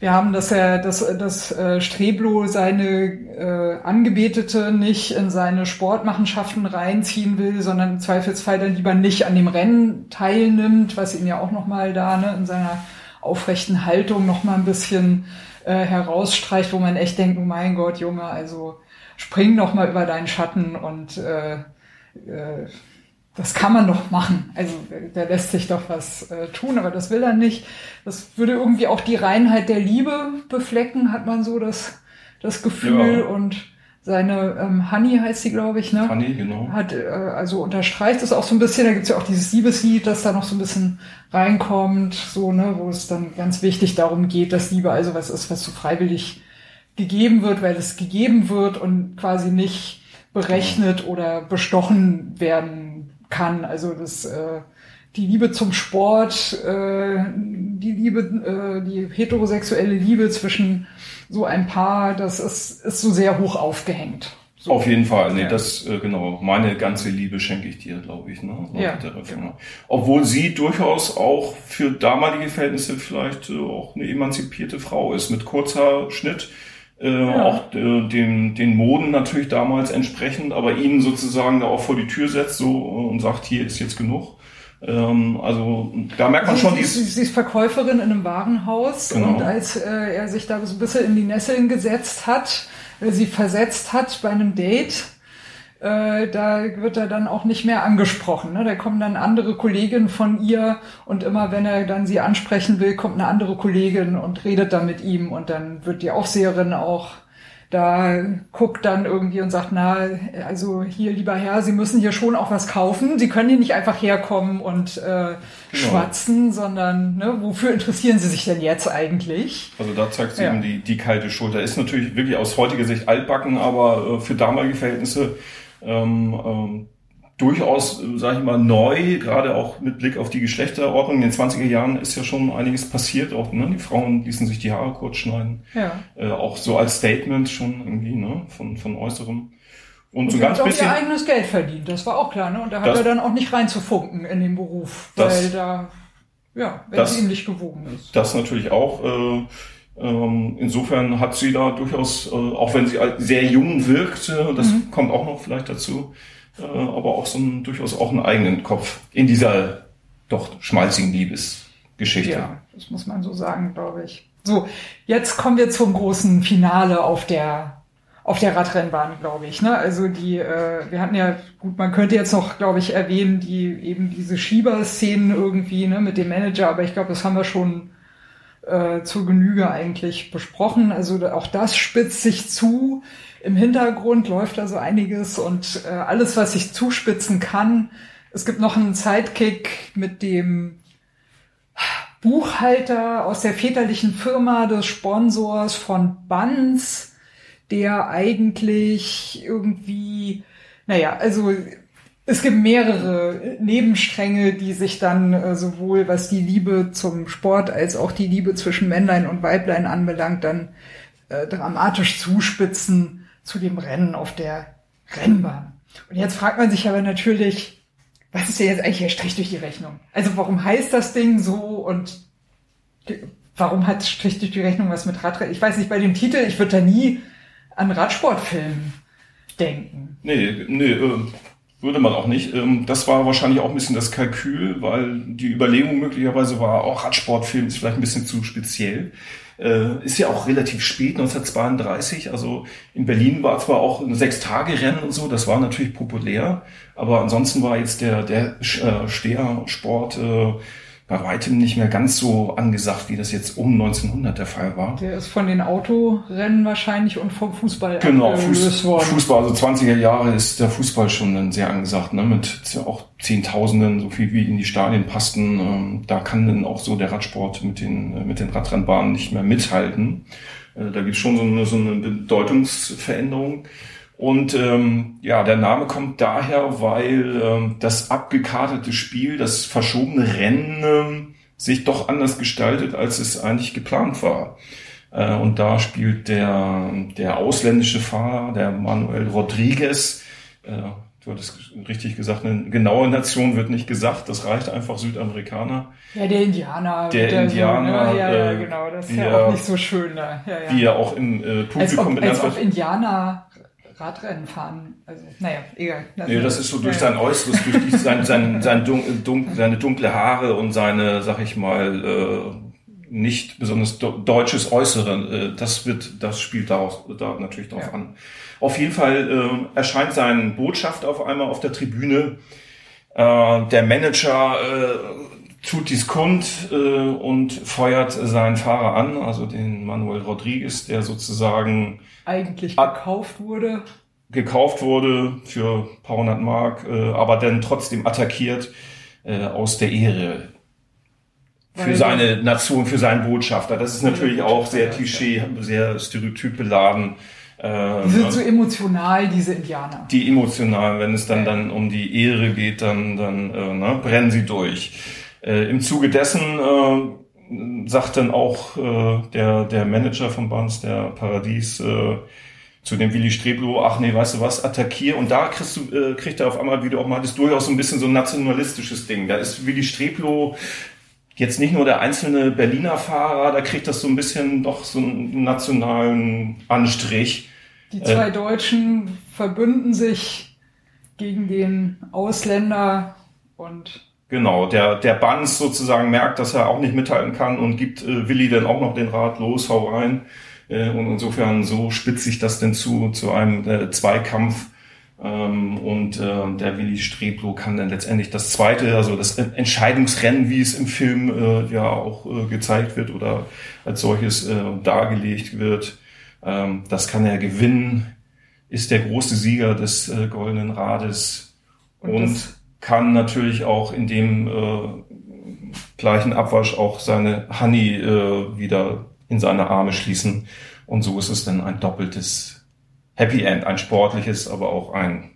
wir haben, dass er, dass, dass äh, Streblo seine äh, Angebetete nicht in seine Sportmachenschaften reinziehen will, sondern im Zweifelsfall dann lieber nicht an dem Rennen teilnimmt, was ihn ja auch nochmal da ne, in seiner aufrechten Haltung nochmal ein bisschen äh, herausstreicht, wo man echt denkt, oh mein Gott, Junge, also spring noch mal über deinen Schatten und äh, äh, das kann man doch machen. Also da lässt sich doch was äh, tun, aber das will er nicht. Das würde irgendwie auch die Reinheit der Liebe beflecken, hat man so das, das Gefühl. Ja. Und seine ähm, Honey heißt sie, glaube ich, ne? Fanny, genau. Hat äh, also unterstreicht es auch so ein bisschen. Da gibt's ja auch dieses Liebeslied, das da noch so ein bisschen reinkommt, so ne, wo es dann ganz wichtig darum geht, dass Liebe also was ist, was so freiwillig gegeben wird, weil es gegeben wird und quasi nicht berechnet oder bestochen werden kann. Also das äh, die Liebe zum Sport, äh, die Liebe, äh, die heterosexuelle Liebe zwischen so ein Paar, das ist, ist so sehr hoch aufgehängt. So. Auf jeden Fall, nee, Ja. das, äh, genau, meine ganze Liebe schenke ich dir, glaube ich, ne? Ja. Obwohl sie durchaus auch für damalige Verhältnisse vielleicht äh, auch eine emanzipierte Frau ist, mit kurzer Schnitt, äh, auch äh, den, den Moden natürlich damals entsprechend, aber ihn sozusagen da auch vor die Tür setzt so äh, und sagt, hier ist jetzt genug. Ähm, also da merkt man Sie, schon sie, sie, sie ist Verkäuferin in einem Warenhaus Genau. und als äh, er sich da so ein bisschen in die Nesseln gesetzt hat, äh, sie versetzt hat bei einem Date, äh, da wird er dann auch nicht mehr angesprochen. Ne? Da kommen dann andere Kolleginnen von ihr und immer wenn er dann sie ansprechen will, kommt eine andere Kollegin und redet dann mit ihm und dann wird die Aufseherin auch da guckt dann irgendwie und sagt, na, also hier, lieber Herr, Sie müssen hier schon auch was kaufen. Sie können hier nicht einfach herkommen und äh, schwatzen, sondern ne, wofür interessieren Sie sich denn jetzt eigentlich? also da zeigt sie Ja. eben die, die kalte Schulter. Ist natürlich wirklich aus heutiger Sicht altbacken, aber äh, für damalige Verhältnisse ähm, ähm, durchaus, sage ich mal, neu, gerade auch mit Blick auf die Geschlechterordnung. In den 20er Jahren ist ja schon einiges passiert. Auch ne, die Frauen ließen sich die Haare kurz schneiden. Ja. Äh, auch so als Statement schon irgendwie ne, von, von Äußerem. Und so Sie ganz hat auch bisschen. ihr eigenes Geld verdient, das war auch klar, ne? Und da hat Das- er dann auch nicht reinzufunken in den Beruf, Das- weil da, ja, wenn Das- sie ihm nicht gewogen ist. Das natürlich auch. Äh, ähm, insofern hat sie da durchaus, äh, auch wenn sie sehr jung wirkt, äh, das Mhm. kommt auch noch vielleicht dazu, äh, aber auch so ein, durchaus auch einen eigenen Kopf in dieser doch schmalzigen Liebesgeschichte. Ja, das muss man so sagen, glaube ich. So, jetzt kommen wir zum großen Finale auf der auf der Radrennbahn, glaube ich. Ne? Also die, äh, wir hatten ja, gut, man könnte jetzt noch, glaube ich, erwähnen, die eben diese Schieberszenen irgendwie ne, mit dem Manager, aber ich glaube, das haben wir schon äh, zur Genüge eigentlich besprochen. Also auch das spitzt sich zu. Im Hintergrund läuft da so einiges und äh, alles, was sich zuspitzen kann. Es gibt noch einen Sidekick mit dem Buchhalter aus der väterlichen Firma des Sponsors von Buns, der eigentlich irgendwie, naja, also es gibt mehrere Nebenstränge, die sich dann äh, sowohl was die Liebe zum Sport als auch die Liebe zwischen Männlein und Weiblein anbelangt, dann äh, dramatisch zuspitzen zu dem Rennen auf der Rennbahn. Und jetzt fragt man sich aber natürlich, was ist denn jetzt eigentlich der Strich durch die Rechnung? Also warum heißt das Ding so und warum hat Strich durch die Rechnung was mit Radrennen? Ich weiß nicht, bei dem Titel, ich würde da nie an Radsportfilmen denken. Nee, nee, äh, würde man auch nicht. Ähm, das war wahrscheinlich auch ein bisschen das Kalkül, weil die Überlegung möglicherweise war, auch Radsportfilm ist vielleicht ein bisschen zu speziell. Äh, ist ja auch relativ spät, 1932. Also in Berlin war zwar auch ein Sechs-Tage-Rennen und so, das war natürlich populär, aber ansonsten war jetzt der, der äh, Stehersport äh, bei weitem nicht mehr ganz so angesagt, wie das jetzt um 1900 der Fall war. Der ist von den Autorennen wahrscheinlich und vom Fußball Genau, Fuß, worden. Fußball, also 20er Jahre ist der Fußball schon dann sehr angesagt, ne? mit auch Zehntausenden, so viel wie in die Stadien passten. Ähm, da kann dann auch so der Radsport mit den, mit den Radrennbahnen nicht mehr mithalten. Äh, da gibt es schon so eine, so eine Bedeutungsveränderung. Und ähm, ja, der Name kommt daher, weil ähm, das abgekartete Spiel, das verschobene Rennen ähm, sich doch anders gestaltet, als es eigentlich geplant war. Äh, und da spielt der, der ausländische Fahrer, der Manuel Rodriguez, äh, du hattest richtig gesagt, eine genaue Nation wird nicht gesagt, das reicht einfach Südamerikaner. Ja, der Indianer. Der, der Indianer. So, ne? ja, ja, äh, genau, das ist ja auch nicht so schön da. Ja, ja. Wie er auch im äh, Publikum als ob, als ob Indianer Radrennen fahren. Also, naja, egal. Das, nee, das ist so durch sein Äußeres, durch die, sein, sein, sein dun, dun, seine dunkle Haare und seine, sag ich mal, äh, nicht besonders deutsches Äußere. Äh, das wird, das spielt darauf, da natürlich darauf ja. an. Auf jeden Fall äh, erscheint sein Botschafter auf einmal auf der Tribüne. Äh, der Manager äh, tut dies kund äh, und feuert seinen Fahrer an, also den Manuel Rodriguez, der sozusagen eigentlich gekauft wurde. Gekauft wurde für ein paar hundert Mark, äh, aber dann trotzdem attackiert äh, aus der Ehre für Weil seine Nation, für seinen Botschafter. Das ist natürlich auch sehr Klischee, sehr stereotyp beladen. Die sind ne? so emotional, diese Indianer. Die emotional, wenn es dann, dann um die Ehre geht, dann, dann äh, ne, brennen sie durch. Äh, Im Zuge dessen äh, sagt dann auch äh, der, der Manager von Bands, der Paradies, äh, zu dem Willi Streblo, ach nee, weißt du was, attackier. Und da kriegst du, äh, kriegt er auf einmal, wie du auch mal das durchaus so ein bisschen so ein nationalistisches Ding. Da ist Willi Streblo jetzt nicht nur der einzelne Berliner Fahrer, da kriegt das so ein bisschen doch so einen nationalen Anstrich. Die zwei äh, Deutschen verbünden sich gegen den Ausländer und Genau, der, der Banz sozusagen merkt, dass er auch nicht mithalten kann und gibt äh, Willi dann auch noch den Rat, los, hau rein. Äh, und insofern so spitzt sich das denn zu, zu einem äh, Zweikampf. Ähm, und äh, der Willi Streblo kann dann letztendlich das zweite, also das Entscheidungsrennen, wie es im Film äh, ja auch äh, gezeigt wird oder als solches äh, dargelegt wird, ähm, das kann er gewinnen, ist der große Sieger des äh, Goldenen Rades und, und kann natürlich auch in dem äh, gleichen Abwasch auch seine Honey äh, wieder in seine Arme schließen. Und so ist es dann ein doppeltes Happy End, ein sportliches, aber auch ein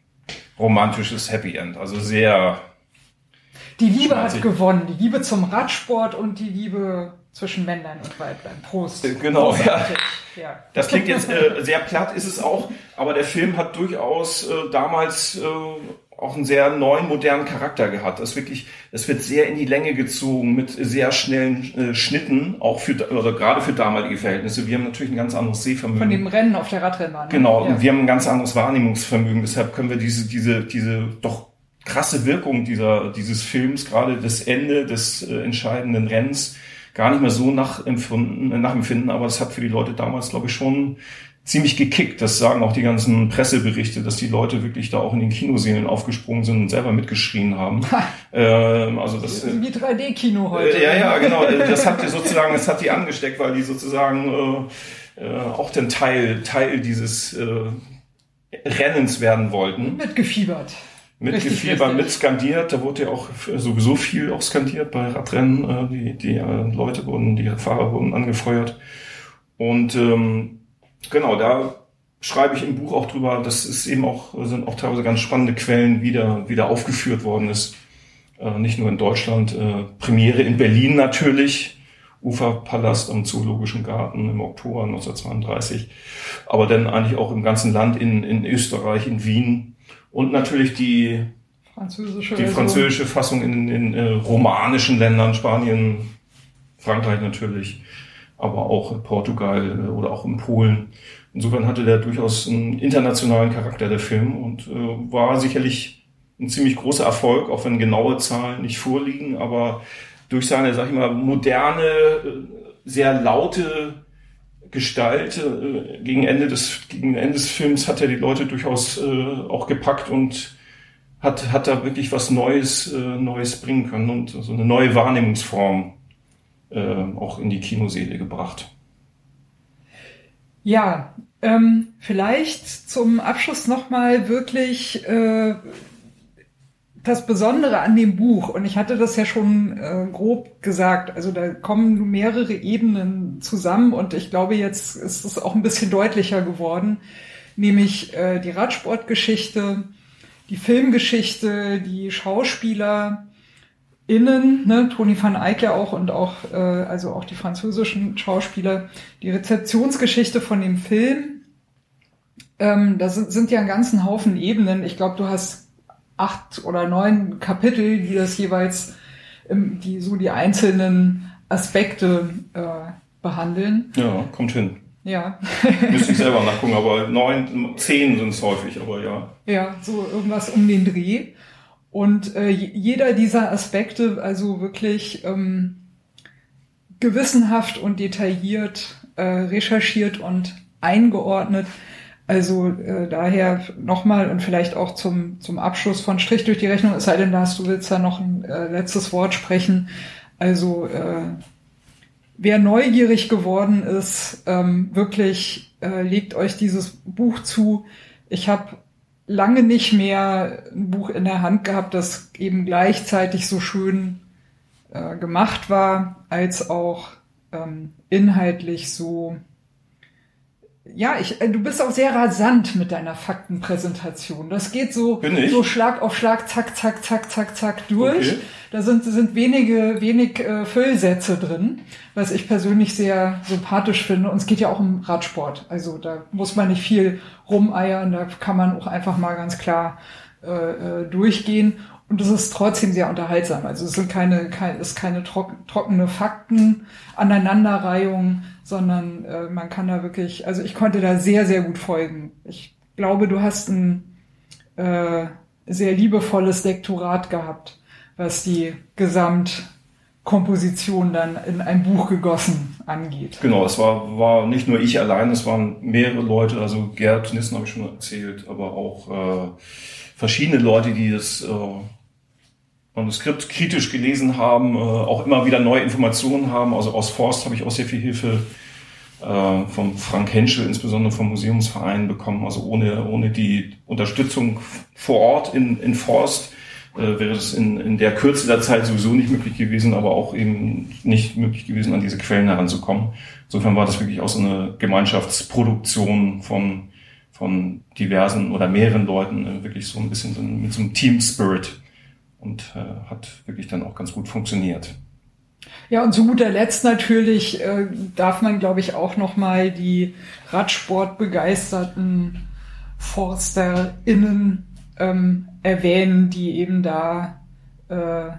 romantisches Happy End. Also sehr. Die Liebe schmerzig. hat gewonnen. Die Liebe zum Radsport und die Liebe zwischen Männlein und Weiblein. Prost. Äh, genau, ja. ja. Das klingt jetzt äh, sehr platt, ist es auch, aber der Film hat durchaus äh, damals äh, auch einen sehr neuen, modernen Charakter gehabt. Das wirklich, es wird sehr in die Länge gezogen mit sehr schnellen äh, Schnitten, auch für oder gerade für damalige Verhältnisse. Wir haben natürlich ein ganz anderes Sehvermögen. Von dem Rennen auf der Radrennbahn. Ne? Genau, ja. wir haben ein ganz anderes Wahrnehmungsvermögen. Deshalb können wir diese diese diese doch krasse Wirkung dieser dieses Films, gerade das Ende des äh, entscheidenden Rennens, gar nicht mehr so nachempfinden, nachempfinden. Aber es hat für die Leute damals, glaube ich, schon ziemlich gekickt. Das sagen auch die ganzen Presseberichte, dass die Leute wirklich da auch in den Kinosälen aufgesprungen sind und selber mitgeschrien haben. ähm, also das wie 3D-Kino heute. Äh, ja, ja, genau. Das hat die sozusagen, das hat die angesteckt, weil die sozusagen äh, äh, auch den Teil Teil dieses äh, Rennens werden wollten. Mitgefiebert. Mitgefiebert, mitskandiert. Da wurde ja auch sowieso viel auch skandiert bei Radrennen. Äh, die die äh, Leute wurden, die Fahrer wurden angefeuert. Und ähm, genau, da schreibe ich im Buch auch drüber, dass es eben auch, sind auch teilweise ganz spannende Quellen wieder, wieder aufgeführt worden ist. Äh, nicht nur in Deutschland, äh, Premiere in Berlin natürlich, Uferpalast am Zoologischen Garten im Oktober 1932, aber dann eigentlich auch im ganzen Land, in, in Österreich, in Wien und natürlich die französische, die französische Fassung in, in äh, romanischen Ländern, Spanien, Frankreich natürlich aber auch in Portugal äh, oder auch in Polen. Insofern hatte der durchaus einen internationalen Charakter, der Film, und äh, war sicherlich ein ziemlich großer Erfolg, auch wenn genaue Zahlen nicht vorliegen, aber durch seine, sag ich mal, moderne, äh, sehr laute Gestalt äh, gegen Ende des gegen Ende des Films hat er die Leute durchaus äh, auch gepackt und hat hat da wirklich was Neues äh, Neues bringen können und so eine neue Wahrnehmungsform äh, auch in die Kinoseele gebracht. Ja, ähm, vielleicht zum Abschluss nochmal wirklich äh, das Besondere an dem Buch, und ich hatte das ja schon äh, grob gesagt, also da kommen mehrere Ebenen zusammen und ich glaube, jetzt ist es auch ein bisschen deutlicher geworden, nämlich äh, die Radsportgeschichte, die Filmgeschichte, die Schauspieler, innen, ne, Toni van Eyck ja auch und auch, äh, also auch die französischen Schauspieler, die Rezeptionsgeschichte von dem Film, ähm, da sind, sind ja einen ganzen Haufen Ebenen. Ich glaube, du hast acht oder neun Kapitel, die das jeweils, ähm, die so die einzelnen Aspekte äh, behandeln. Ja, kommt hin. Ja. Müsste ich selber nachgucken, aber neun, zehn sind es häufig, aber ja. Ja, so irgendwas um den Dreh. Und äh, jeder dieser Aspekte, also wirklich ähm, gewissenhaft und detailliert äh, recherchiert und eingeordnet. Also äh, daher nochmal und vielleicht auch zum, zum Abschluss von Strich durch die Rechnung, es sei denn, Lars, du willst da noch ein äh, letztes Wort sprechen. Also äh, wer neugierig geworden ist, ähm, wirklich äh, legt euch dieses Buch zu. Ich habe lange nicht mehr ein Buch in der Hand gehabt, das eben gleichzeitig so schön äh, gemacht war, als auch ähm, inhaltlich so ja, ich, äh, du bist auch sehr rasant mit deiner Faktenpräsentation. Das geht so, so Schlag auf Schlag, zack, zack, zack, zack, zack durch. Okay. Da sind, sind wenige, wenig äh, Füllsätze drin, was ich persönlich sehr sympathisch finde. Und es geht ja auch um Radsport. Also da muss man nicht viel rumeiern, da kann man auch einfach mal ganz klar äh, äh durchgehen. Und es ist trotzdem sehr unterhaltsam. Also es sind keine, kein, ist keine trock, trockene Fakten, Aneinanderreihung, sondern äh, man kann da wirklich, also ich konnte da sehr, sehr gut folgen. Ich glaube, du hast ein äh, sehr liebevolles Lektorat gehabt, was die Gesamtkomposition dann in ein Buch gegossen angeht. Genau, es war, war nicht nur ich allein, es waren mehrere Leute, also Gerd Nissen habe ich schon erzählt, aber auch äh, verschiedene Leute, die das äh, Manuskript kritisch gelesen haben, äh, auch immer wieder neue Informationen haben. Also aus Forst habe ich auch sehr viel Hilfe äh, von Frank Henschel, insbesondere vom Museumsverein bekommen. Also ohne, ohne die Unterstützung vor Ort in, in Forst äh, wäre es in, in der Kürze der Zeit sowieso nicht möglich gewesen, aber auch eben nicht möglich gewesen, an diese Quellen heranzukommen. Insofern war das wirklich auch so eine Gemeinschaftsproduktion von, von diversen oder mehreren Leuten, äh, wirklich so ein bisschen mit so einem Team Spirit und äh, hat wirklich dann auch ganz gut funktioniert. Ja, und zu guter Letzt natürlich äh, darf man, glaube ich, auch noch mal die Radsportbegeisterten ForsterInnen ähm, erwähnen, die eben da äh,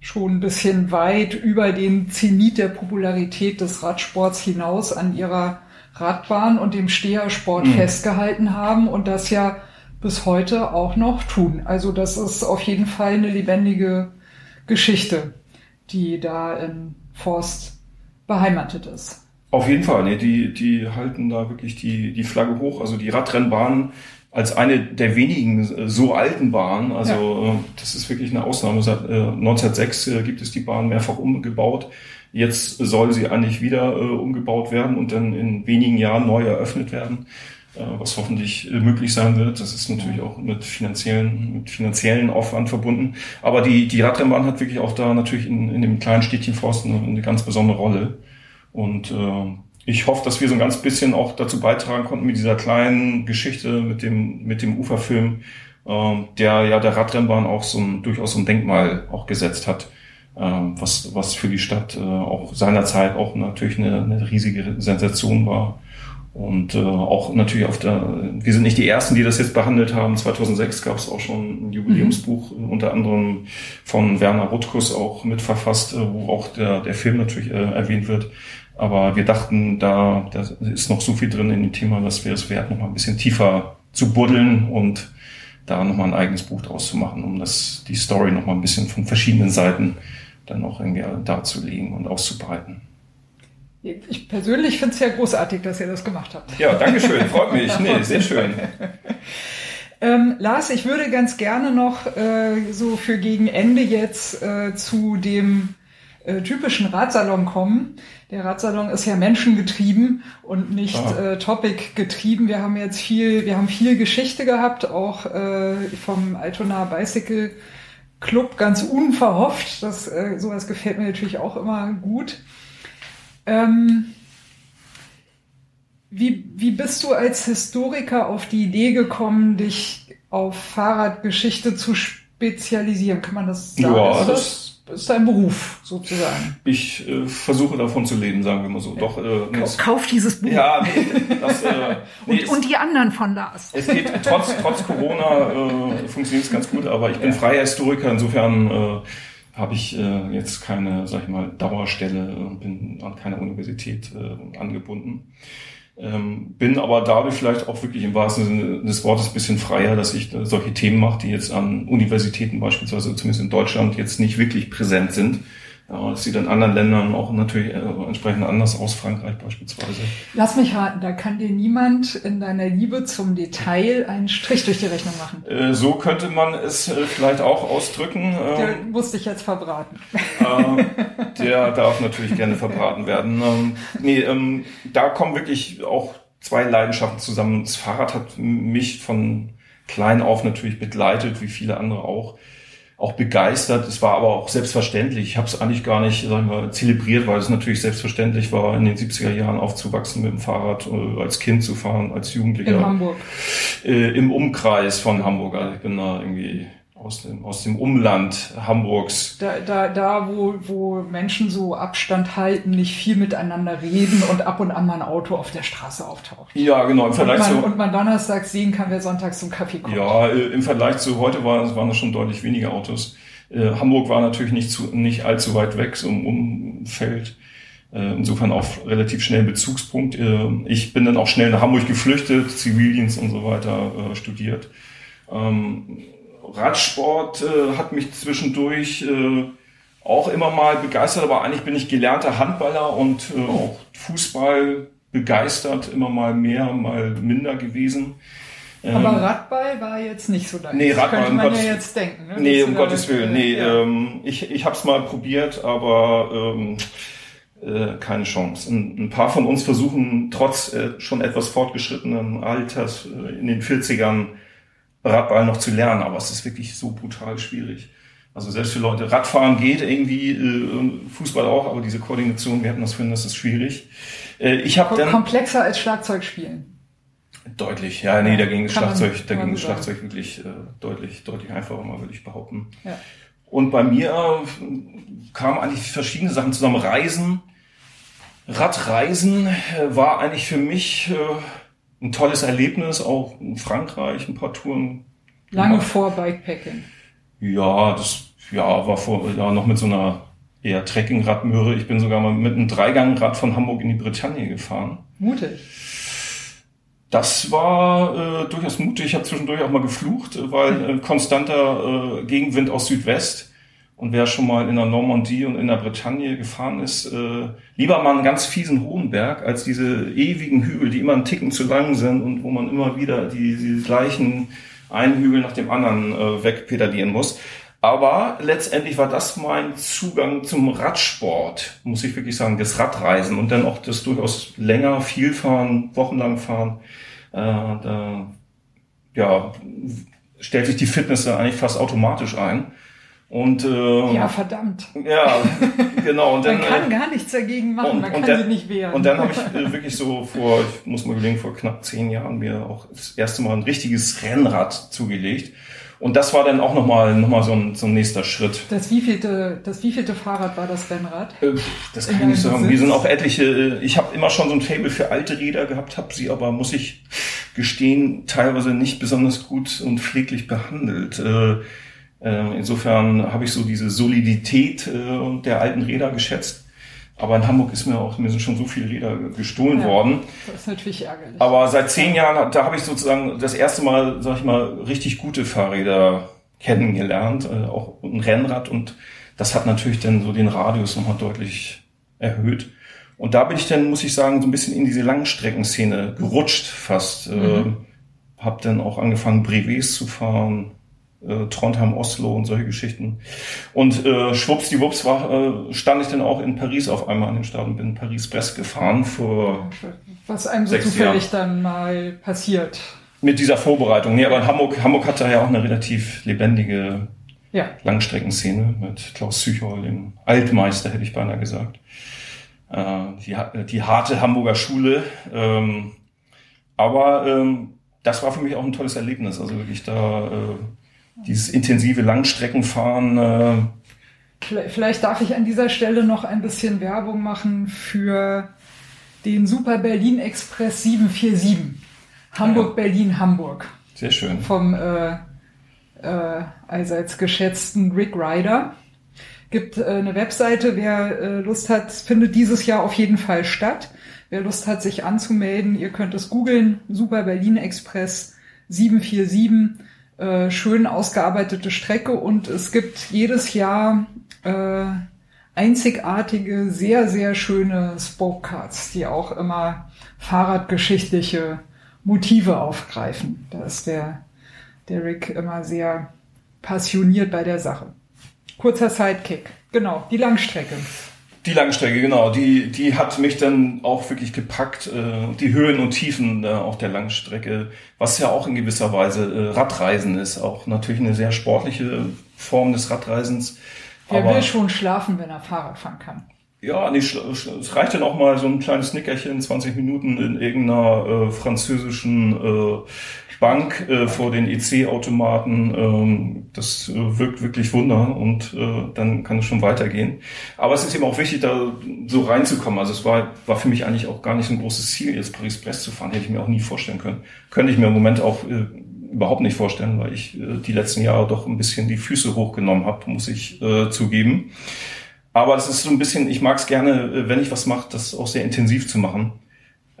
schon ein bisschen weit über den Zenit der Popularität des Radsports hinaus an ihrer Radbahn und dem Stehersport mhm. festgehalten haben und das ja bis heute auch noch tun. Also das ist auf jeden Fall eine lebendige Geschichte, die da in Forst beheimatet ist. Auf jeden Fall, nee, die, die halten da wirklich die, die Flagge hoch. Also die Radrennbahn als eine der wenigen äh, so alten Bahnen. Also ja. Äh, das ist wirklich eine Ausnahme. Seit 1906 äh, gibt es die Bahn mehrfach umgebaut. Jetzt soll sie eigentlich wieder umgebaut werden und dann in wenigen Jahren neu eröffnet werden, was hoffentlich möglich sein wird. Das ist natürlich auch mit finanziellen, mit finanziellen Aufwand verbunden. Aber die, die Radrennbahn hat wirklich auch da natürlich in, in dem kleinen Städtchen Forsten eine ganz besondere Rolle. Und äh, ich hoffe, dass wir so ein ganz bisschen auch dazu beitragen konnten mit dieser kleinen Geschichte, mit dem, mit dem Uferfilm, äh, der ja der Radrennbahn auch so ein, durchaus so ein Denkmal auch gesetzt hat, äh, was, was für die Stadt äh, auch seinerzeit auch natürlich eine, eine riesige Sensation war. Und äh, auch natürlich auf der, wir sind nicht die Ersten, die das jetzt behandelt haben. 2006 gab es auch schon ein Jubiläumsbuch, mhm. unter anderem von Werner Rutkus auch mitverfasst, äh, wo auch der, der Film natürlich äh, erwähnt wird. Aber wir dachten, da, da ist noch so viel drin in dem Thema, dass wir es wert, noch mal ein bisschen tiefer zu buddeln und da noch mal ein eigenes Buch draus zu machen, um das, die Story noch mal ein bisschen von verschiedenen Seiten dann auch irgendwie darzulegen und auszubreiten. Ich persönlich finde es ja großartig, dass ihr das gemacht habt. Ja, danke schön, freut mich. Nee, sehr schön. Ähm, Lars, ich würde ganz gerne noch äh, so für gegen Ende jetzt äh, zu dem äh, typischen Ratsalon kommen. Der Ratsalon ist ja menschengetrieben und nicht ah. äh, Topic getrieben. Wir haben jetzt viel, wir haben viel Geschichte gehabt, auch äh, vom Altona Bicycle Club ganz unverhofft. Das äh, sowas gefällt mir natürlich auch immer gut. Ähm, wie, wie bist du als Historiker auf die Idee gekommen, dich auf Fahrradgeschichte zu spezialisieren? Kann man das sagen? Ja, ist das, ist dein Beruf sozusagen. Ich äh, versuche davon zu leben, sagen wir mal so. Doch, äh, Kauf, kauf dieses Buch. Ja, nee, das, äh, nee, und, und die anderen von Lars. Es geht trotz, trotz Corona äh, funktioniert es ganz gut, aber ich bin ja. freier Historiker, insofern äh, habe ich äh, jetzt keine, sag ich mal, Dauerstelle und bin an keiner Universität äh, angebunden. Ähm, bin aber dadurch vielleicht auch wirklich im wahrsten Sinne des Wortes bisschen freier, dass ich solche Themen mache, die jetzt an Universitäten beispielsweise, zumindest in Deutschland, jetzt nicht wirklich präsent sind. Ja, das sieht in anderen Ländern auch natürlich äh, entsprechend anders aus, Frankreich beispielsweise. Lass mich raten, da kann dir niemand in deiner Liebe zum Detail einen Strich durch die Rechnung machen. Äh, so könnte man es äh, vielleicht auch ausdrücken. Der ähm, musste ich jetzt verbraten. Äh, der darf natürlich gerne verbraten werden. Ähm, nee, ähm, da kommen wirklich auch zwei Leidenschaften zusammen. Das Fahrrad hat mich von klein auf natürlich begleitet, wie viele andere auch auch begeistert. Es war aber auch selbstverständlich. Ich habe es eigentlich gar nicht sagen wir, zelebriert, weil es natürlich selbstverständlich war, in den 70er Jahren aufzuwachsen mit dem Fahrrad, äh, als Kind zu fahren, als Jugendlicher. In Hamburg. Äh, Im Umkreis von Hamburg. Also ich bin da irgendwie aus dem, aus dem Umland Hamburgs. Da, da, da wo, wo Menschen so Abstand halten, nicht viel miteinander reden und ab und an mal ein Auto auf der Straße auftaucht. Ja, genau. Im Vergleich und, man, zu, und man donnerstags sehen kann, wer sonntags zum Kaffee kommt. Ja, äh, im Vergleich zu heute war, waren es schon deutlich weniger Autos. Äh, Hamburg war natürlich nicht, zu, nicht allzu weit weg, so im Umfeld. Äh, insofern auch relativ schnell Bezugspunkt. Äh, ich bin dann auch schnell nach Hamburg geflüchtet, Zivildienst und so weiter äh, studiert. Ähm, Radsport äh, hat mich zwischendurch äh, auch immer mal begeistert, aber eigentlich bin ich gelernter Handballer und äh, auch Fußball begeistert, immer mal mehr, mal minder gewesen. Ähm, aber Radball war jetzt nicht so dein. Nee, Radball, könnte man ja jetzt denken. Ne? Nee, um Gottes Willen. Nee, ja. ähm, ich, ich habe es mal probiert, aber ähm, äh, keine Chance. Ein, ein, paar von uns versuchen trotz äh, schon etwas fortgeschrittenen Alters äh, in den 40ern Radball noch zu lernen, aber es ist wirklich so brutal schwierig. Also selbst für Leute, Radfahren geht irgendwie, äh, Fußball auch, aber diese Koordination, wir hatten das vorhin, das ist schwierig. Äh, ich habe dann komplexer als Schlagzeug spielen. Deutlich, ja, nee, da ging Schlagzeug, da ging Schlagzeug wirklich äh, deutlich, deutlich einfacher, mal würde ich behaupten. Ja. Und bei mir äh, kamen eigentlich verschiedene Sachen zusammen. Reisen, Radreisen war eigentlich für mich äh, ein tolles Erlebnis, auch in Frankreich, ein paar Touren. Lange gemacht. vor Bikepacking. Ja, das ja, war vor, ja, noch mit so einer eher Trekkingradmöhre. Ich bin sogar mal mit einem Dreigangrad von Hamburg in die Bretagne gefahren. Mutig. Das war äh, durchaus mutig. Ich habe zwischendurch auch mal geflucht, weil äh, konstanter äh, Gegenwind aus Südwest. Und wer schon mal in der Normandie und in der Bretagne gefahren ist, äh, lieber mal einen ganz fiesen hohen Berg als diese ewigen Hügel, die immer einen Ticken zu lang sind und wo man immer wieder die, die gleichen einen Hügel nach dem anderen äh, wegpedalieren muss. Aber letztendlich war das mein Zugang zum Radsport, muss ich wirklich sagen, das Radreisen und dann auch das durchaus länger, viel fahren, wochenlang fahren. Äh, da, ja, stellt sich die Fitness eigentlich fast automatisch ein. Und, äh, ja, verdammt. Ja, genau. Und dann, man kann äh, gar nichts dagegen machen, und, man kann dann, sie nicht wehren. Und dann habe ich äh, wirklich so vor, ich muss mal überlegen, vor knapp zehn Jahren mir auch das erste Mal ein richtiges Rennrad zugelegt. Und das war dann auch nochmal noch mal so, ein, so ein nächster Schritt. Das wievielte, das wievielte Fahrrad war das Rennrad? Äh, das kann ich nicht sagen. Wir sind auch etliche, ich habe immer schon so ein Fable für alte Räder gehabt, habe sie aber, muss ich gestehen, teilweise nicht besonders gut und pfleglich behandelt. Äh, äh, insofern habe ich so diese Solidität äh, der alten Räder geschätzt. Aber in Hamburg ist mir auch, mir sind schon so viele Räder gestohlen ja, worden. Das ist natürlich ärgerlich. Aber seit zehn Jahren, da habe ich sozusagen das erste Mal, sag ich mal, richtig gute Fahrräder kennengelernt, äh, auch ein Rennrad und das hat natürlich dann so den Radius nochmal deutlich erhöht. Und da bin ich dann, muss ich sagen, so ein bisschen in diese Langstreckenszene gerutscht fast. Mhm. Äh, hab dann auch angefangen, Brevets zu fahren, äh, Trondheim, Oslo und solche Geschichten. Und äh, schwuppsdiwupps war, äh, stand ich dann auch in Paris auf einmal an den Start und bin in Paris-Brest gefahren vor Was einem so zufällig Jahren. dann mal passiert. Mit dieser Vorbereitung. Nee, aber in Hamburg, Hamburg hat da ja auch eine relativ lebendige ja. Langstreckenszene mit Klaus Züchol, dem Altmeister, hätte ich beinahe gesagt. Äh, die, die harte Hamburger Schule. Ähm, aber ähm, das war für mich auch ein tolles Erlebnis. Also wirklich da äh, dieses intensive Langstreckenfahren. Äh Vielleicht darf ich an dieser Stelle noch ein bisschen Werbung machen für den Super Berlin Express 747. Hamburg, Berlin, Hamburg. Sehr schön. Vom äh, äh, allseits geschätzten Rick Ryder. Gibt äh, eine Webseite, wer äh, Lust hat, findet dieses Jahr auf jeden Fall statt. Wer Lust hat, sich anzumelden, ihr könnt es googeln. Super Berlin Express 747 äh, schön ausgearbeitete Strecke und es gibt jedes Jahr äh, einzigartige, sehr, sehr schöne Spoke-Cards, die auch immer fahrradgeschichtliche Motive aufgreifen. Da ist der, der Rick immer sehr passioniert bei der Sache. Kurzer Sidekick. Genau, die Langstrecke. Die Langstrecke, genau, die, die hat mich dann auch wirklich gepackt, äh, die Höhen und Tiefen äh, auch der Langstrecke, was ja auch in gewisser Weise äh, Radreisen ist, auch natürlich eine sehr sportliche Form des Radreisens. Wer aber, will schon schlafen, wenn er Fahrrad fahren kann? Ja, nee, es reicht dann auch mal so ein kleines Nickerchen, 20 Minuten in irgendeiner äh, französischen äh, Bank äh, vor den EC-Automaten. Ähm, das äh, wirkt wirklich Wunder und äh, dann kann es schon weitergehen. Aber es ist eben auch wichtig, da so reinzukommen. Also es war, war für mich eigentlich auch gar nicht so ein großes Ziel, jetzt Paris-Brest zu fahren. Hätte ich mir auch nie vorstellen können. Könnte ich mir im Moment auch äh, überhaupt nicht vorstellen, weil ich äh, die letzten Jahre doch ein bisschen die Füße hochgenommen habe, muss ich äh, zugeben. Aber es ist so ein bisschen, ich mag es gerne, äh, wenn ich was mache, das auch sehr intensiv zu machen.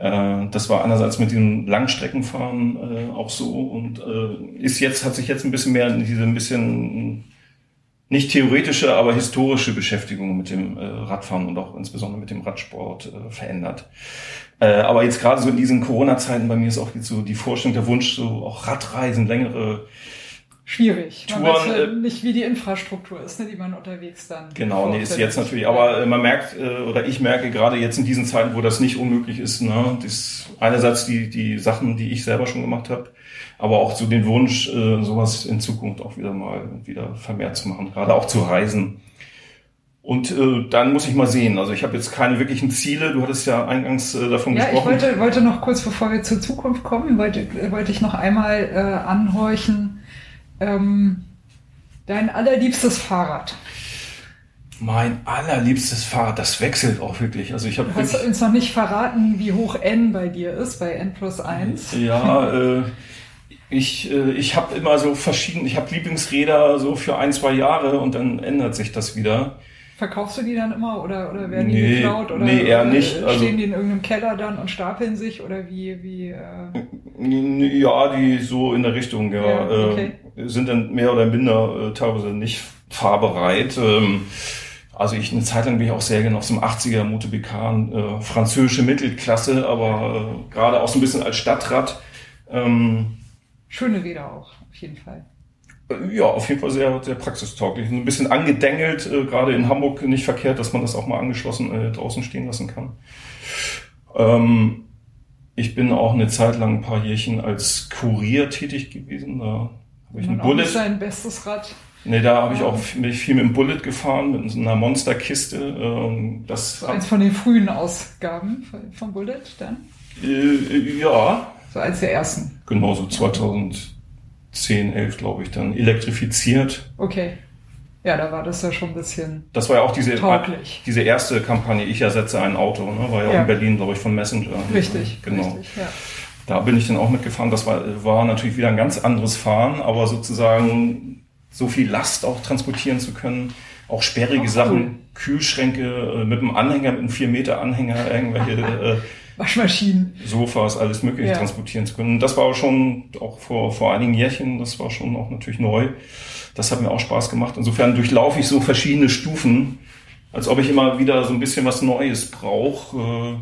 Äh, das war einerseits mit dem Langstreckenfahren äh, auch so und äh, ist jetzt, hat sich jetzt ein bisschen mehr in diese ein bisschen nicht theoretische, aber historische Beschäftigung mit dem Radfahren und auch insbesondere mit dem Radsport verändert. Aber jetzt gerade so in diesen Corona-Zeiten bei mir ist auch jetzt so die Vorstellung, der Wunsch, so auch Radreisen, längere schwierig. Man Touren, weiß halt äh, nicht, wie die Infrastruktur ist, ne, die man unterwegs dann. Genau, nee, ist jetzt natürlich, aber äh, man merkt, äh, oder ich merke gerade jetzt in diesen Zeiten, wo das nicht unmöglich ist, ne, das einerseits die, die Sachen, die ich selber schon gemacht habe, aber auch so den Wunsch, sowas in Zukunft auch wieder mal wieder vermehrt zu machen, gerade auch zu reisen. Und äh, dann muss ich mal sehen. Also ich habe jetzt keine wirklichen Ziele. Du hattest ja eingangs äh, davon ja, gesprochen. Ja, ich wollte, wollte noch kurz, bevor wir zur Zukunft kommen, wollte, wollte ich noch einmal äh, anhorchen, ähm, dein allerliebstes Fahrrad? Mein allerliebstes Fahrrad, das wechselt auch wirklich. Also ich habe du hast uns noch nicht verraten, wie hoch N bei dir ist, bei N plus 1. Ja, äh, ich, äh, ich habe immer so verschiedene, ich habe Lieblingsräder so für ein, zwei Jahre und dann ändert sich das wieder. Verkaufst du die dann immer oder, oder werden die nee, geklaut oder, nee, eher nicht. stehen also, die in irgendeinem Keller dann und stapeln sich oder wie wie äh? ja die so in der Richtung ja, ja okay. äh, sind dann mehr oder minder äh, teilweise nicht fahrbereit. Ähm, also ich eine Zeit lang bin ich auch sehr gerne auf so einem 80er Moto Bekan, äh, französische Mittelklasse, aber äh, gerade auch so ein bisschen als Stadtrad. Ähm, Schöne Räder auch, auf jeden Fall. Äh, ja, auf jeden Fall sehr, sehr praxistauglich. Ein bisschen angedengelt, äh, gerade in Hamburg nicht verkehrt, dass man das auch mal angeschlossen äh, draußen stehen lassen kann. Ähm, ich bin auch eine Zeit lang ein paar Jährchen als Kurier tätig gewesen. Da habe ich ein Bullet. sein bestes Rad. Nee, da habe ich auch mich viel mit dem Bullet gefahren, mit so einer Monsterkiste. Ähm, das so eins von den frühen Ausgaben vom Bullet dann? Äh, ja. So eins der ersten. Genau, so 2010, 11, glaube ich, dann elektrifiziert. Okay. Ja, da war das ja schon ein bisschen. Das war ja auch diese, tauglich. diese erste Kampagne, ich ersetze ein Auto, ne? war ja, ja. auch in Berlin, glaube ich, von Messenger. Richtig, genau. Richtig, ja. Da bin ich dann auch mitgefahren. Das war, war natürlich wieder ein ganz anderes Fahren, aber sozusagen so viel Last auch transportieren zu können. Auch sperrige Ach, Sachen, cool. Kühlschränke äh, mit einem Anhänger, mit einem 4 Meter Anhänger, irgendwelche äh, Waschmaschinen, Sofas, alles mögliche ja. transportieren zu können. Das war schon auch vor, vor einigen Jährchen, das war schon auch natürlich neu. Das hat mir auch Spaß gemacht. Insofern durchlaufe ich so verschiedene Stufen, als ob ich immer wieder so ein bisschen was Neues brauche. Äh,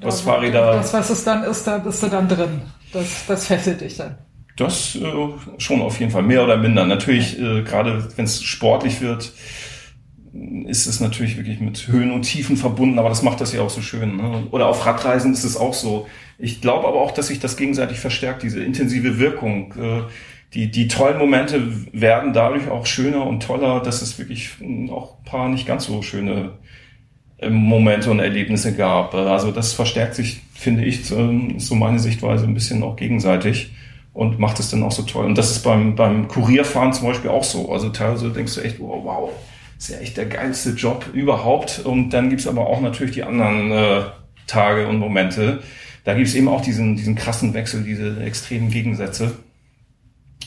was Fahrräder. Das, was es dann ist, da bist du dann drin. Das, das fesselt dich dann. Das äh, schon auf jeden Fall, mehr oder minder. Natürlich, äh, gerade wenn es sportlich wird, ist es natürlich wirklich mit Höhen und Tiefen verbunden, aber das macht das ja auch so schön. Ne? Oder auf Radreisen ist es auch so. Ich glaube aber auch, dass sich das gegenseitig verstärkt, diese intensive Wirkung. Äh, die, die tollen Momente werden dadurch auch schöner und toller, dass es wirklich auch ein paar nicht ganz so schöne äh, Momente und Erlebnisse gab. Also das verstärkt sich, finde ich, so meine Sichtweise ein bisschen auch gegenseitig und macht es dann auch so toll. Und das ist beim, beim Kurierfahren zum Beispiel auch so. Also teilweise denkst du echt, wow, wow ist ja echt der geilste Job überhaupt. Und dann gibt's aber auch natürlich die anderen äh, Tage und Momente. Da gibt's eben auch diesen, diesen krassen Wechsel, diese extremen Gegensätze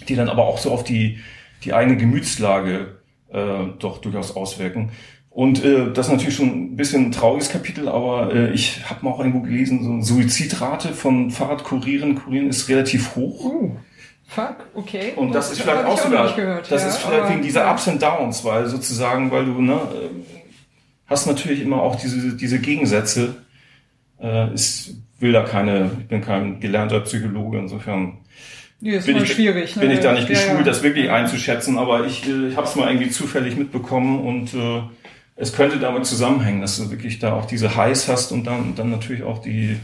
die dann aber auch so auf die, die eigene Gemütslage äh, doch durchaus auswirken. Und äh, das ist natürlich schon ein bisschen ein trauriges Kapitel, aber äh, ich habe mal auch irgendwo gelesen, so eine Suizidrate von Fahrradkurieren, Kurieren ist relativ hoch. Uh, fuck, okay. Und das, das ist vielleicht auch sogar, gehört, das ja, ist vielleicht wegen dieser ja. Ups and Downs, weil sozusagen, weil du, ne, hast natürlich immer auch diese, diese Gegensätze. Äh, ist, will da keine, ich bin kein gelernter Psychologe, insofern Nee, bin ich, schwierig. Ne? Bin ich da nicht geschult, ja, ja. das wirklich einzuschätzen, aber ich, äh, ich habe es mal irgendwie zufällig mitbekommen und äh, es könnte damit zusammenhängen, dass du wirklich da auch diese Highs hast und dann, dann natürlich auch die,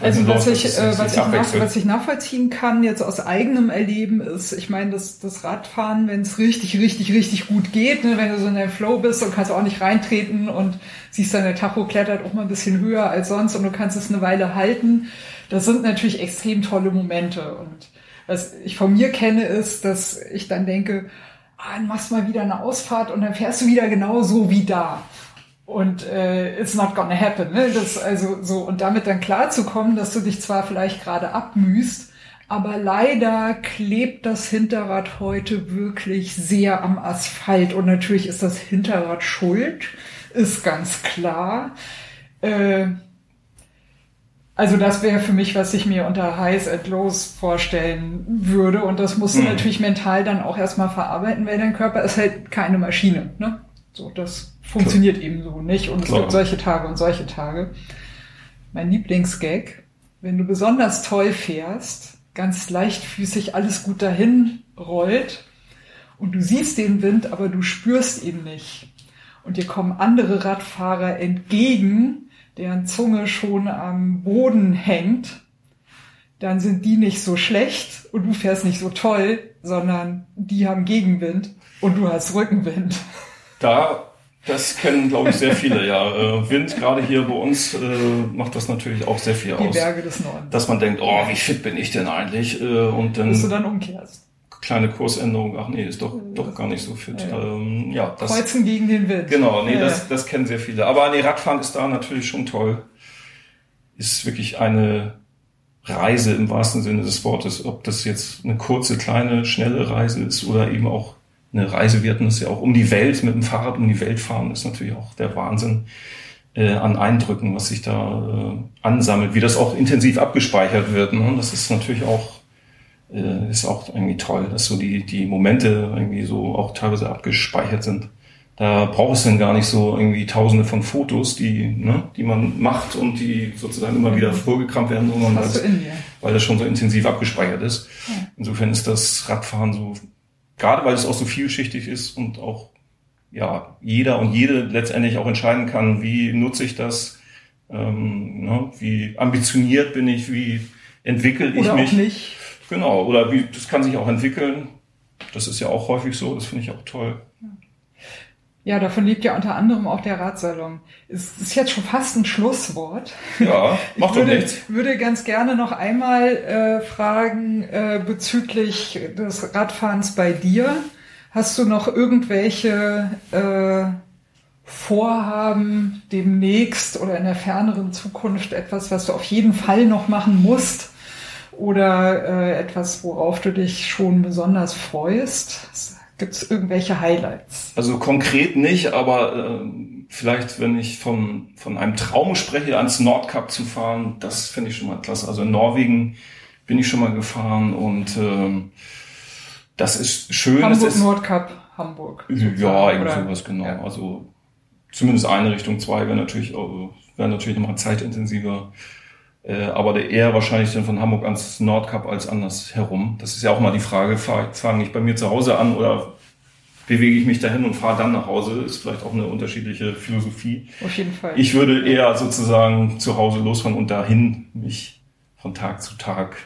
also was ich, äh, was, ich nach, was ich nachvollziehen kann jetzt aus eigenem Erleben ist, ich meine, das, das Radfahren, wenn es richtig, richtig, richtig gut geht, ne, wenn du so in der Flow bist und kannst auch nicht reintreten und siehst dann der Tacho klettert auch mal ein bisschen höher als sonst und du kannst es eine Weile halten, das sind natürlich extrem tolle Momente. Und was ich von mir kenne, ist, dass ich dann denke, ah, dann machst du mal wieder eine Ausfahrt und dann fährst du wieder genau so wie da. Und äh, it's not gonna happen. Ne? Das also so und damit dann klarzukommen, dass du dich zwar vielleicht gerade abmühst, aber leider klebt das Hinterrad heute wirklich sehr am Asphalt. Und natürlich ist das Hinterrad schuld, ist ganz klar. Äh, also das wäre für mich, was ich mir unter Highs and Lows vorstellen würde. Und das musst du mhm. natürlich mental dann auch erstmal verarbeiten, weil dein Körper ist halt keine Maschine. Ne? So, das funktioniert Klar. eben so nicht. Und Klar. es gibt solche Tage und solche Tage. Mein Lieblingsgag, wenn du besonders toll fährst, ganz leichtfüßig alles gut dahin rollt und du siehst den Wind, aber du spürst ihn nicht. Und dir kommen andere Radfahrer entgegen, deren Zunge schon am Boden hängt, dann sind die nicht so schlecht und du fährst nicht so toll, sondern die haben Gegenwind und du hast Rückenwind. Da, das kennen, glaube ich, sehr viele, ja. Äh, Wind, gerade hier bei uns, äh, macht das natürlich auch sehr viel die aus. Die Berge des Nordens. Dass man denkt, oh, wie fit bin ich denn eigentlich? Äh, und dann. Bis du dann umkehrst kleine Kursänderung, ach nee, ist doch, doch gar nicht so fit. Ja, ähm, ja das, Kreuzen gegen den Wind. Genau, nee, ja. das, das kennen sehr viele. Aber nee, Radfahren ist da natürlich schon toll. Ist wirklich eine Reise im wahrsten Sinne des Wortes. Ob das jetzt eine kurze, kleine, schnelle Reise ist oder eben auch eine Reise, wir hatten das ja auch um die Welt, mit dem Fahrrad um die Welt fahren, ist natürlich auch der Wahnsinn äh, an Eindrücken, was sich da äh, ansammelt, wie das auch intensiv abgespeichert wird. Ne? Das ist natürlich auch äh, ist auch irgendwie toll, dass so die, die Momente irgendwie so auch teilweise abgespeichert sind. Da braucht es dann gar nicht so irgendwie tausende von Fotos, die, ne, die man macht und die sozusagen immer wieder vorgekramt werden, sondern das, weil das schon so intensiv abgespeichert ist. Insofern ist das Radfahren so, gerade weil es auch so vielschichtig ist und auch ja, jeder und jede letztendlich auch entscheiden kann, wie nutze ich das, ähm, ne, wie ambitioniert bin ich, wie entwickle ich mich. Nicht. Genau, oder wie, das kann sich auch entwickeln. Das ist ja auch häufig so, das finde ich auch toll. Ja, davon lebt ja unter anderem auch der Radsalon. Es ist jetzt schon fast ein Schlusswort. Ja, macht ich würde, doch nichts. würde ganz gerne noch einmal äh, fragen äh, bezüglich des Radfahrens bei dir. Hast du noch irgendwelche äh, Vorhaben demnächst oder in der ferneren Zukunft etwas, was du auf jeden Fall noch machen musst? Oder äh, etwas, worauf du dich schon besonders freust? Gibt es irgendwelche Highlights? Also konkret nicht, aber äh, vielleicht, wenn ich von, von einem Traum spreche, ans Nordkap zu fahren, das finde ich schon mal klasse. Also in Norwegen bin ich schon mal gefahren und äh, das ist schön. Hamburg, ist, Nordkap, Hamburg. Ja, irgendwie sowas, genau. Ja. Also zumindest eine Richtung, zwei wäre natürlich, wäre natürlich nochmal zeitintensiver. Äh, aber der eher wahrscheinlich dann von Hamburg ans Nordkap als anders herum. Das ist ja auch mal die Frage, fange ich bei mir zu Hause an oder bewege ich mich dahin und fahre dann nach Hause? Ist vielleicht auch eine unterschiedliche Philosophie. Auf jeden Fall. Ich würde eher sozusagen zu Hause losfahren und dahin mich von Tag zu Tag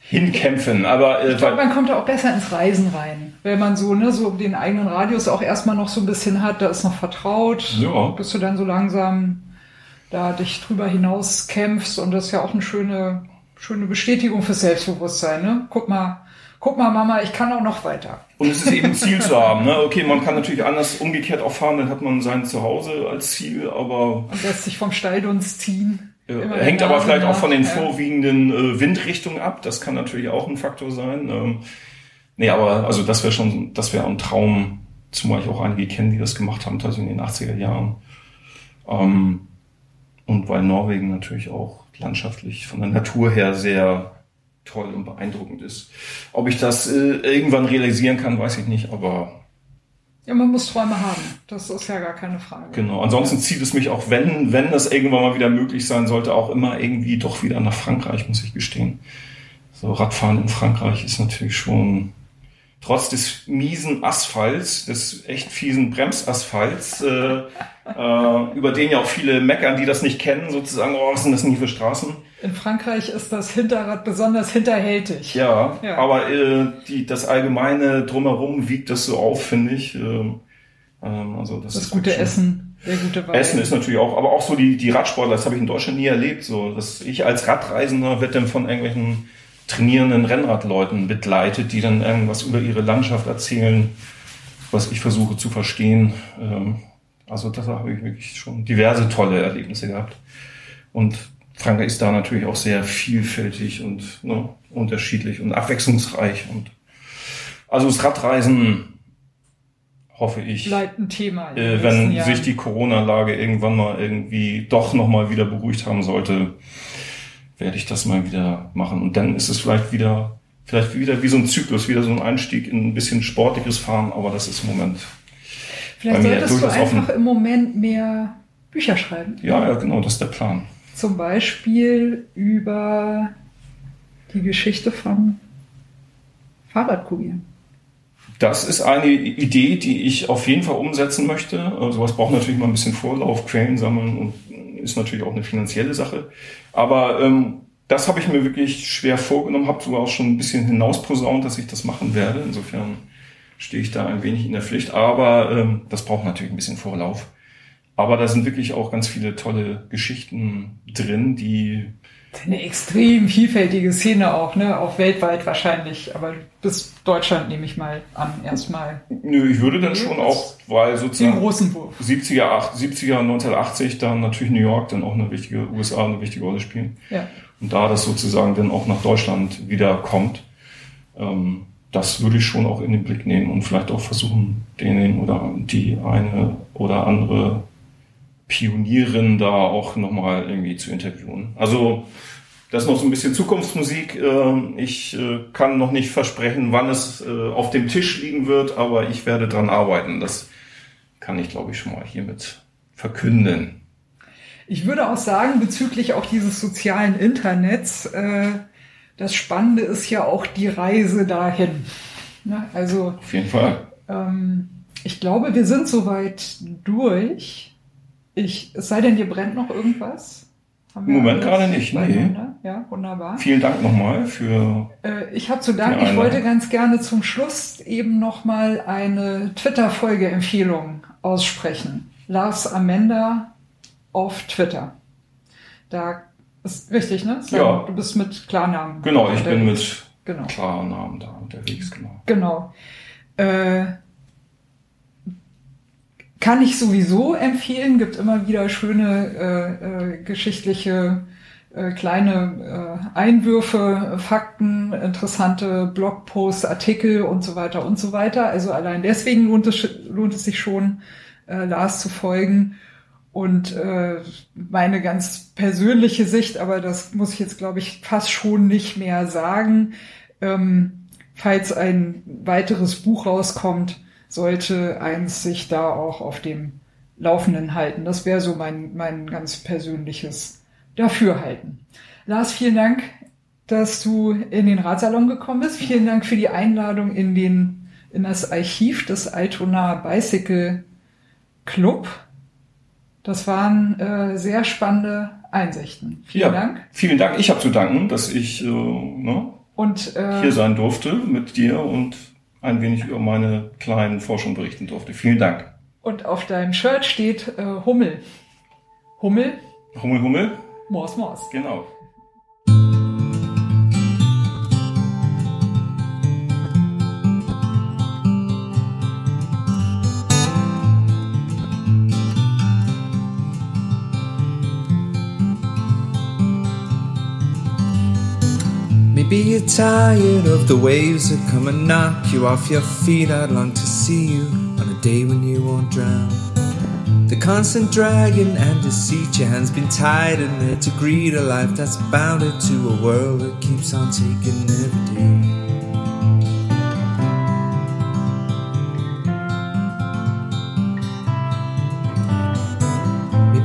hinkämpfen. Aber äh, ich glaube, man kommt da auch besser ins Reisen rein, wenn man so ne so den eigenen Radius auch erstmal noch so ein bisschen hat. Da ist noch vertraut. Ja. Bis du dann so langsam da dich drüber hinaus kämpfst und das ist ja auch eine schöne schöne Bestätigung fürs Selbstbewusstsein. Ne? Guck mal. Guck mal, Mama, ich kann auch noch weiter. Und es ist eben Ziel zu haben. Ne? Okay, man kann natürlich anders umgekehrt auch fahren, dann hat man sein Zuhause als Ziel, aber. Und lässt sich vom Steildunst ziehen. Äh, hängt aber vielleicht auch von den ja. vorwiegenden äh, Windrichtungen ab. Das kann natürlich auch ein Faktor sein. Ähm, nee, aber also das wäre schon, das wäre ein Traum, zumal ich auch einige kenne, die das gemacht haben, also in den 80er Jahren. Ähm, und weil Norwegen natürlich auch landschaftlich von der Natur her sehr toll und beeindruckend ist. Ob ich das äh, irgendwann realisieren kann, weiß ich nicht, aber ja, man muss Träume haben. Das ist ja gar keine Frage. Genau. Ansonsten zieht es mich auch, wenn, wenn das irgendwann mal wieder möglich sein sollte, auch immer irgendwie doch wieder nach Frankreich, muss ich gestehen. So Radfahren in Frankreich ist natürlich schon trotz des miesen Asphalts, des echt fiesen Bremsasphalts, äh, äh, über den ja auch viele meckern, die das nicht kennen, sozusagen, oh, was sind das denn hier für Straßen? In Frankreich ist das Hinterrad besonders hinterhältig. Ja, ja. aber äh, die, das allgemeine drumherum wiegt das so auf, finde ich. Ähm, ähm, also das, das ist gute Essen. Sehr gute. Essen ist natürlich auch, aber auch so die, die Radsportler, das habe ich in Deutschland nie erlebt. So, dass ich als Radreisender wird dann von irgendwelchen trainierenden Rennradleuten begleitet, die dann irgendwas über ihre Landschaft erzählen, was ich versuche zu verstehen. Ähm, also das habe ich wirklich schon diverse tolle Erlebnisse gehabt. Und Frankreich ist da natürlich auch sehr vielfältig und ne, unterschiedlich und abwechslungsreich. Und also das Radreisen hoffe ich, bleibt ein Thema. Äh, wenn sich die Corona-Lage irgendwann mal irgendwie doch nochmal wieder beruhigt haben sollte, werde ich das mal wieder machen. Und dann ist es vielleicht wieder, vielleicht wieder wie so ein Zyklus, wieder so ein Einstieg in ein bisschen sportliches Fahren, aber das ist im Moment. Vielleicht solltest du einfach offen. im Moment mehr Bücher schreiben. Ja, ja, genau, das ist der Plan. Zum Beispiel über die Geschichte von Fahrradkurieren. Das ist eine Idee, die ich auf jeden Fall umsetzen möchte. Also sowas braucht natürlich mal ein bisschen Vorlauf, Quellen sammeln und ist natürlich auch eine finanzielle Sache. Aber ähm, das habe ich mir wirklich schwer vorgenommen, habe sogar auch schon ein bisschen hinausposaunt, dass ich das machen werde. Insofern stehe ich da ein wenig in der Pflicht. Aber ähm, das braucht natürlich ein bisschen Vorlauf. Aber da sind wirklich auch ganz viele tolle Geschichten drin, die eine extrem vielfältige Szene auch, ne? Auch weltweit wahrscheinlich, aber bis Deutschland nehme ich mal an, erstmal. Nö, ich würde dann schon auch, weil sozusagen den großen Wurf. 70er, 70er, 1980 dann natürlich New York dann auch eine wichtige, USA eine wichtige Rolle spielen. Ja. Und da das sozusagen dann auch nach Deutschland wieder kommt, ähm, das würde ich schon auch in den Blick nehmen und vielleicht auch versuchen, den oder die eine oder andere Pionierin da auch nochmal irgendwie zu interviewen. Also das ist noch so ein bisschen Zukunftsmusik. Ähm, ich äh, kann noch nicht versprechen, wann es äh, auf dem Tisch liegen wird, aber ich werde dran arbeiten. Das kann ich, glaube ich, schon mal hiermit verkünden. Ich würde auch sagen, bezüglich auch dieses sozialen Internets, äh, das Spannende ist ja auch die Reise dahin. Ne? Also auf jeden Fall. Ähm, ich glaube, wir sind soweit durch. Ich, es sei denn, dir brennt noch irgendwas. Im Moment gerade nicht, nee. Ja, wunderbar. Vielen Dank nochmal für. Äh, ich habe zu danken. Ich wollte ganz gerne zum Schluss eben nochmal eine Twitter-Folge-Empfehlung aussprechen. Lars Amenda auf Twitter. Da ist richtig, ne? Sag, ja. Du bist mit Klarnamen. Genau, ich bin mit genau. Klarnamen da unterwegs, genau. Genau. Äh, kann ich sowieso empfehlen, gibt immer wieder schöne äh, äh, geschichtliche äh, kleine äh, Einwürfe, Fakten, interessante Blogposts, Artikel und so weiter und so weiter. Also allein deswegen lohnt es, lohnt es sich schon, äh, Lars zu folgen. Und äh, meine ganz persönliche Sicht, aber das muss ich jetzt, glaube ich, fast schon nicht mehr sagen. Ähm, falls ein weiteres Buch rauskommt, sollte eins sich da auch auf dem Laufenden halten. Das wäre so mein, mein ganz persönliches Dafürhalten. Lars, vielen Dank, dass du in den Ratsalon gekommen bist. Vielen Dank für die Einladung in den, in das Archiv des Altona Bicycle Club. Das waren äh, sehr spannende Einsichten. Vielen ja, Dank. Vielen Dank. Ich habe zu danken, dass ich äh, ne, und, äh, hier sein durfte mit dir und ein wenig über meine kleinen Forschung berichten durfte. Vielen Dank. Und auf deinem Shirt steht äh, Hummel. Hummel? Hummel, Hummel? Mors, Mors. Genau. Maybe you're tired of the waves that come and knock you off your feet. I'd long to see you on a day when you won't drown. The constant dragging and deceit, your hands been tied in there to greet a life that's bounded to a world that keeps on taking every day.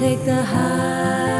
take the highs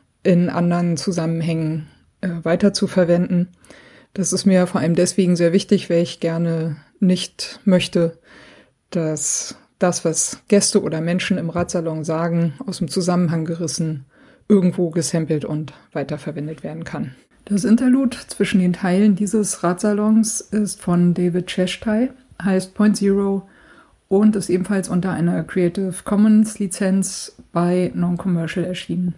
in anderen Zusammenhängen äh, weiter zu verwenden. Das ist mir vor allem deswegen sehr wichtig, weil ich gerne nicht möchte, dass das, was Gäste oder Menschen im Radsalon sagen, aus dem Zusammenhang gerissen, irgendwo gesampelt und weiterverwendet werden kann. Das Interlude zwischen den Teilen dieses Radsalons ist von David Cheshtai, heißt Point Zero und ist ebenfalls unter einer Creative Commons Lizenz bei Non-Commercial erschienen.